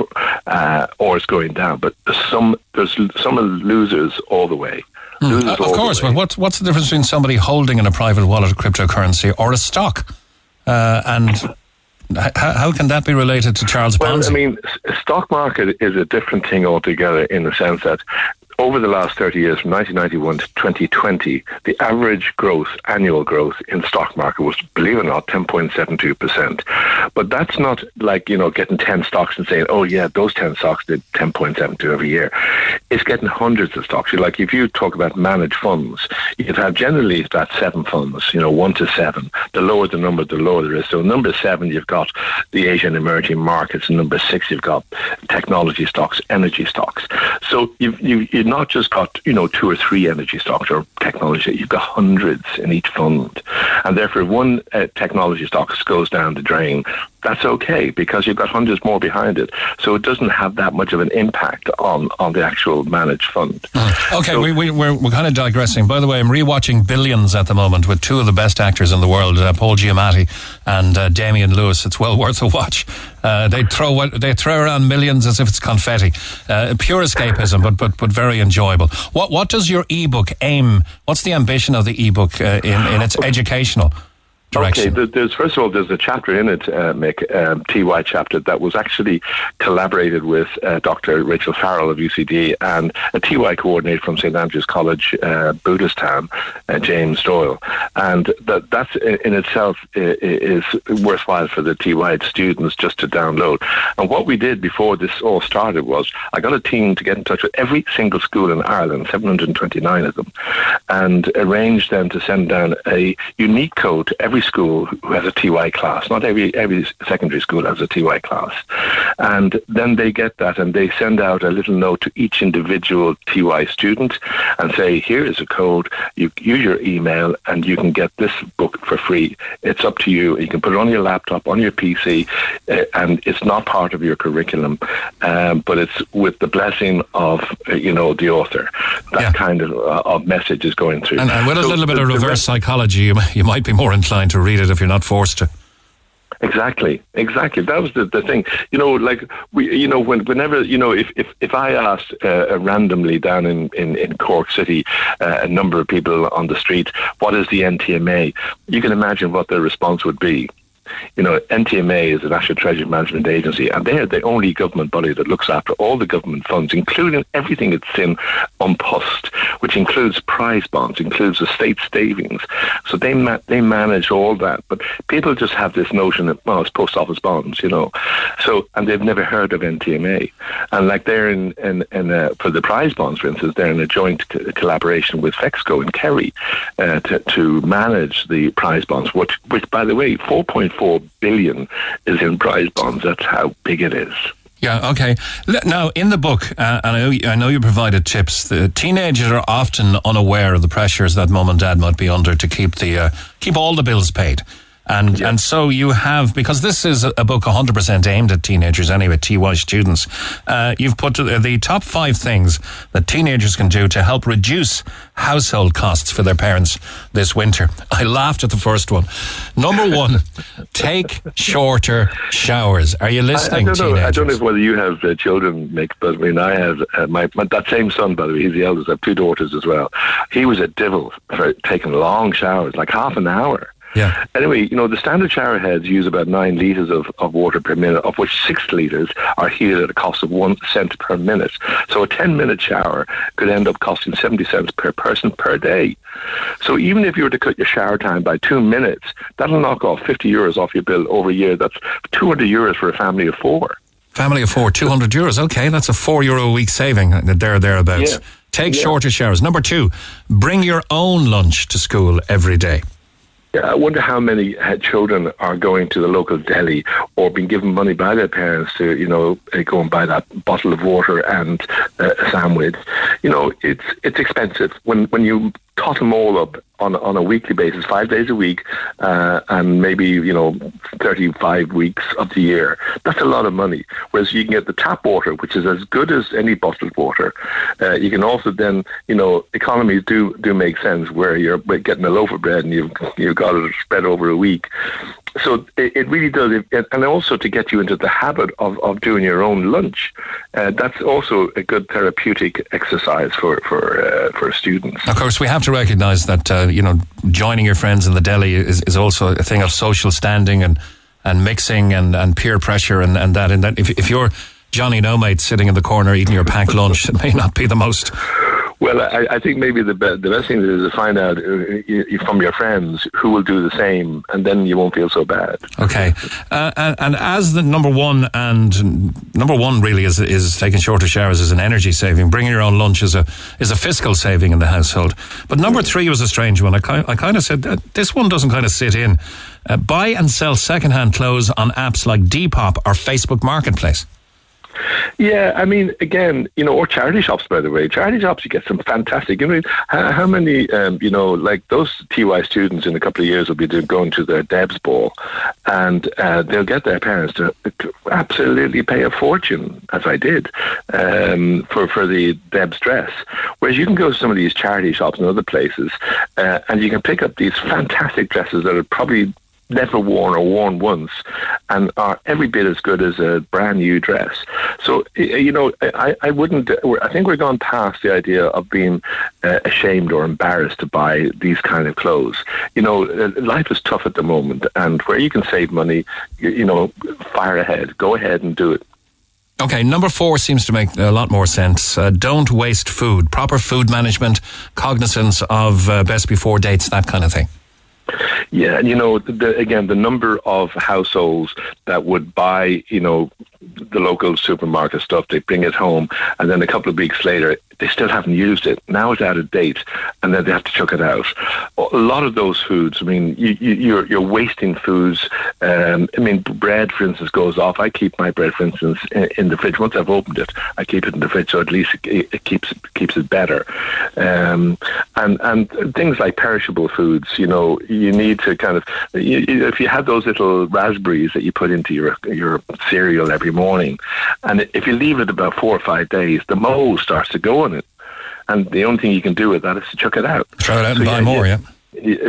uh, or it's going down. But some there's some losers all the way. Mm. Uh, of course, but what's, what's the difference between somebody holding in a private wallet a cryptocurrency or a stock? Uh, and how, how, can that be related to Charles well, Ponzi? I mean, stock market is a different thing altogether in the sense that over the last 30 years, from 1991 to 2020, the average growth, annual growth in stock market was, believe it or not, 10.72%. But that's not like, you know, getting 10 stocks and saying, oh, yeah, those 10 stocks did 10.72 every year. It's getting hundreds of stocks. Like if you talk about managed funds, you'd have generally about seven funds, you know, one to seven. The lower the number, the lower the risk. So number seven, you've got the Asian emerging markets. And number six, you've got technology stocks, energy stocks. So you've, you've, you've not just got you know two or three energy stocks or technology. You've got hundreds in each fund, and therefore, if one uh, technology stock goes down the drain, that's okay because you've got hundreds more behind it. So it doesn't have that much of an impact on, on the actual managed fund. Okay, we, we, we're, we're kind of digressing. By the way, I'm rewatching Billions at the moment with two of the best actors in the world, uh, Paul Giamatti and uh, Damian Lewis. It's well worth a watch. Uh, they throw they throw around millions as if it's confetti. Uh, pure escapism, but but but very enjoyable. What what does your ebook aim? What's the ambition of the ebook uh, in in its educational? Direction. Okay, there's first of all there's a chapter in it, uh, Mick, um, TY chapter that was actually collaborated with uh, Dr. Rachel Farrell of UCD and a TY coordinator from St Andrews College, uh, Booterstown, uh, James Doyle, and that that's in itself is worthwhile for the TY students just to download. And what we did before this all started was I got a team to get in touch with every single school in Ireland, 729 of them, and arranged them to send down a unique code to every school who has a TY class. Not every every secondary school has a TY class, and then they get that and they send out a little note to each individual TY student and say, "Here is a code. You use your email and you can get this book for free. It's up to you. You can put it on your laptop, on your PC, uh, and it's not part of your curriculum, um, but it's with the blessing of uh, you know the author. That yeah. kind of, uh, of message is going through. And, and with so a little bit of reverse psychology, you, you might be more inclined to read it if you're not forced to. Exactly, exactly. That was the, the thing. You know, like we, you know, when, whenever you know, if if, if I asked uh, randomly down in, in, in Cork City uh, a number of people on the street, what is the NTMA? You can imagine what their response would be you know, NTMA is the National Treasury Management Agency, and they're the only government body that looks after all the government funds, including everything that's in An Post, which includes prize bonds, includes the state savings. So they ma- they manage all that. But people just have this notion that well, it's post office bonds, you know. So and they've never heard of NTMA, and like they're in in, in for the prize bonds, for instance, they're in a joint co- collaboration with Fexco in Kerry uh, to to manage the prize bonds, which which by the way, four four billion is in prize bonds. That's how big it is. Yeah, okay. Now, in the book, uh, and I know, I know you provided tips, the teenagers are often unaware of the pressures that mum and dad might be under to keep the uh, keep all the bills paid. And yeah. and so you have because this is a book 100% aimed at teenagers anyway, TY students. Uh, you've put the top five things that teenagers can do to help reduce household costs for their parents this winter. I laughed at the first one. Number one, take shorter showers. Are you listening? I, I don't teenagers? know. I don't know whether you have uh, children, Mick, but I mean, I have uh, my, my, that same son. By the way, he's the eldest. I have two daughters as well. He was a devil for taking long showers, like half an hour. Yeah. Anyway, you know, the standard shower heads use about nine litres of, of water per minute, of which six litres are heated at a cost of one cent per minute. So a 10 minute shower could end up costing 70 cents per person per day. So even if you were to cut your shower time by two minutes, that'll knock off 50 euros off your bill over a year. That's 200 euros for a family of four. Family of four, 200 euros. Okay, that's a four euro a week saving uh, there, thereabouts. Yeah. Take yeah. shorter showers. Number two, bring your own lunch to school every day. I wonder how many children are going to the local deli or being given money by their parents to, you know, uh, go and buy that bottle of water and uh, a sandwich. You know, it's it's expensive when when you tot them all up on on a weekly basis, five days a week, uh, and maybe you know thirty five weeks of the year. That's a lot of money. Whereas you can get the tap water, which is as good as any bottled water. Uh, you can also then you know economies do do make sense where you're getting a loaf of bread and you've you've got it spread over a week so it, really does, and also to get you into the habit of, of doing your own lunch. Uh, that's also a good therapeutic exercise for for uh, for students. Of course, we have to recognise that uh, you know joining your friends in the deli is, is also a thing of social standing and and mixing and, and peer pressure and, and that and that if if you're Johnny No Mate sitting in the corner eating your packed lunch, it may not be the most well, I, I think maybe the, be- the best thing is to find out uh, from your friends who will do the same, and then you won't feel so bad. Okay, uh, and, and, as the number one and number one really is is taking shorter showers as an energy saving. Bringing your own lunch is a is a fiscal saving in the household. But number three was a strange one. I kind I kind of said this one doesn't kind of sit in. Uh, buy and sell secondhand clothes on apps like Depop or Facebook Marketplace. Yeah, I mean, again, you know, or charity shops, by the way. Charity shops, you get some fantastic. You know, how, how many, um, you know, like those TY students in a couple of years will be going to their Debs ball, and uh, they'll get their parents to, to absolutely pay a fortune, as I did, um, for for the Debs dress. Whereas you can go to some of these charity shops and other places, uh, and you can pick up these fantastic dresses that are probably never worn or worn once and are every bit as good as a brand new dress. So, you know, I, I wouldn't, I think we're gone past the idea of being uh, ashamed or embarrassed to buy these kind of clothes. You know, uh, life is tough at the moment and where you can save money, you, you know, fire ahead, go ahead and do it. Okay, number four seems to make a lot more sense. Uh, don't waste food. Proper food management, cognizance of uh, best before dates, that kind of thing. Yeah, and you know, the, again, the number of households that would buy, you know, the local supermarket stuff, they bring it home, and then a couple of weeks later, they still haven't used it. Now it's out of date, and then they have to chuck it out. A lot of those foods, I mean, you, you, you're you're wasting foods. Um, I mean, bread, for instance, goes off. I keep my bread, for instance, in, in the fridge. Once I've opened it, I keep it in the fridge, so at least it, it keeps keeps it better. Um, and and things like perishable foods, you know, you need to kind of you, if you have those little raspberries that you put into your your cereal every morning, and if you leave it about four or five days, the mold starts to go in it, and the only thing you can do with that is to chuck it out. Throw it out So, and buy more, yeah. yeah,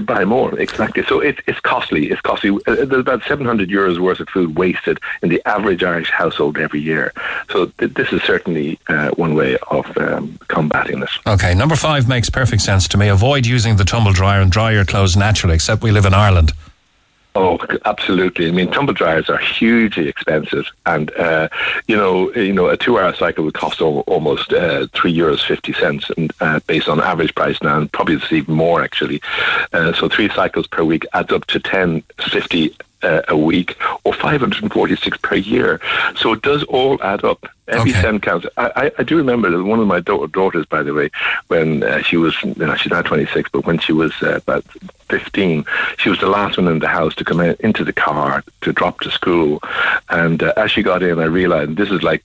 Buy more, exactly. So it, it's costly. It's costly. Uh, There's about 700 euros worth of food wasted in the average Irish household every year. So th- this is certainly uh, one way of um, combating this. Okay, number five makes perfect sense to me. Avoid using the tumble dryer and dry your clothes naturally, except we live in Ireland. Oh, absolutely. I mean, tumble dryers are hugely expensive, and uh, you know, you know, a two-hour cycle would cost almost uh, three euros fifty cents, and uh, based on average price now, and probably it's even more actually. Uh, so three cycles per week adds up to ten fifty uh, a week, or five hundred and forty-six per year. So it does all add up. Every cent counts. I, I, do remember that one of my da- daughters, by the way, when uh, she was, you know, she's now 26, but when she was uh, about 15, she was the last one in the house to come in, into the car to drop to school. And uh, as she got in, I realized this is like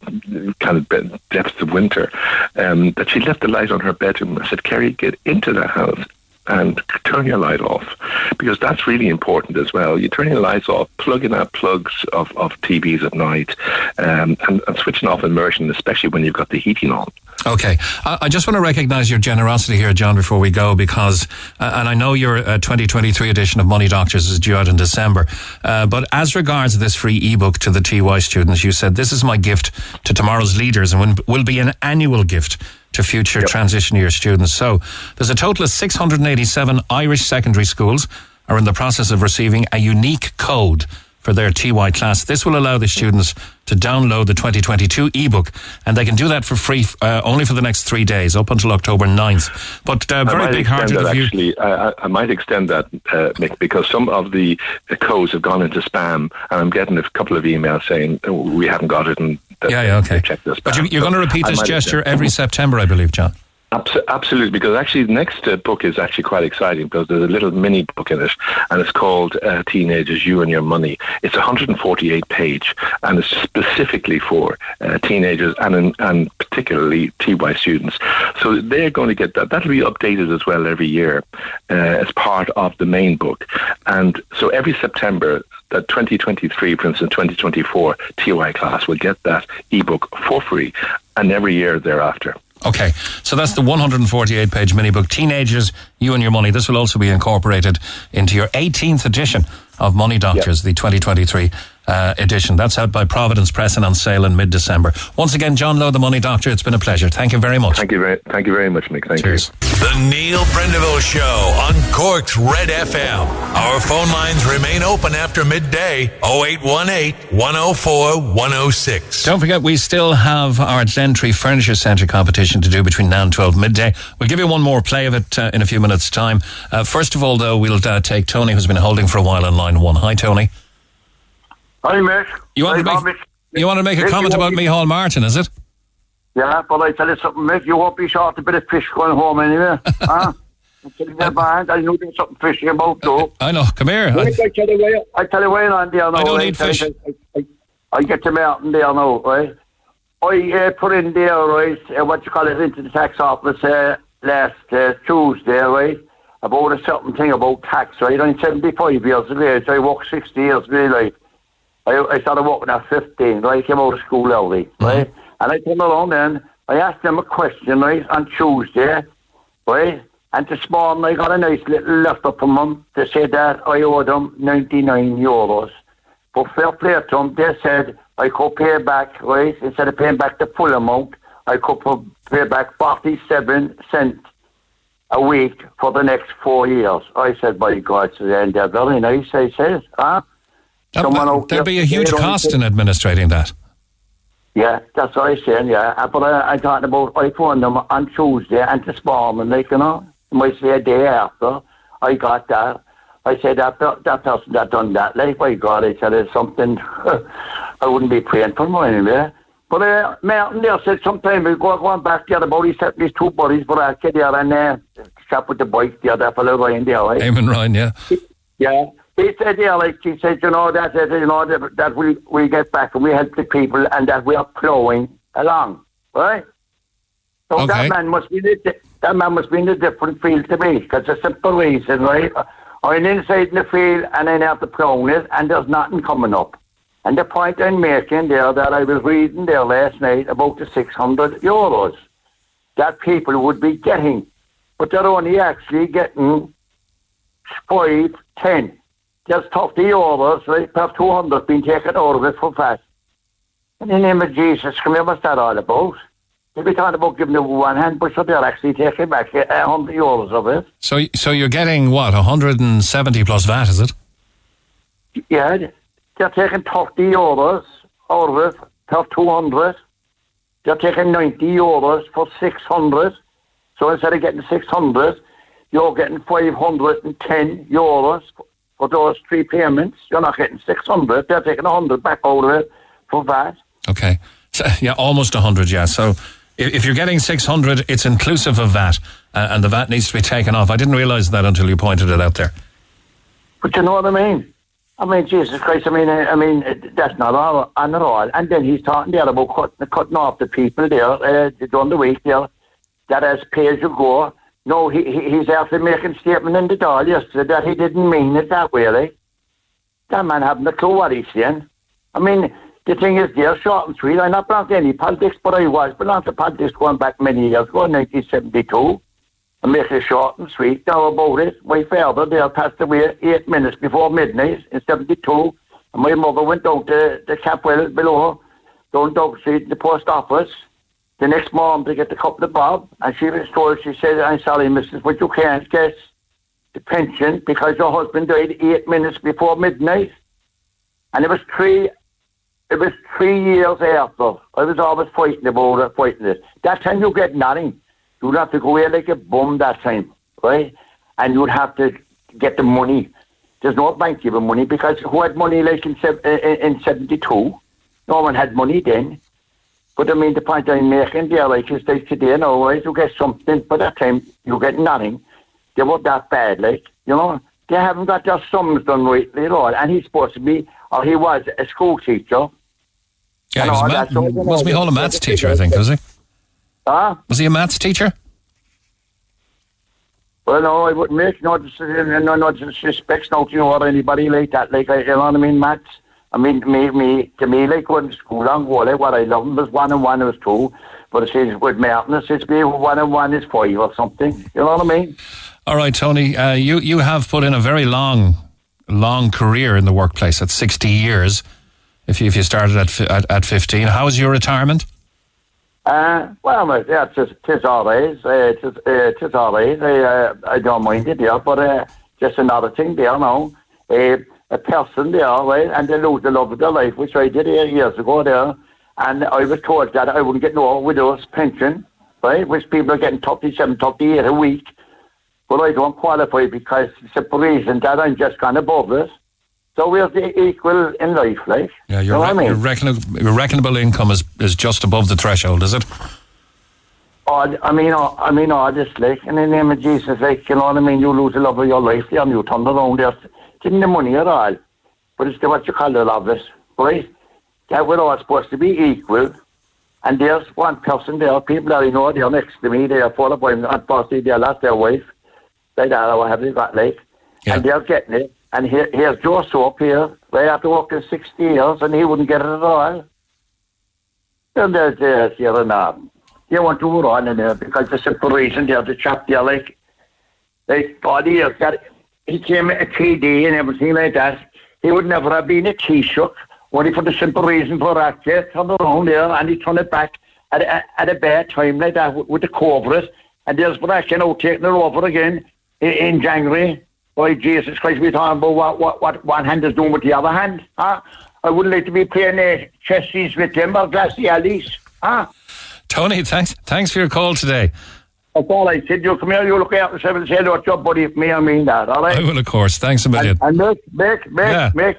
kind of depths of winter, um, that she left the light on her bedroom. I said, Kerry, get into the house and turn your light off because that's really important as well. You turn your lights off, plugging out plugs of, of TVs at night, um, and, and switching off immersion, especially when you've got the heating on. Okay, I, just want to recognise your generosity here, John, before we go, because, uh, and I know your uh, 2023 edition of Money Doctors is due out in December, uh, but as regards this free ebook to the TY students, you said this is my gift to tomorrow's leaders and will be an annual gift to future transition year students. So there's a total of 687 Irish secondary schools are in the process of receiving a unique code for their TY class. This will allow the students to download the 2022 ebook, and they can do that for free uh, only for the next three days, up until October 9th. But uh, very big hearted of you. actually. I, I- I might extend that, uh, Mick, because some of the, the codes have gone into spam, and I'm getting a couple of emails saying oh, we haven't got it, and that Yeah, yeah, okay. check this. But you, you're going to repeat this gesture every September, I believe, John. Abso- Absolutely, because actually the next uh, book is actually quite exciting because there's a little mini book in it, and it's called uh, "Teenagers, You and Your Money." It's 148 page, and it's specifically for uh, teenagers and in, and particularly TY students. So they're going to get that. That'll be updated as well every year uh, as part of the main book, and so every September. That 2023, for instance, 2024 TY class will get that ebook for free, and every year thereafter. Okay, so that's the 148 page mini book, Teenagers, You and Your Money. This will also be incorporated into your 18th edition of Money Doctors, the 2023 uh, edition. That's out by Providence Press and on sale in mid December. Once again, John Lowe, the Money Doctor, it's been a pleasure. Thank you very much. Thank you very, thank you very much, Mick. Thank Cheers. The Neil Prendeville Show on Cork's Red FM. Our phone lines remain open after midday 0818 104 106. Don't forget, we still have our Gentry Furniture Centre competition to do between now and 12 midday. We'll give you one more play of it uh, in a few minutes' time. Uh, first of all, though, we'll uh, take Tony, who's been holding for a while on line one. Hi, Tony. Hi, mate. You want, to make, Mick. you want to make a Mick, comment about be- Micheál Martin, is it? Yeah, but I tell you something, Mick, You won't be short a bit of fish going home anyway. huh? I'm telling you, man. I know there's something fishy about, though. I know. Come here. Right, I, tell you where, I tell you where on there now. I don't right? need fish. I, I, I get them out in there now, right? I uh, put in there, right, uh, what you call it, into the tax office uh, last uh, Tuesday, right, about a certain thing about tax, right? I'm 75 years of age. I worked 60 years, really. I, I started working at 15, right? I came out of school early, mm-hmm. right? And I came along then, I asked them a question, right, on Tuesday, right? And this morning I got a nice little letter from them to say that I owed them 99 euros. But fair play to them, they said I could pay back, right, instead of paying back the full amount, I could pay back 47 cents a week for the next four years. I said, by God, so then they're very nice, I said, huh? Someone There'd be a huge cost in administrating that. yeah, that's what I'm saying, yeah. Uh, But I, I talked about, I phoned them on Tuesday and this morning, like, you know, it might say a day after, I got that. I said, that, that person that done that, like, by God, I said, it's something I wouldn't be praying for more anyway. But uh, Martin there said sometime we go going back the other he sent these two buddies, but I kid there and uh, chap with the bike, the other fellow in there, right? Eamon Ryan, yeah. Yeah. He said, yeah, like he said, you know, that, that you know, that, that we, we get back and we help the people and that we are plowing along, right? So that man must be in a, that man must be in a different field to me because a simple reason, right? I'm inside in the field and I'm out the plowing it and there's nothing coming up. And the point I'm making there that I was reading there last night about the 600 euros that people would be getting, but they're only actually getting five, ten. There's 30 euros, right? Perhaps 200 being taken out of it for fast. In the name of Jesus, come here, what's that all about? They'll be talking about giving them one hand, but so they're actually taking back a 100 euros of it. So, so you're getting what, 170 plus VAT, is it? Yeah, they're taking 30 euros out of it, per 200. They're taking 90 euros for 600. So instead of getting 600, you're getting 510 euros for those three payments. You're not getting 600. They're taking 100 back it for that. Okay. So, yeah, almost 100, yeah. So if, if you're getting 600, it's inclusive of VAT, uh, and the VAT needs to be taken off. I didn't realise that until you pointed it out there. But you know what I mean? I mean, Jesus Christ, I mean, I mean, that's not all, and at all. And then he's talking there about cutting, cutting off the people there, uh, during the week there, that as pay as you go. No, he, he he's after making statement in the door yesterday that he didn't mean it that way, like. That man having a clue what he's saying. I mean, the thing is, they're short and sweet. I'm not belong to any politics, but I was belong to politics going back many years ago, 1972. And make it short and sweet now about it. My father there passed away eight minutes before midnight in 72. And my mother went down to the Capwell below, down Dog Street, the post office. The next morning they get the couple of bob. And she was told, she said, I'm sorry, missus, but you can't get the pension because your husband died eight minutes before midnight. And it was three it was three years after. I was always fighting about it, fighting it. That time you get nothing. You'd have to go away like a bum that time, right? And you'd have to get the money. There's no bank giving money because who had money like in, in, in 72? No one had money then. But I mean, the point I'm making there, like, is like today now, right? You get something, but that time you get nothing. They were that bad, like, you know? They haven't got their sums done right at all. And he's supposed to be, or he was a school teacher. Yeah, he was, all a that, math, so, you know, be all a maths teacher, I think, was he? Huh? Was he a maths teacher? Well, no, I wouldn't make no no, no disrespects, no, you know, or anybody like that. Like, you know what I mean, Matt? I mean, me, me, to me, like, going to school on Wally, what I love was one and one was two. But it says with Martin, it says me one and one is five or something. You know what I mean? All right, Tony, uh, you, you have put in a very long, long career in the workplace at 60 years. If you, if you started at, at, at 15, how's your retirement? Uh, well, yeah, it's, just- it's all right. Uh, it's, uh, it's all. I, uh, I don't mind it, yeah, but uh, just another thing there now. Uh, a person there, right, and they lose the love of their life, which I did eight years ago there, and I was told that I wouldn't get no widow's pension, right, which people are getting 37, 38 a week, but I don't qualify because it's a reason that I'm just gone above it. So we're the equal in life, right? Yeah, you your, what I mean? your, reckonable, your reckonable income is, is just above the threshold, is it? Oh, I mean, oh, I mean, like in the name of Jesus, like, you know what I mean? You lose the love of your life there and you turn around there. The money at all. But it's the, what you call the love it, right? That we're all supposed to be equal. And there's one person there, people that I know, they're next to me, they're full of women, unfortunately, they lost their wife. Like that, or whatever they got like. And they're getting it. And here, here's Joe Soap here, right after working 60 years, and he wouldn't get it at all. And there's, there's, you're in, um, you want to run in there because the simple reason they're the chap there, like, like, body years, got, he came at a TD and everything like that. He would never have been a Taoiseach, only for the simple reason for that, yeah, turn around there and he turned it back at, a- at a bad time like that with, the covers. And there's Bracken you know, out taking it over again in, in January. Boy, Jesus Christ, we're talking about what, what, what one hand is doing with the other hand. Huh? I wouldn't like to be playing uh, chesties with them or glassy alleys. Huh? Tony, thanks, thanks for your call today. That's all I said. You come here, you look out and say, to your buddy if me, I mean that, all right? I will, of course. Thanks a million. And make, make, make, Yeah. make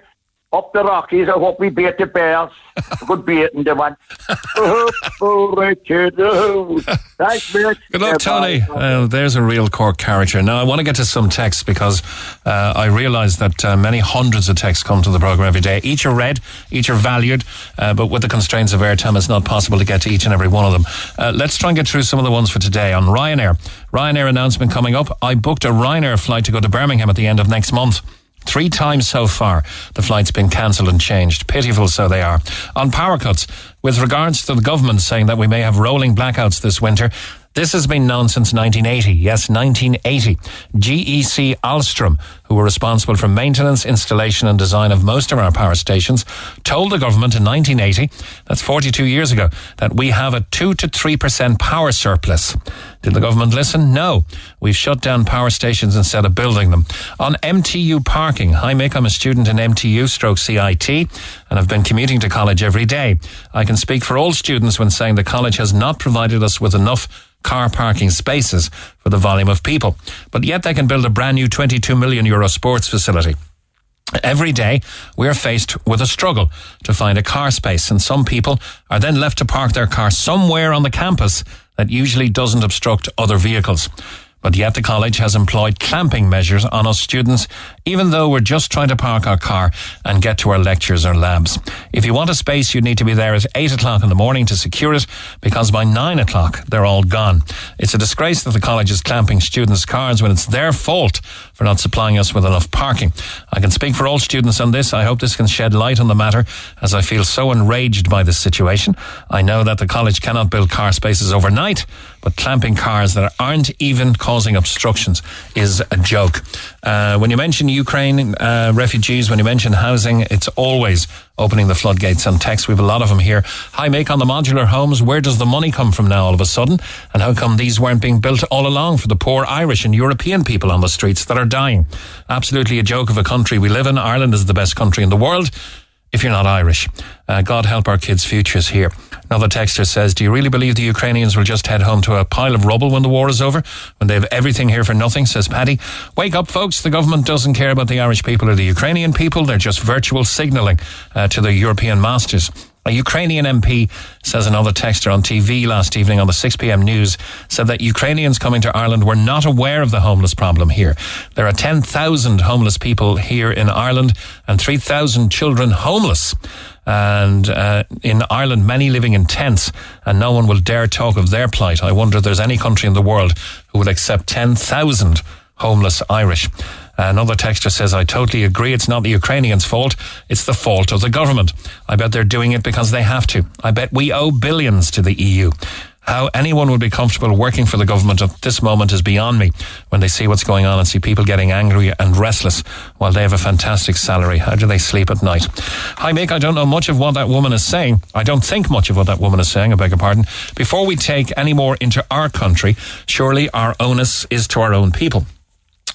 up the Rockies. I hope we beat the Bears. Good beating the one. oh, Richard. Oh. Thanks, mate. Good luck, Tony. Uh, there's a real Cork character. Now, I want to get to some texts because uh, I realise that uh, many hundreds of texts come to the programme every day. Each are read, each are valued, uh, but with the constraints of airtime, it's not possible to get to each and every one of them. Uh, let's try and get through some of the ones for today. On Ryanair, Ryanair announcement coming up. I booked a Ryanair flight to go to Birmingham at the end of next month. Three times so far, the flight's been cancelled and changed. Pitiful, so they are. On power cuts, with regards to the government saying that we may have rolling blackouts this winter, this has been known since 1980. Yes, 1980. GEC Alsthom, who were responsible for maintenance, installation and design of most of our power stations, told the government in 1980, that's 42 years ago, that we have a 2 to 3% power surplus. Did the government listen? No. We've shut down power stations instead of building them. On MTU parking, hi Mick, I'm a student in MTU stroke CIT and I've been commuting to college every day. I can speak for all students when saying the college has not provided us with enough car parking spaces for the volume of people. But yet they can build a brand new 22 million euro sports facility. Every day, we're faced with a struggle to find a car space, and some people are then left to park their car somewhere on the campus that usually doesn't obstruct other vehicles. But yet the college has employed clamping measures on us students, even though we're just trying to park our car and get to our lectures or labs. If you want a space, you need to be there at 8 o'clock in the morning to secure it, because by 9 o'clock, they're all gone. It's a disgrace that the college is clamping students' cars when it's their fault for not supplying us with enough parking. I can speak for all students on this. I hope this can shed light on the matter, as I feel so enraged by this situation. I know that the college cannot build car spaces overnight, but clamping cars that aren't even causing obstructions is a joke. Uh, when you mention Ukraine uh, refugees, when you mention housing, it's always opening the floodgates on text. We have a lot of them here. Hi, Mick on the modular homes. Where does the money come from now all of a sudden? And how come these weren't being built all along for the poor Irish and European people on the streets that are dying? Absolutely a joke of a country we live in. Ireland is the best country in the world if you're not Irish. Uh, God help our kids' futures here. Another texter says, Do you really believe the Ukrainians will just head home to a pile of rubble when the war is over? When they have everything here for nothing, says Paddy. Wake up, folks. The government doesn't care about the Irish people or the Ukrainian people. They're just virtual signalling uh, to the European masters. A Ukrainian MP, says another texter on TV last evening on the 6 p.m. news, said that Ukrainians coming to Ireland were not aware of the homeless problem here. There are 10,000 homeless people here in Ireland and 3,000 children homeless. And uh, in Ireland, many living in tents, and no one will dare talk of their plight. I wonder if there's any country in the world who would accept 10,000 homeless Irish. Another texter says, I totally agree. It's not the Ukrainians' fault. It's the fault of the government. I bet they're doing it because they have to. I bet we owe billions to the EU. How anyone would be comfortable working for the government at this moment is beyond me when they see what's going on and see people getting angry and restless while they have a fantastic salary. How do they sleep at night? Hi, Mick. I don't know much of what that woman is saying. I don't think much of what that woman is saying. I beg your pardon. Before we take any more into our country, surely our onus is to our own people.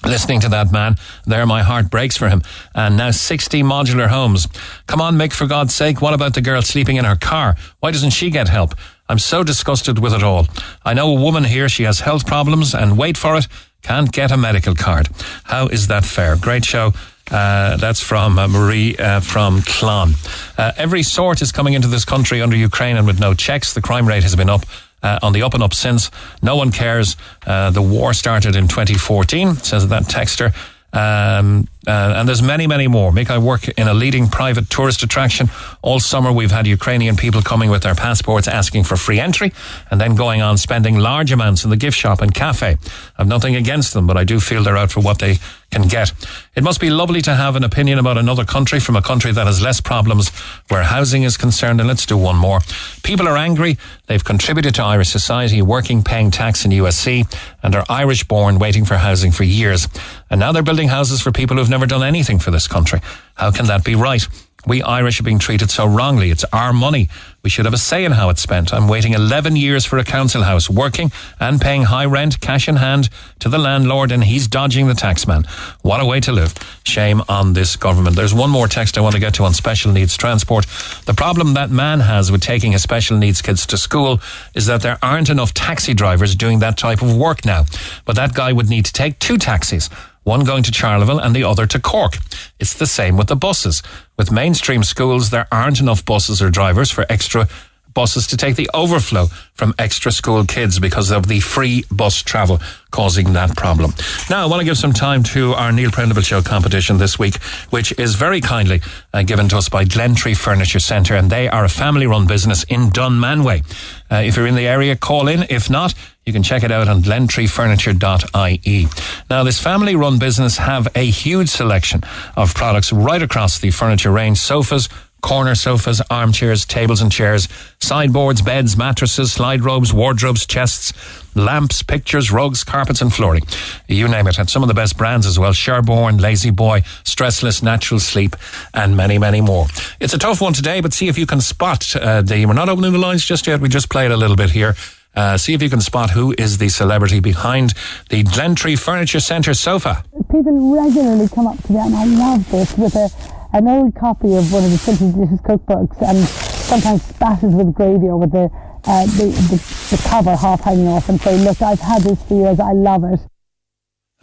Listening to that man, there my heart breaks for him. And now 60 modular homes. Come on, Mick, for God's sake, what about the girl sleeping in her car? Why doesn't she get help? I'm so disgusted with it all. I know a woman here, she has health problems and wait for it, can't get a medical card. How is that fair? Great show. Uh, that's from uh, Marie uh, from Clon. Uh, every sort is coming into this country under Ukraine and with no checks. The crime rate has been up uh, on the up and up since. No one cares. Uh, the war started in 2014, says that texter. Um, Uh, and there's many, many more. Mick, I work in a leading private tourist attraction. All summer we've had Ukrainian people coming with their passports asking for free entry and then going on spending large amounts in the gift shop and cafe. I've nothing against them, but I do feel they're out for what they can get. It must be lovely to have an opinion about another country from a country that has less problems where housing is concerned. And let's do one more. People are angry. They've contributed to Irish society, working, paying tax in USC, and are Irish born, waiting for housing for years. And now they're building houses for people who've never done anything for this country. How can that be right? We Irish are being treated so wrongly. It's our money. We should have a say in how it's spent. I'm waiting 11 years for a council house, working and paying high rent, cash in hand to the landlord, and he's dodging the taxman. What a way to live. Shame on this government. There's one more text I want to get to on special needs transport. The problem that man has with taking his special needs kids to school is that there aren't enough taxi drivers doing that type of work now. But that guy would need to take two taxis one going to Charleville and the other to Cork. It's the same with the buses. With mainstream schools, there aren't enough buses or drivers for extra buses to take the overflow from extra school kids because of the free bus travel causing that problem. Now, I want to give some time to our Neil Prendeville Show competition this week, which is very kindly uh, given to us by Glentree Furniture Centre, and they are a family run business in Dunmanway. Uh, if you're in the area, call in. If not, you can check it out on glentreefurniture.ie. Now, this family run business have a huge selection of products right across the furniture range sofas, corner sofas, armchairs, tables and chairs, sideboards, beds, mattresses, slide robes, wardrobes, chests, lamps, pictures, rugs, carpets and flooring. You name it. And some of the best brands as well. Sherborne, La-Z-Boy, Stressless, Natural Sleep and many, many more. It's a tough one today, but see if you can spot uh, the, we're not opening the lines just yet. We just played a little bit here. Uh, see if you can spot who is the celebrity behind the Glentree Furniture Centre sofa. People regularly come up to me, and I love this, with a, an old copy of one of the Simply Delicious cookbooks and sometimes spattered with gravy over the, uh, the, the, the cover half hanging off and say, look, I've had this for years, I love it.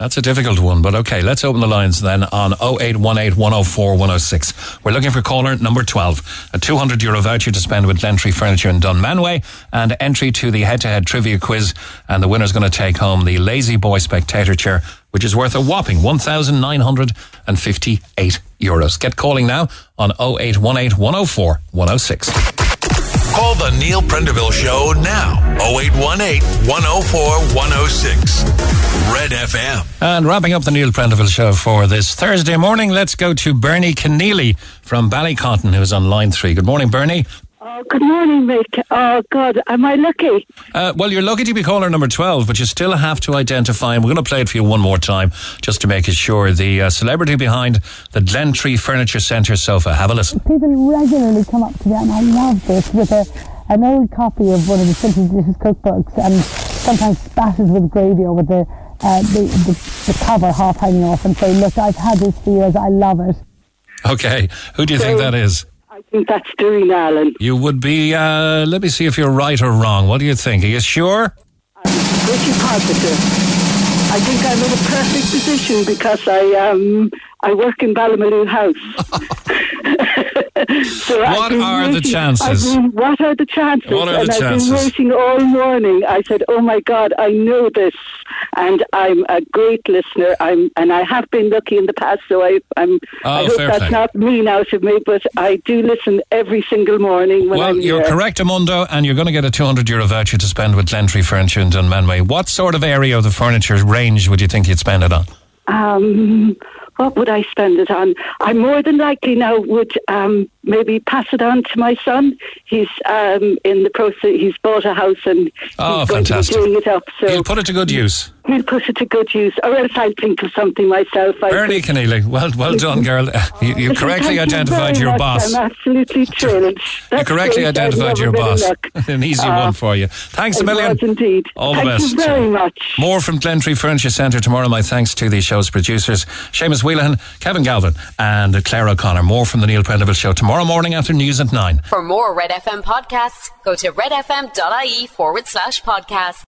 That's a difficult one, but okay, let's open the lines then on 0818 104 106. We're looking for caller number 12. A 200 euro voucher to spend with Glentree Furniture in Dunmanway and entry to the head to head trivia quiz. And the winner's going to take home the La-Z-Boy Spectator Chair, which is worth a whopping 1,958 euros. Get calling now on 0818 104 106. Call the Neil Prendeville Show now. 0818 104 106. Red FM. And wrapping up the Neil Prendeville Show for this Thursday morning, let's go to Bernie Keneally from Ballycotton, who's on line three. Good morning, Bernie. Oh, good morning, Mick. Oh, God, am I lucky? Uh, well, you're lucky to be caller number 12, but you still have to identify, and we're going to play it for you one more time just to make it sure. The uh, celebrity behind the Glentree Furniture Centre sofa. Have a listen. People regularly come up to me, and I love this, with a, an old copy of one of the Simply Delicious cookbooks and sometimes spattered with gravy over the, uh, the, the, the cover half hanging off and say, look, I've had this for years, I love it. Okay. Who do you think that is? I think that's Darina Allen. You would be, uh, let me see if you're right or wrong. What do you think? Are you sure? Pretty positive. I think I'm in a perfect position because I um I work in Ballymaloe House. so What are the chances? Been, what are the chances? What are and the I've chances? been waiting all morning. I said, "Oh my God, I know this, and I'm a great listener. I'm and I have been lucky in the past. So I, I'm. I Oh, hope fair that's not mean out of me, but I do listen every single morning when Well, I'm you're here. correct, Amundo, and you're going to get a 200 euro voucher to spend with Glentree Furniture in Dunmanway. What sort of area of the furniture range would you think you'd spend it on? Um, what would I spend it on? I more than likely now would um, maybe pass it on to my son. He's um, in the process. He's bought a house and Oh, he's going fantastic. to be doing it up. So He'll put it to good use. he'll put it to good use, or else I'll think of something myself. I Bernie Keneally, well, well done, girl. You, you correctly Thank you identified your much. boss. I'm absolutely thrilled. You correctly. Identified your boss. An easy Uh, one for you. Thanks a million. indeed. All the best. Thank you very much. More from Glentree Furniture Centre tomorrow. My thanks to the show's producers, Seamus Whelan, Kevin Galvin, and Claire O'Connor. More from the Neil Prendeville Show tomorrow morning after news at 9. For more Red FM podcasts, go to redfm.ie forward slash podcast.